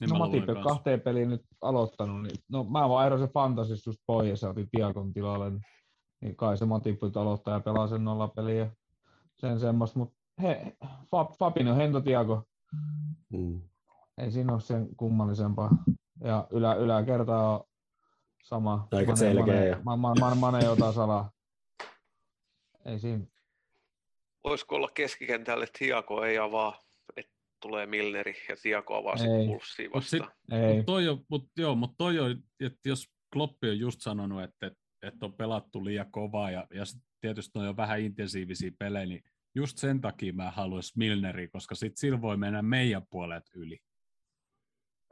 Niin no Matippi on kahteen peliin nyt aloittanut, niin no mä vaan erosin Fantasista just pois ja otin Tiakon tilalle, niin, niin kai se Matippi aloittaa ja pelaa sen nollapeliä ja sen semmoista, mutta he, Fab, Fabinho, Hento, Tiago, Mm. ei siinä ole sen kummallisempaa. Ja ylä, yläkerta on sama. Aika selkeä Mane, jo. Mane, Mane, Mane, Mane jota salaa. Ei siinä. Voisiko olla keskikentälle, että Tiago ei avaa, että tulee Milneri ja Tiago avaa sitten pulssiin Mut sit- vastaan. Ei. Mut toi on, mut, joo, mutta toi on, että jos Kloppi on just sanonut, että, että, on pelattu liian kovaa ja, ja sit tietysti on jo vähän intensiivisiä pelejä, niin just sen takia mä haluaisin Milneri, koska sit sillä voi mennä meidän puolet yli.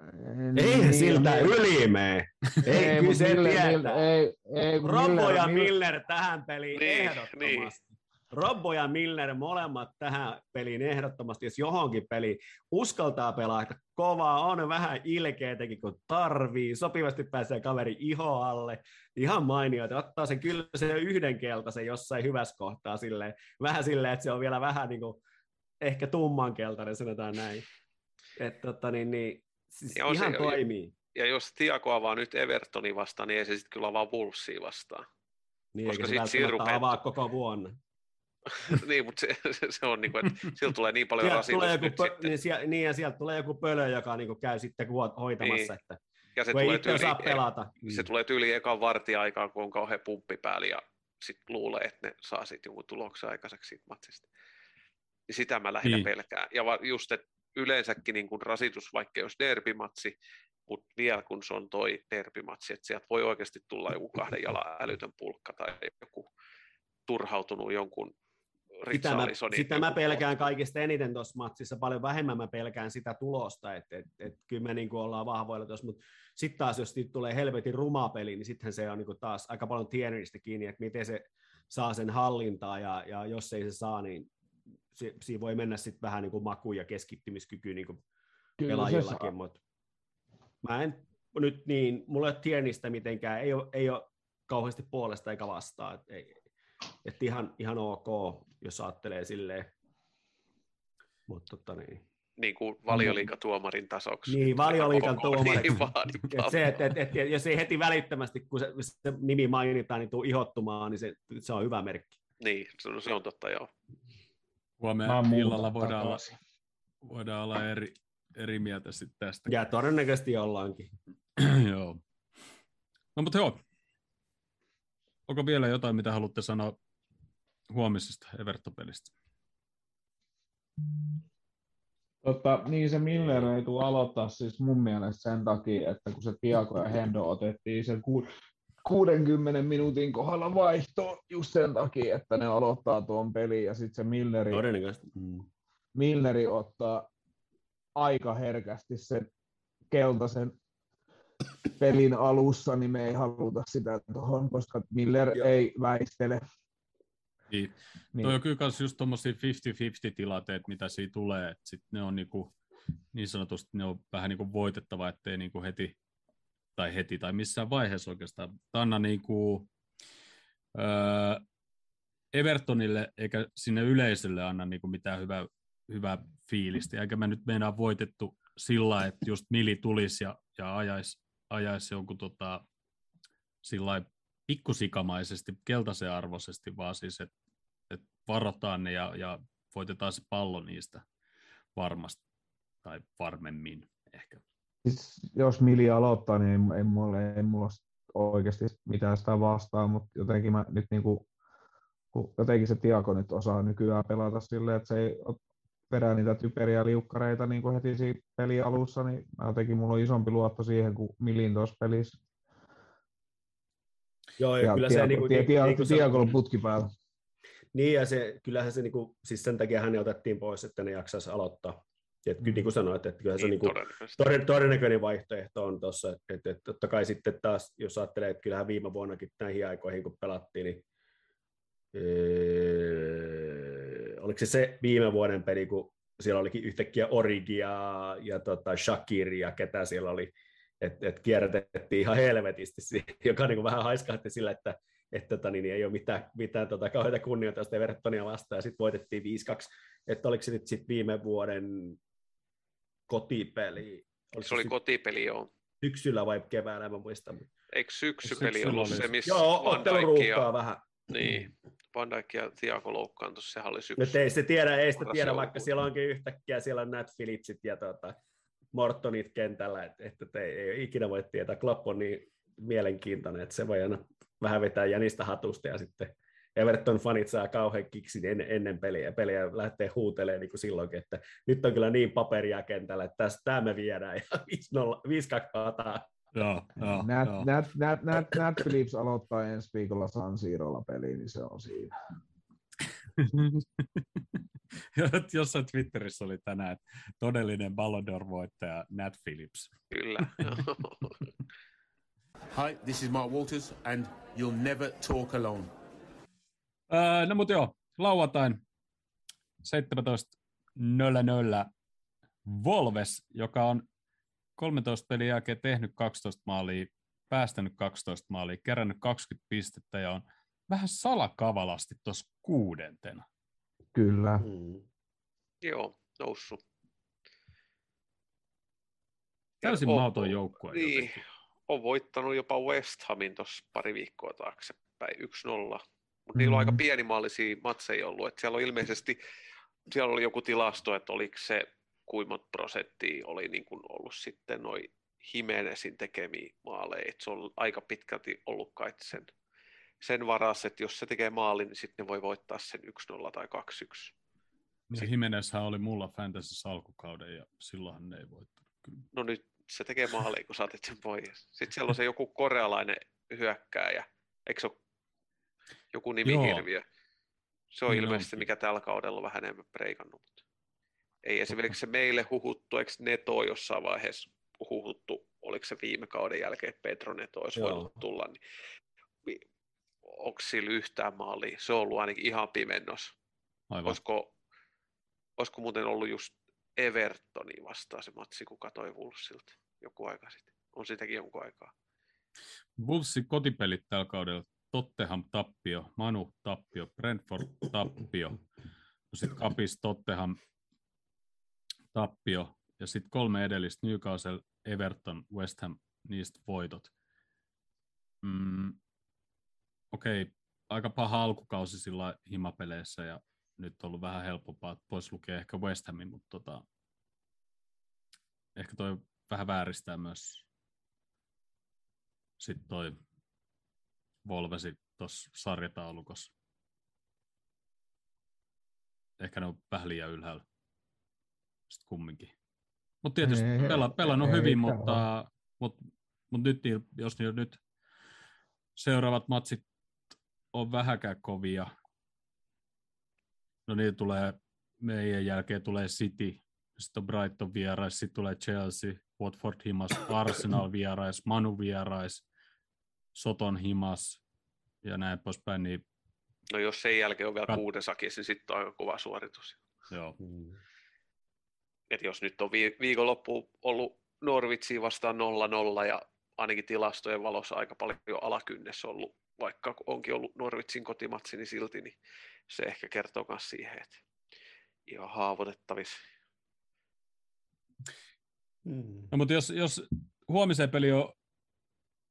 Eihän Niin, siltä niin. yli mene. Ei, kyllä mut se Miller- tietää. Miller- ei, ei, Robbo Miller- ja Miller- Miller tähän peliin Niin, ehdottomasti. Robbo ja Miller molemmat tähän peliin ehdottomasti, jos johonkin peliin uskaltaa pelata kovaa, on vähän ilkeätäkin kun tarvii, sopivasti pääsee kaveri iho alle, ihan mainioita, ottaa sen kyllä se yhden keltaisen jossain hyvässä kohtaa silleen, vähän silleen, että se on vielä vähän niin kuin, ehkä tummankeltainen, sanotaan näin. Että tota, niin, niin, siis Ja on ihan se- toimii. Ja jos Tiago avaa nyt Evertonin vastaan, niin ei se sitten kyllä avaa Wolvesia vastaan. Niin, koska eikä se välttämättä avaa koko vuonna. niin, mutta se, se, se on niin kuin, että sillä tulee niin paljon Sieltä rasitusta nyt pö, sitten. niin, siellä, niin, ja sieltä tulee joku pölö, joka niinku käy sitten hoitamassa, Niin. että Ja se tulee, tyyli, pelata. se tulee tyyli ekan vartiaikaa, kun on kauhean pumppi päällä ja sitten luulee, että ne saa sitten jonkun tuloksen aikaiseksi siitä matsista. Niin sitä mä lähinnä Niin. pelkään. Ja just, että yleensäkin niin kuin rasitus, vaikka jos derbimatsi, mutta vielä kun se on toi derbimatsi, että sieltä voi oikeasti tulla joku kahden jalan älytön pulkka tai joku turhautunut jonkun Sitä mä, Richarlisonin sitä mä pelkään kaikista eniten tuossa matsissa, paljon vähemmän mä pelkään sitä tulosta, että et, et, kyllä me niinku ollaan vahvoilla tuossa, mutta sitten taas jos siitä tulee helvetin ruma peli, niin sittenhän se on niinku taas aika paljon tieneristä kiinni, että miten se saa sen hallintaa, ja, ja jos ei se saa, niin si, siinä voi mennä sitten vähän niinku maku- ja keskittymiskyky niinku Kyllä se pelaajillakin, mutta mä en nyt niin, mulla ei ole tienistä mitenkään, ei ole, ei ole kauheasti puolesta eikä vastaan, et, ei, et ihan, ihan ok, jos ajattelee silleen, mutta tota niin. niin kuin valioliikatuomarin tasoksi. Niin, valioliigan Koko- tuomari. Niin. Et se, et, et, et, jos ei heti välittömästi, kun se, se nimi mainitaan, niin tuu ihottumaan, niin se, se on hyvä merkki. Niin, se on, se on totta joo. Huomenna illalla voidaan olla, voidaan olla eri, eri mieltä sitten tästä. Ja todennäköisesti ollaankin. joo. No mutta joo. Onko vielä jotain, mitä haluatte sanoa huomisesta Everton-pelistä? Tota, niin se Miller ei tule aloittaa siis mun mielestä sen takia, että kun se Tiago ja Hendo otettiin sen ku, 60 minuutin kohdalla vaihtoon just sen takia, että ne aloittaa tuon pelin ja sitten se Milleri, Todennäköisesti. Mm. Milleri ottaa aika herkästi sen keltaisen pelin alussa, niin me ei haluta sitä tuohon, koska Miller Joo. ei väistele. Niin. Niin. Toi on kyllä kans just tommosia 50-50 tilanteet, mitä siinä tulee, että sit ne on niinku, niin sanotusti ne on vähän niinku voitettava, ettei niinku heti, tai heti, tai missään vaiheessa oikeastaan, anna niinku, öö, Evertonille eikä sinne yleisölle anna niinku mitään hyvää, hyvää fiilistä, eikä me nyt meinaa voitettu sillä, että just Mili tulisi ja, ja ajaisi ajais jonkun tota, sillä pikkusikamaisesti, keltaisen arvoisesti, vaan siis, että et varotaan ne ja, ja voitetaan se pallo niistä varmasti tai varmemmin ehkä. Siis, jos Mili aloittaa, niin ei, ei, mulla, ei mulla oikeasti mitään sitä vastaan, mutta jotenkin mä nyt niin kuin, kun jotenkin se Tiago nyt osaa nykyään pelata silleen, että se ei perää niitä typeriä liukkareita niin kuin heti siinä pelin alussa, niin mä jotenkin mulla on isompi luotto siihen kuin Milin tuossa pelissä. Joo, ja, Ja kyllä Tiago, se niinku, Tiago, Tiago, niinku se- Tiago on putki päällä. Niin, ja se, kyllähän se, niinku, siis sen takia hän otettiin pois, että ne jaksaisi aloittaa. Et, kyllä niin kuin sanoit, että kyllä se Niin, niinku, todennäköisesti. toden, todennäköinen vaihtoehto on tuossa, että, että, että totta kai sitten taas, jos ajattelee, että kyllähän viime vuonnakin näihin aikoihin, kun pelattiin, niin öö, oliko se se viime vuoden peli, kun siellä olikin yhtäkkiä Origi ja, tota Shakir ja ketä siellä oli, että et kierrätettiin ihan helvetisti, joka niin kuin vähän haiskahti sillä, että että tota, niin ei ole mitään, mitään tota, kauheita kunnioitusta Evertonia vastaan, ja sitten voitettiin 5-2, että oliko se nyt sitten viime vuoden kotipeli, oliko Se oli sy- kotipeli, joo. syksyllä vai keväällä, mä muistan. Eikö syksypeli Syksyllä ollut oli se, missä Joo, Van Dijk otteluruuhkaa ja, vähän. niin, Van Dijk ja Thiago loukkaantui, sehän oli syksy. Nyt ei se tiedä, ei sitä tiedä, vaikka siellä onkin yhtäkkiä siellä on Nat Phillipsit ja tota, Mortonit kentällä, että, että ei, ei ikinä voi tietää. Klopp on niin mielenkiintoinen, että se voi aina vähän vetää jänistä hatusta ja sitten Everton fanit saa kauhean kiksin ennen, ennen peliä ja peliä lähtee huutelemaan niin kuin silloinkin, että nyt on kyllä niin paperia kentällä, että tästä tämä me viedään ja 5-2 pataa. Joo, joo, Nat, joo. Nat, Nat, Nat, Nat Phillips aloittaa ensi viikolla San Siirolla peliin, niin se on siinä. Jossain Twitterissä oli tänään että todellinen Ballon d'Or-voittaja Nat Phillips. Kyllä. Hi, this is Mark Walters, and you'll never talk alone. Öö, no mutta joo, lauantain 17.00 Volves, joka on 13 pelin jälkeen tehnyt 12 maalia, päästänyt 12 maalia, kerännyt 20 pistettä ja on vähän salakavalasti tuossa kuudentena. Kyllä. Mm. Joo, noussut. Täysin On- mahdoton joukkue. Niin, jotenkin. on voittanut jopa West Hamin tuossa pari viikkoa taaksepäin, 1-0. Mutta niillä on aika Mhm. pienimaallisia matseja ollut. Et siellä on ilmeisesti, siellä oli joku tilasto, että oliko se monta prosenttia oli niin kuin ollut sitten noin Jimenezin tekemiä maaleja. Et se on aika pitkälti ollut kai sen, sen varassa, että jos se tekee maalin, niin sitten ne voi voittaa sen 1-0 tai 2-1. Ja Jimenezhän oli mulla Fantasy alkukauden ja silloinhan ne ei voittanut. Kyllä. no nyt se tekee maaleja, kun saatit sen pois. Sitten siellä on se joku korealainen hyökkääjä, eikö se ole joku nimihirviö? Se on Niin ilmeisesti, mikä tällä kaudella on vähän enemmän preikannut. Mutta ei esimerkiksi se meille huhuttu, eikö Neto jossain vaiheessa huhuttu, oliko se viime kauden jälkeen, että Petro Neto olisi Joo. voinut tulla, niin onko sillä yhtään maalia? Se on ollut ainakin ihan pimennos. Aivan. Olisiko, olisiko muuten ollut just Evertoni vastaan se matsi, kun katsoi Wolvesilta joku aika sitten. On sitäkin jonkun aikaa. Wolvesin kotipelit tällä kaudella. Tottenham tappio, Manu tappio, Brentford tappio, sitten Kapis Tottenham tappio ja sitten kolme edellistä Newcastle, Everton, West Ham, niistä voitot. Mm, Okei, okay. aika paha alkukausi sillä himapeleissä ja nyt on ollut vähän helpompaa, että pois lukee ehkä West Hamin, mutta tota, ehkä toi vähän vääristää myös sitten toi Volvesi tuossa sarjataulukossa. Ehkä ne on vähän liian ylhäällä. Sitten kumminkin. Mutta tietysti Ei, pela, pelannut ei hyvin, mitään. mutta, mutta, mutta nyt, niillä- jos niillä nyt seuraavat matsit on vähäkään kovia, no niin tulee, meidän jälkeen tulee City, sitten on Brighton vierais, sitten tulee Chelsea, Watford himas, Arsenal vierais, Manu vierais, Soton himas ja näin poispäin, niin No jos sen jälkeen on vielä Kat- kuuden sakis, niin sitten on aika kova suoritus. joo. Mm. Et jos nyt on vi- viikonloppu ollut Norvitsiin vastaan 0-0 ja ainakin tilastojen valossa aika paljon alakynnes ollut, vaikka onkin ollut Norvitsin kotimatsi, niin silti niin se ehkä kertoo myös siihen, että ihan haavoitettavissa. Mm. No, mutta jos, jos huomiseen peli on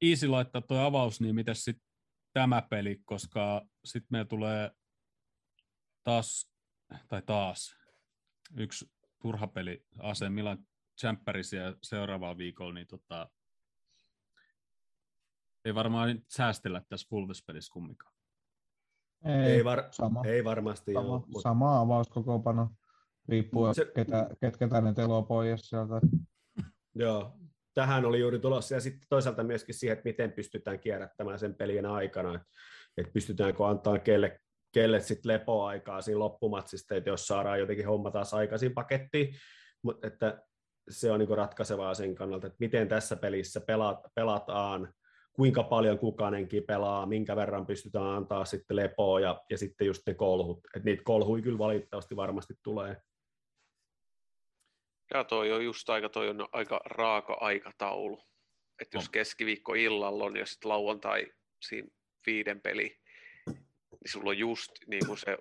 easy laittaa tuo avaus, niin miten sitten tämä peli, koska sitten meillä tulee taas, tai taas, yksi turha peli AC Milan Champerisia seuraavalla viikolla, niin tota, ei varmaan säästellä tässä Wolves-pelissä kumminkaan. Ei, Ei, var, sama, ei varmasti sama, joo, mutta sama avauskokoopano. Riippuu, Se- ketä, ketkä tänne teloo pois sieltä. Joo, tähän oli juuri tulossa. Ja sitten toisaalta myöskin siihen, että miten pystytään kierrättämään sen pelien aikana. Että, pystytäänkö antaa kelle, kelle sit lepoaikaa siinä loppumatsista, että jos saadaan jotenkin homma taas aikaisin pakettiin. Mutta että se on niinku ratkaisevaa sen kannalta, että miten tässä pelissä pelaat, pelataan, kuinka paljon kukainenkin pelaa, minkä verran pystytään antaa sitten lepoa ja, ja sitten just ne kolhut. Että niitä kolhui kyllä valitettavasti varmasti tulee. Ja toi on just aika, toi on aika raaka aikataulu. Että jos keskiviikko illalla on ja sitten lauantai siinä viiden peli, niin sulla on just niin kuin se,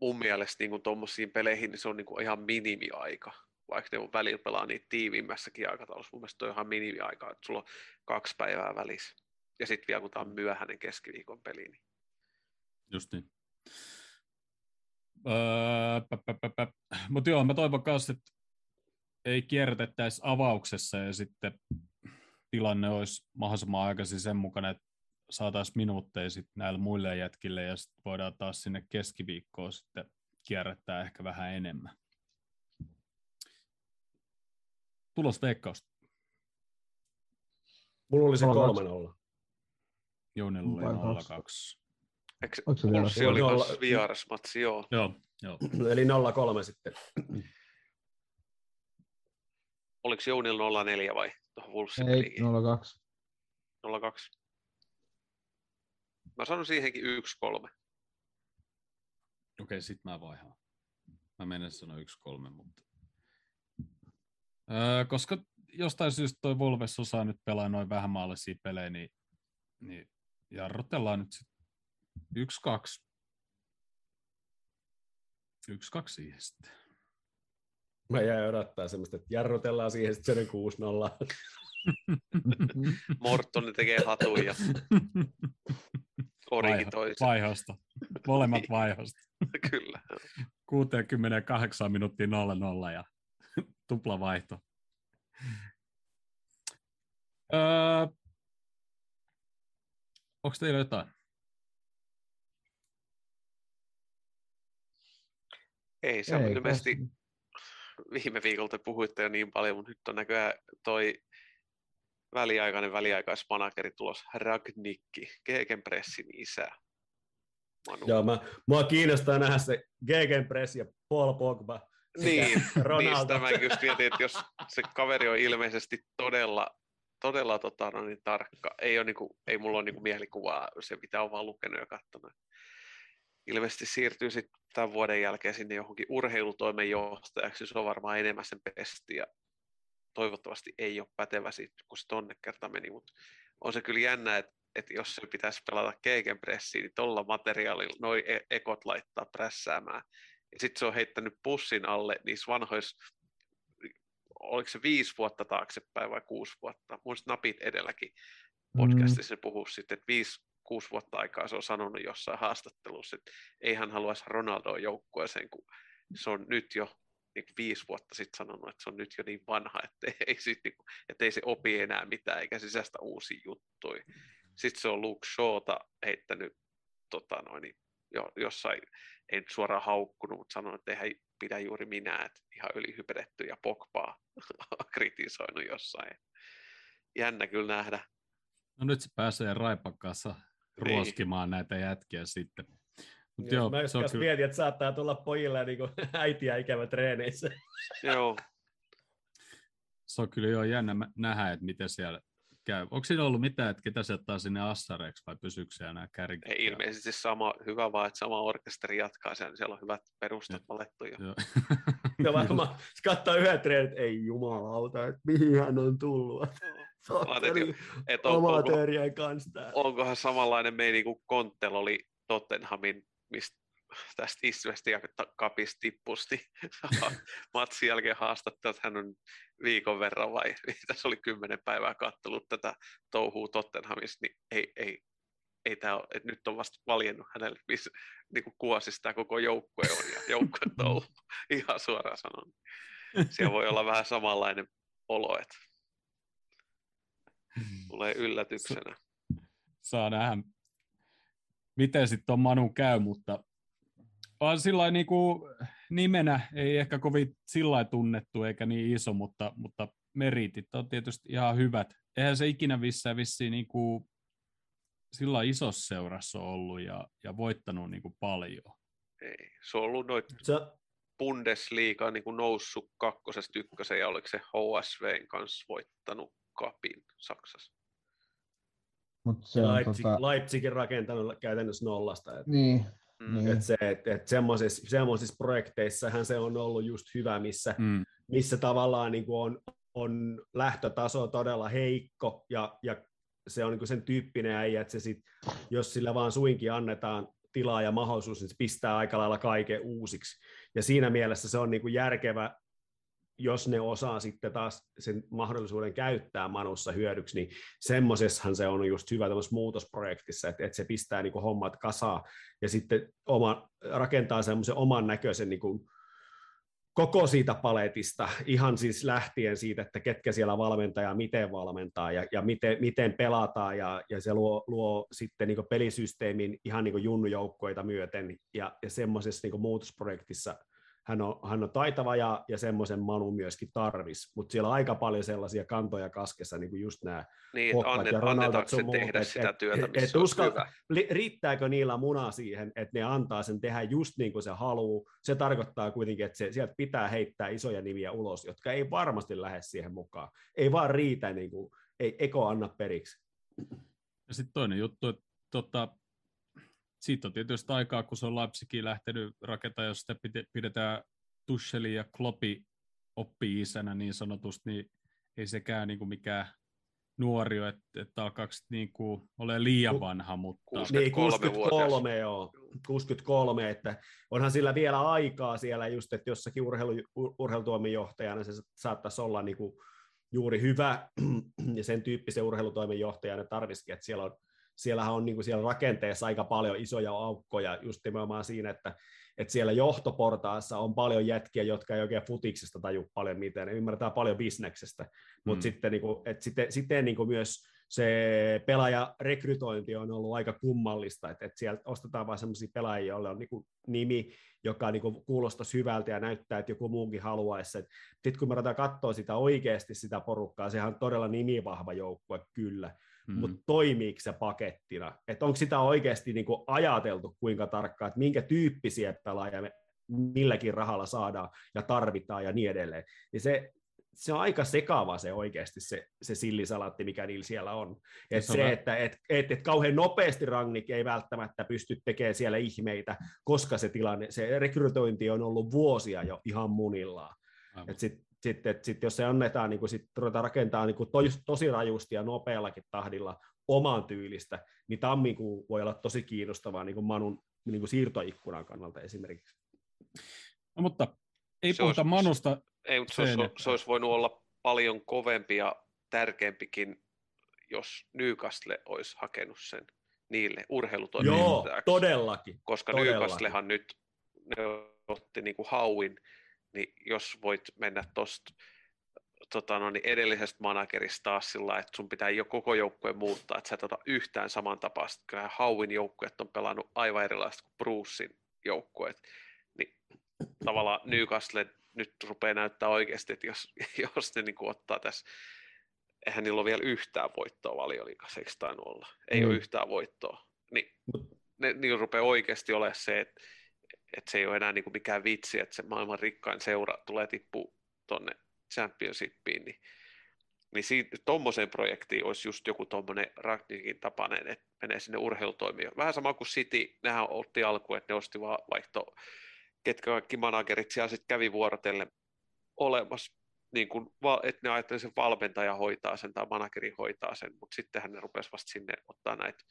mun mielestä niin tuommoisiin peleihin, niin se on niin kuin ihan minimiaika. Vaikka ne on välillä pelaa niitä tiiviimmässäkin aikataulussa, mun mielestä toi on ihan minimiaika, että sulla on kaksi päivää välissä. Ja sitten vielä kun tämä on myöhäinen keskiviikon peli, niin Just niin. Öö, Mutta joo, mä toivon myös, että ei kierrätettäisi avauksessa ja sitten tilanne olisi mahdollisimman aikaisin sen mukana, että saataisiin minuutteja sitten näille muille jätkille ja sitten voidaan taas sinne keskiviikkoon sitten kierrättää ehkä vähän enemmän. Tulos veikkausta. Mulla oli se 0-2. 3-0. Jounilla oli Vai 0-2. Eikö se, Pulssi oli Nolla- vierasmatsi, joo. Joo, joo. Eli 0-3 sitten. Oliko Jounilla 04 vai tuohon Wolvesin Ei, peliin? 02. 02. Mä sanon siihenkin 1-3. Okei, sit mä vaihaan. Mä menen sanoa yksi kolme, mutta... Öö, koska jostain syystä toi Volves osaa nyt pelaa noin vähän maallisia pelejä, niin, niin jarrutellaan nyt sit yksi, kaksi. Yksi, kaksi siihen sitten. Mä jäin odottaa semmoista, että jarrutellaan siihen sitten sen 6-0. Morton tekee hatun ja Origi Vaiho- toisen. Vaihosta. Molemmat Niin. vaihosta. Kyllä. 68 minuuttia 0-0 ja tupla vaihto. Öö, onko teillä jotain? Ei, se on Ei, ilmeisesti viime viikolta puhuitte jo niin paljon, mutta nyt on näköjään toi väliaikainen väliaikaismanageri tulos Ragnikki, Gegenpressin isä. Manu. Joo, mä, mua kiinnostaa nähdä se Gegenpress ja Paul Pogba. Niin, niin sitä mä just mietin, että jos se kaveri on ilmeisesti todella, todella tota, no niin, tarkka, ei, ole, niinku, ei mulla ole niinku mielikuvaa, se mitä on vaan lukenut ja katsonut. Ilmeisesti siirtyy sitten tämän vuoden jälkeen sinne johonkin urheilutoimenjohtajaksi, se on varmaan enemmän sen pesti ja toivottavasti ei ole pätevä sit, kun se tonne kerta meni, mutta on se kyllä jännä, että, että jos se pitäisi pelata Gegenpressiin, niin tuolla materiaalilla noin e- ekot laittaa prässäämään. Ja sitten se on heittänyt pussin alle niissä vanhoissa, oliko se viisi vuotta taaksepäin vai kuusi vuotta, muista napit edelläkin podcastissa se puhuu sitten, että viisi, kuusi vuotta aikaa se on sanonut jossain haastattelussa, että ei hän haluaisi Ronaldoa joukkueeseen, kun se on nyt jo niin kuin viisi vuotta sitten sanonut, että se on nyt jo niin vanha, että ei, sit, niin kuin, että ei se opi enää mitään eikä sisäistä uusia juttuja. Sitten se on Luke Shawta heittänyt tota noin, jo, jossain, nyt suoraan haukkunut, mutta sanonut, että eihän pidä juuri minä, että ihan ylihypedetty ja Pogbaa kritisoinut jossain. Jännä kyllä nähdä. No nyt se pääsee Niin. Ruoskimaan näitä jätkiä sitten. Mut Joo, joo, mä just kyllä, mietin, että saattaa tulla pojille niin äitiä ikävä treeneissä. Joo, se on kyllä jo jännä nähdä, että miten siellä käy. Onko siinä ollut mitään, että ketä se ottaa sinne assareiksi vai pysyykö siellä nämä kärkit? ei ilmeisesti sama, hyvä vaan, että sama orkesteri jatkaa sen, siellä on hyvät perustat valettu jo. Joo. Ja varmaan se katsoo yhden treenin, että ei jumalauta, että mihin hän on tullut. Sotteli Et on, onko, amatöörien kanssa täällä. onkohan samanlainen meini kuin Konttel oli Tottenhamin, mistä tästä Isvestä ja kapista tippusti matsin jälkeen haastattelut, että hän on viikon verran vai tässä oli kymmenen päivää kattelut tätä touhua Tottenhamissa, niin ei, ei ei tää ole, että nyt on vasta valjennut hänelle, missä niin tämä koko joukkue on ja joukkue ollut ihan suoraan sanon. Siellä voi olla vähän samanlainen olo, että tulee yllätyksenä. Saa nähdä, miten sitten on Manu käy, mutta on sillä niin kuin nimenä ei ehkä kovin sillä tunnettu eikä niin iso, mutta, mutta meritit on tietysti ihan hyvät. Eihän se ikinä missään vissiin niin kuin sillä isossa seurassa ollut ja, ja voittanut niin kuin paljon. Ei. Se on ollut noit Se, Bundesliga niin kuin noussut kakkosesta ykköseen ja oliko se HSVn kanssa voittanut kapin Saksassa. Mut se on, Leipzig, tota, Leipzigin rakentanut käytännössä nollasta. Et, niin, Mm. niin. et se, et, et semmoisissa, semmoisissa projekteissahan se on ollut just hyvä, missä, Mm. missä tavallaan niin kuin on, on lähtötaso todella heikko ja, ja se on niin kuin sen tyyppinen äijä, että se sit, jos sillä vaan suinkin annetaan tilaa ja mahdollisuus, niin se pistää aika lailla kaiken uusiksi. Ja siinä mielessä se on niin kuin järkevä, jos ne osaa sitten taas sen mahdollisuuden käyttää Manussa hyödyksi, niin semmoisessahan se on just hyvä tämmöisessä muutosprojektissa, että, että se pistää niin kuin hommat kasaan ja sitten oma, rakentaa semmoisen oman näköisen niin kuin koko siitä paletista, ihan siis lähtien siitä, että ketkä siellä valmentaa ja miten valmentaa ja, ja miten, miten pelataan ja, ja se luo, luo sitten niin pelisysteemin ihan niin junnujoukkoita myöten ja, ja semmoisessa niin muutosprojektissa hän on, hän on taitava ja, ja semmoisen Manu myöskin tarvis, mutta siellä on aika paljon sellaisia kantoja kaskessa, niin kuin just nämä Niin, annet, ja annetaanko sun se muut, tehdä et- sitä työtä, et- missä et on uskal- hyvä. li- riittääkö niillä muna siihen, että ne antaa sen tehdä just niin kuin se haluaa. Se tarkoittaa kuitenkin, että se, sieltä pitää heittää isoja nimiä ulos, jotka ei varmasti lähde siihen mukaan. Ei vaan riitä, niin kuin, ei eko anna periksi. Ja sitten toinen juttu, että tota, siitä on tietysti aikaa, kun se on Leipzigiin lähtenyt rakentamaan, jos sitä pide- pidetään Tucheli ja Kloppi oppi-isänä niin sanotusti, niin ei sekään niin kuin mikään nuori ole, että, että alkaako niin kuin ole liian vanha, mutta kuusi- Niin, 63-vuotias. 63, joo. 63, että onhan sillä vielä aikaa siellä just, että jossakin urheilu, ur- urheilutoimenjohtajana se saattaisi olla niin kuin juuri hyvä ja sen tyyppisen urheilutoimenjohtajana tarvisikin, että siellä on, siellähän on niin kuin siellä rakenteessa aika paljon isoja aukkoja just nimenomaan siinä, että, että siellä johtoportaassa on paljon jätkiä, jotka ei oikein futiksesta taju paljon mitään, ne ymmärtää paljon bisneksestä, mutta Mm. sitten, niin kuin, että sitten, sitten niin kuin myös se pelaajarekrytointi on ollut aika kummallista, että, että sieltä ostetaan vain sellaisia pelaajia, joille on niin kuin nimi, joka niin kuin kuulostaisi hyvältä ja näyttää, että joku muukin haluaisi. Sitten kun me ruvetaan katsoa sitä oikeasti sitä porukkaa, sehän on todella nimivahva joukkue kyllä, mm, mutta toimiiko se pakettina? Että onko sitä oikeasti niin kuin ajateltu kuinka tarkkaan, että minkä tyyppisiä pelaajia me milläkin rahalla saadaan ja tarvitaan ja niin edelleen. Niin se, se on aika sekava se oikeasti se, se sillisalaatti, mikä niillä siellä on. Et se se, että et, et, et kauhean nopeasti Rangnick ei välttämättä pysty tekemään siellä ihmeitä, koska se tilanne, se rekrytointi on ollut vuosia jo ihan munillaan. aivan. Et sit, sit, et sit, jos se annetaan, niin sit ruvetaan rakentaa niin tosi, tosi rajusti ja nopeallakin tahdilla oman tyylistä, niin tammikuu voi olla tosi kiinnostavaa niin Manun niin siirtoikkunan kannalta esimerkiksi. no, mutta ei Se puhuta olisi- Manusta, Ei, mutta se Se olisi, se olisi voinut olla paljon kovempi ja tärkeämpikin, jos Newcastle olisi hakenut sen niille Joo, urheilutoimijohtajaksi. todellakin. koska todellakin. Newcastlehan nyt ne otti niin kuin hauin, niin jos voit mennä tuosta tota, no niin edellisestä managerista taas sillä että sun pitää jo koko joukkue muuttaa, että sä et ota yhtään samantapaista. Kyllähän Hauin joukkueet on pelannut aivan erilaista kuin Brucein joukkueet. Niin tavallaan Newcastle nyt rupeaa näyttää oikeasti, että jos, jos ne niin kuin ottaa tässä, eihän niillä ole vielä yhtään voittoa valioliikassa, eikö tainnut olla? Ei Mm. ole yhtään voittoa. Niin ne, niillä rupeaa oikeasti olemaan se, että, että se ei ole enää niin kuin mikään vitsi, että se maailman rikkain seura tulee tippua tuonne championshipiin, niin, niin siitä, tommoseen projektiin olisi just joku tuommoinen Ragnikin tapainen, että menee sinne urheilutoimijoon. Vähän sama kuin City, nehän otti alkuun, että ne osti vaan vaihto, ketkä kaikki managerit siellä sitten kävi vuorotellen olemassa, niin kuin, va- että ne ajatteli sen valmentaja hoitaa sen tai manageri hoitaa sen, mutta sittenhän ne rupesi vasta sinne ottaa näitä,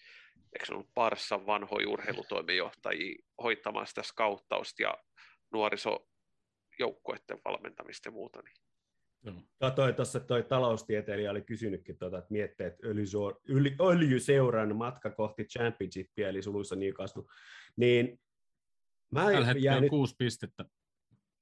eikö se ollut Parssan vanhoja urheilutoimijohtajia hoitamaan sitä skauttausta ja nuorisojoukkueiden valmentamista ja muuta, niin Joo. Katoin tuossa, että toi taloustieteilijä oli kysynytkin, tuota, että miettii, että öljyseuran matka kohti championshipia, eli suluissa Newcastle, niin mä Tällä hetkellä jäin, on nyt, kuusi pistettä.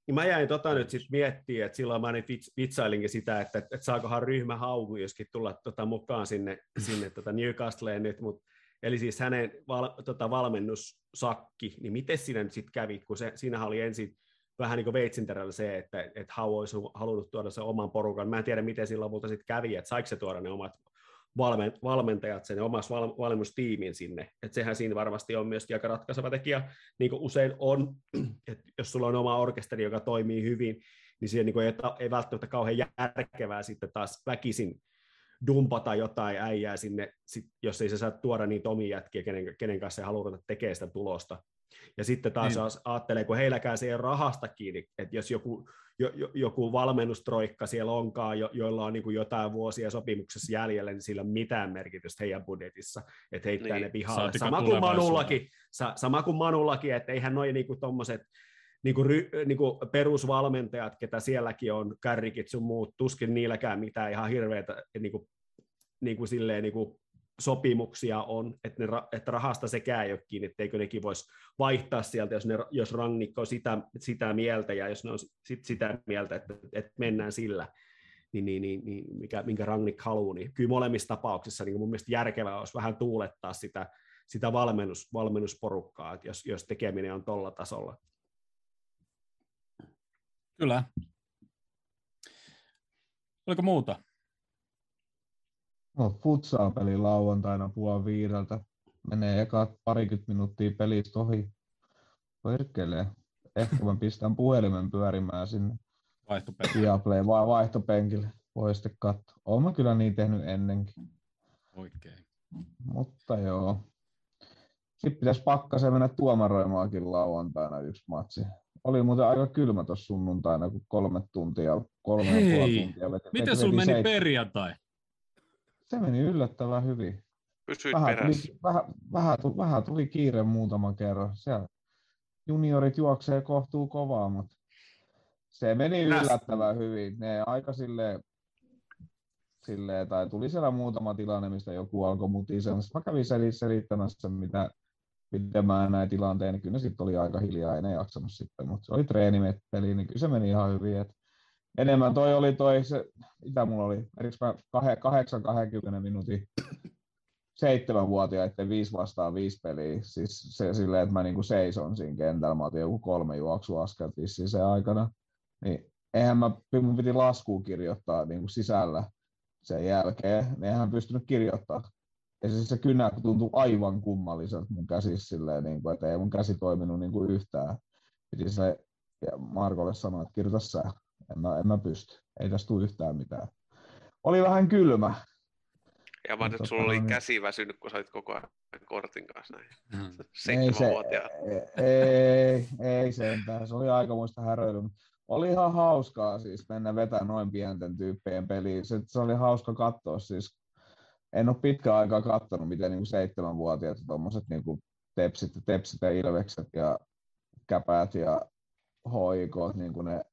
niin mä jäin tota nyt sit miettiä, että silloin mä vits- vitsailinkin sitä, että, että saakohan ryhmä hauku joskin tulla tota mukaan sinne, sinne tota Newcastleen nyt, mutta Eli siis hänen val, tota, valmennussakki, niin miten siinä nyt sitten kävi, kun se, siinähän oli ensin vähän niin kuin veitsinterällä se, että, että Hau olisi halunnut tuoda sen oman porukan. Mä en tiedä, miten sillä lopulta sitten kävi, että saiko se tuoda ne omat valmentajat sen omassa val, valmennustiimin sinne. Että sehän siinä varmasti on myös aika ratkaiseva tekijä, niin kuin usein on, että jos sulla on oma orkesteri, joka toimii hyvin, niin siihen niin ei, ei välttämättä kauhean järkevää sitten taas väkisin dumpata jotain äijää sinne, sit, jos ei se saa tuoda niitä omia jätkiä, kenen, kenen kanssa se haluaa ruveta tekemään sitä tulosta. Ja sitten taas niin. ajattelee, kun heilläkään se ei rahasta kiinni, että jos joku, jo, jo, joku valmennustroikka siellä onkaan, jo, joilla on niin jotain vuosia sopimuksessa jäljellä, niin sillä on mitään merkitystä heidän budjetissa, että heittää niin. ne pihalle. Sama kuin, Manullakin, sama kuin Manullakin, että eihän noin niin tuommoiset niin kuin, niin kuin perusvalmentajat, ketä sielläkin on, kärrikit sun muut, tuskin niilläkään mitään ihan hirveätä niin kuin, niin kuin silleen, niin kuin sopimuksia on, että, ne, että rahasta sekään ei ole kiinni, etteikö nekin voisi vaihtaa sieltä, jos, ne, jos rangnikko on sitä, sitä mieltä ja jos ne on sit sitä mieltä, että, että mennään sillä, niin, niin, niin, niin mikä, minkä rangnik haluaa, niin kyllä molemmissa tapauksissa niin mun mielestä järkevää olisi vähän tuulettaa sitä, sitä valmennus, valmennusporukkaa, että jos, jos tekeminen on tuolla tasolla. Kyllä. Oliko muuta? No, futsal-peli lauantaina puoli viideltä. Menee eka parikymmentä minuuttia pelistä ohi. Perkelee. Ehkä mä pistän puhelimen pyörimään sinne. Vaihtopenkille. Vai vaihtopenkille. Voi sitten katsoa. Olen mä kyllä niin tehnyt ennenkin. Oikein. Mutta joo. Sitten pitäisi pakkaseen mennä tuomaroimaankin lauantaina yksi matsi. Oli muuten aika kylmä tuossa sunnuntaina, kun kolme tuntia, kolme Hei, ja puoli tuntia. Veti, Miten sulla meni seit... perjantai? Se meni yllättävän hyvin. Pysyit Vähän perässä. tuli, vähän, vähän, tuli, vähän tuli kiire muutaman kerran. Siellä juniorit juoksee kohtuu kovaa, mutta se meni yllättävän hyvin. Ne aika silleen, silleen, tai tuli siellä muutama tilanne, mistä joku alkoi mutisella. Mä kävin selittämässä, mitä, mä näin tilanteen, niin kyllä sitten oli aika hiljaa, ei ne jaksanut sitten, mutta se oli treenimepeli, niin kyllä se meni ihan hyvin. Et enemmän toi oli toi, se, mitä mulla oli, esimerkiksi 8-20 minuutin seitsemänvuotiaiden viisi vastaan viisi peliä, siis se silleen, että mä niinku seison siinä kentällä, mä otin joku kolme juoksuaskelta vissiin sen aikana, niin eihän mä, mun piti laskuun kirjoittaa niinku sisällä sen jälkeen, niin eihän pystynyt kirjoittamaan. Ja siis se kynä tuntui aivan kummalliselta mun käsissä silleen, niin kuin, että ei mun käsi toiminut niin kuin yhtään. Piti se ja Markolle sanoa, että kirjoita sä. En mä, en mä pysty. Ei tästä tule yhtään mitään. Oli vähän kylmä. Ja mä että sulla Tota, oli niin. käsi väsynyt, kun sä olit koko ajan kortin kanssa näin. Mm. Ei se, Seitsemänvuotiaana. ei, ei sentään. Se oli aika muista häröilyä. Oli ihan hauskaa siis mennä vetää noin pienten tyyppien peliin. Se, se oli hauska katsoa siis. En ole pitkään aikaa katsonut, miten niin seitsemänvuotiaat tuommoiset niin tepsit, tepsit ja ilvekset ja käpäät ja hoikot, niin kuin ne,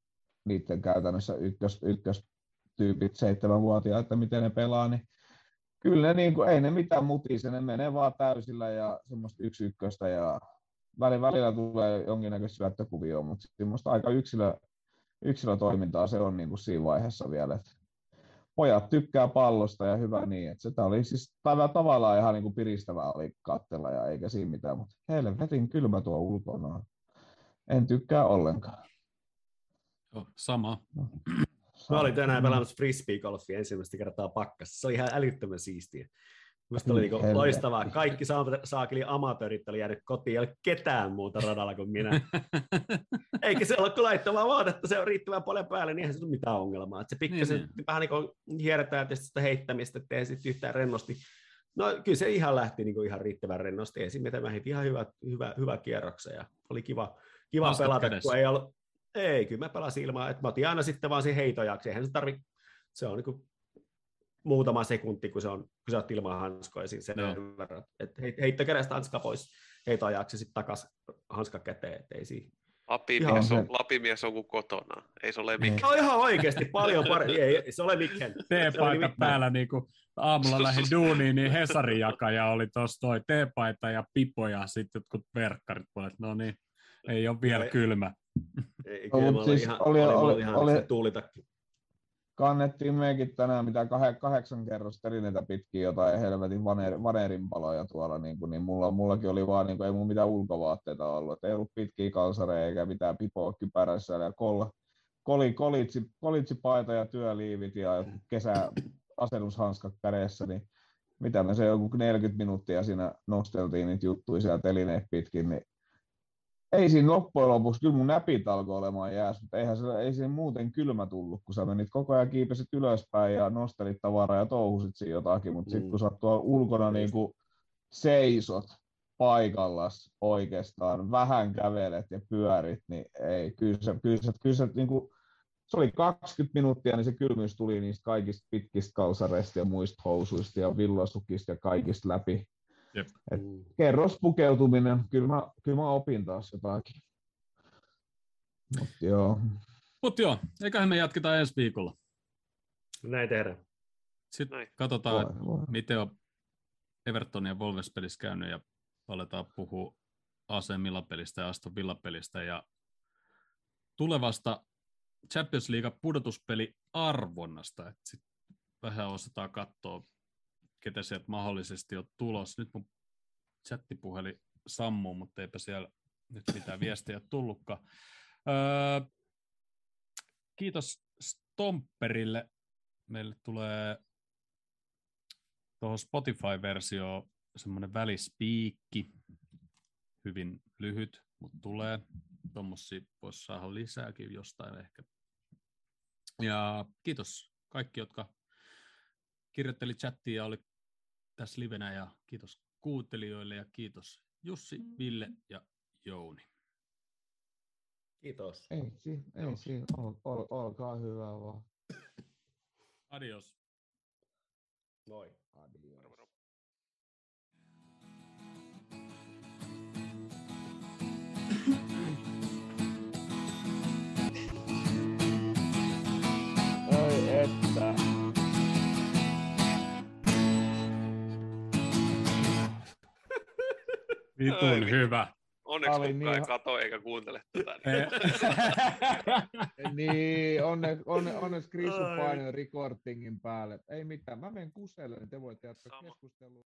niiden käytännössä ykkös, ykköstyypit seitsemänvuotiaat, että miten ne pelaa, niin kyllä ne, niin kuin, ei ne mitään mutise, ne menee vaan täysillä ja semmoista yksi ykköstä ja välillä, välillä tulee jonkinnäköistä syöttökuvioa, mutta semmoista aika yksilö, yksilötoimintaa se on niin kuin siinä vaiheessa vielä, että pojat tykkää pallosta ja hyvä niin, että sitä oli siis tavallaan ihan niin kuin piristävää oli kattella ja eikä siinä mitään, mutta helvetin kylmä tuo ulkona. En tykkää ollenkaan. Joo, sama. Mä olin tänään pelaamassa frisbee-golfia ensimmäistä kertaa pakkassa. Se oli ihan älyttömän siistiä. Musta oli niinku Helvetti. loistavaa. Kaikki saa- saakeli amatöörit oli jäänyt kotiin, ei ole ketään muuta radalla kuin minä. Eikä se ole kun laittamaan vaatetta, se on riittävän paljon päälle, niin eihän se ole mitään ongelmaa. Et se pikkasen Niin, niin, vähän niin kuin hierretään tietysti sitä heittämistä, ettei sitten yhtään rennosti. No kyllä se ihan lähti niin kuin ihan riittävän rennosti. Esimerkiksi mä heitin ihan hyvä, hyvä, hyvä kierroksen ja oli kiva, kiva pelata, kädessä. kun ei ollut, ei, kyllä mä pelasin ilman, että mä otin aina sitten vaan sen heitojaksi. Eihän se tarvi, se on niin kuin muutama sekunti, kun se on, kun sä oot ilman hanskoja siinä sen Joo. verran. Et heit- heitto kädestä hanska pois heitoajaksi ja sitten takas hanska käteen, et ei siinä, Lapimies on, lapimies on kuin kotona. Ei se ole mikään. No ihan oikeasti paljon parempi. Ei, ei, se ole mikään. Teepaita päällä, niin kuin aamulla lähdin duuniin, niin Hesarin jakaja oli tuossa toi teepaita ja pipo ja sitten jotkut verkkarit puolet. No niin, ei ole vielä kylmä. Ei, No, kyllä olin siis ihan, oli- oli, oli, oli- ihan oli- se tuulitakki. Kannettiin mekin tänään mitä kah- kahdeksan kerrosta telineitä pitkin jotain helvetin vaner, vanerin paloja tuolla, niin, kuin, niin mulla, mullakin oli vaan, niin kuin, ei mulla mitään ulkovaatteita ollut, että ei ollut pitkiä kalsareja eikä mitään pipoa kypärässä ja kolla, koli, kolitsi, kolitsipaita ja työliivit ja kesä asennushanskat kädessä, niin mitä me se joku 40 minuuttia siinä nosteltiin niitä juttuja siellä telineet pitkin, niin ei siinä loppujen lopuksi, kyllä mun näpit alkoi olemaan jäässä, mutta eihän se, ei siinä muuten kylmä tullut, kun sä menit koko ajan kiipesit ylöspäin ja nostelit tavaraa ja touhusit siinä jotakin, mutta sitten Mm. kun sä oot tuolla ulkona niin kuin seisot paikallas oikeastaan, vähän kävelet ja pyörit, niin ei, kyllä se, kyllä se, kyllä se, niin kuin, se oli 20 minuuttia, niin se kylmyys tuli niistä kaikista pitkistä kalsareista ja muista housuista ja villasukista ja kaikista läpi. Et Mm. kerrospukeutuminen, kyllä mä, kyllä mä opin taas jotakin. Mut joo. Mutta joo, eiköhän me jatketa ensi viikolla. Näin tehdään. Sitten Näin. katsotaan, Voi, voi. miten on Everton ja Wolves pelissä käynyt ja aletaan puhua AC Milan-pelistä ja Aston Villa-pelistä ja tulevasta Champions League pudotuspeli arvonnasta, että sit vähän osataan katsoa, ketä sieltä mahdollisesti on tulos. Nyt mun chattipuhelin sammuu, mutta eipä siellä nyt mitään viestejä tullutkaan. Öö, kiitos Stomperille. Meille tulee tuohon Spotify-versioon semmoinen välispiikki, hyvin lyhyt, mutta tulee. Tuommoisia voisi saada lisääkin jostain ehkä. Ja kiitos kaikki, jotka kirjoitteli chattiin ja oli tässä livenä ja kiitos kuuntelijoille ja kiitos Jussi, Ville ja Jouni. Kiitos. Ei, si- ei siinä, ol, ol, olkaa hyvä vaan. Adios. Moi. Adios. Vitun Ai, hyvä. Onneksi Oli kukaan ei niin- kato eikä kuuntele tätä. Niin. niin, onne, onne, onneksi Krisu Ai. painoi recordingin päälle. Ei mitään, mä menen kuselle, niin te voitte jatkaa Sama. keskustelua.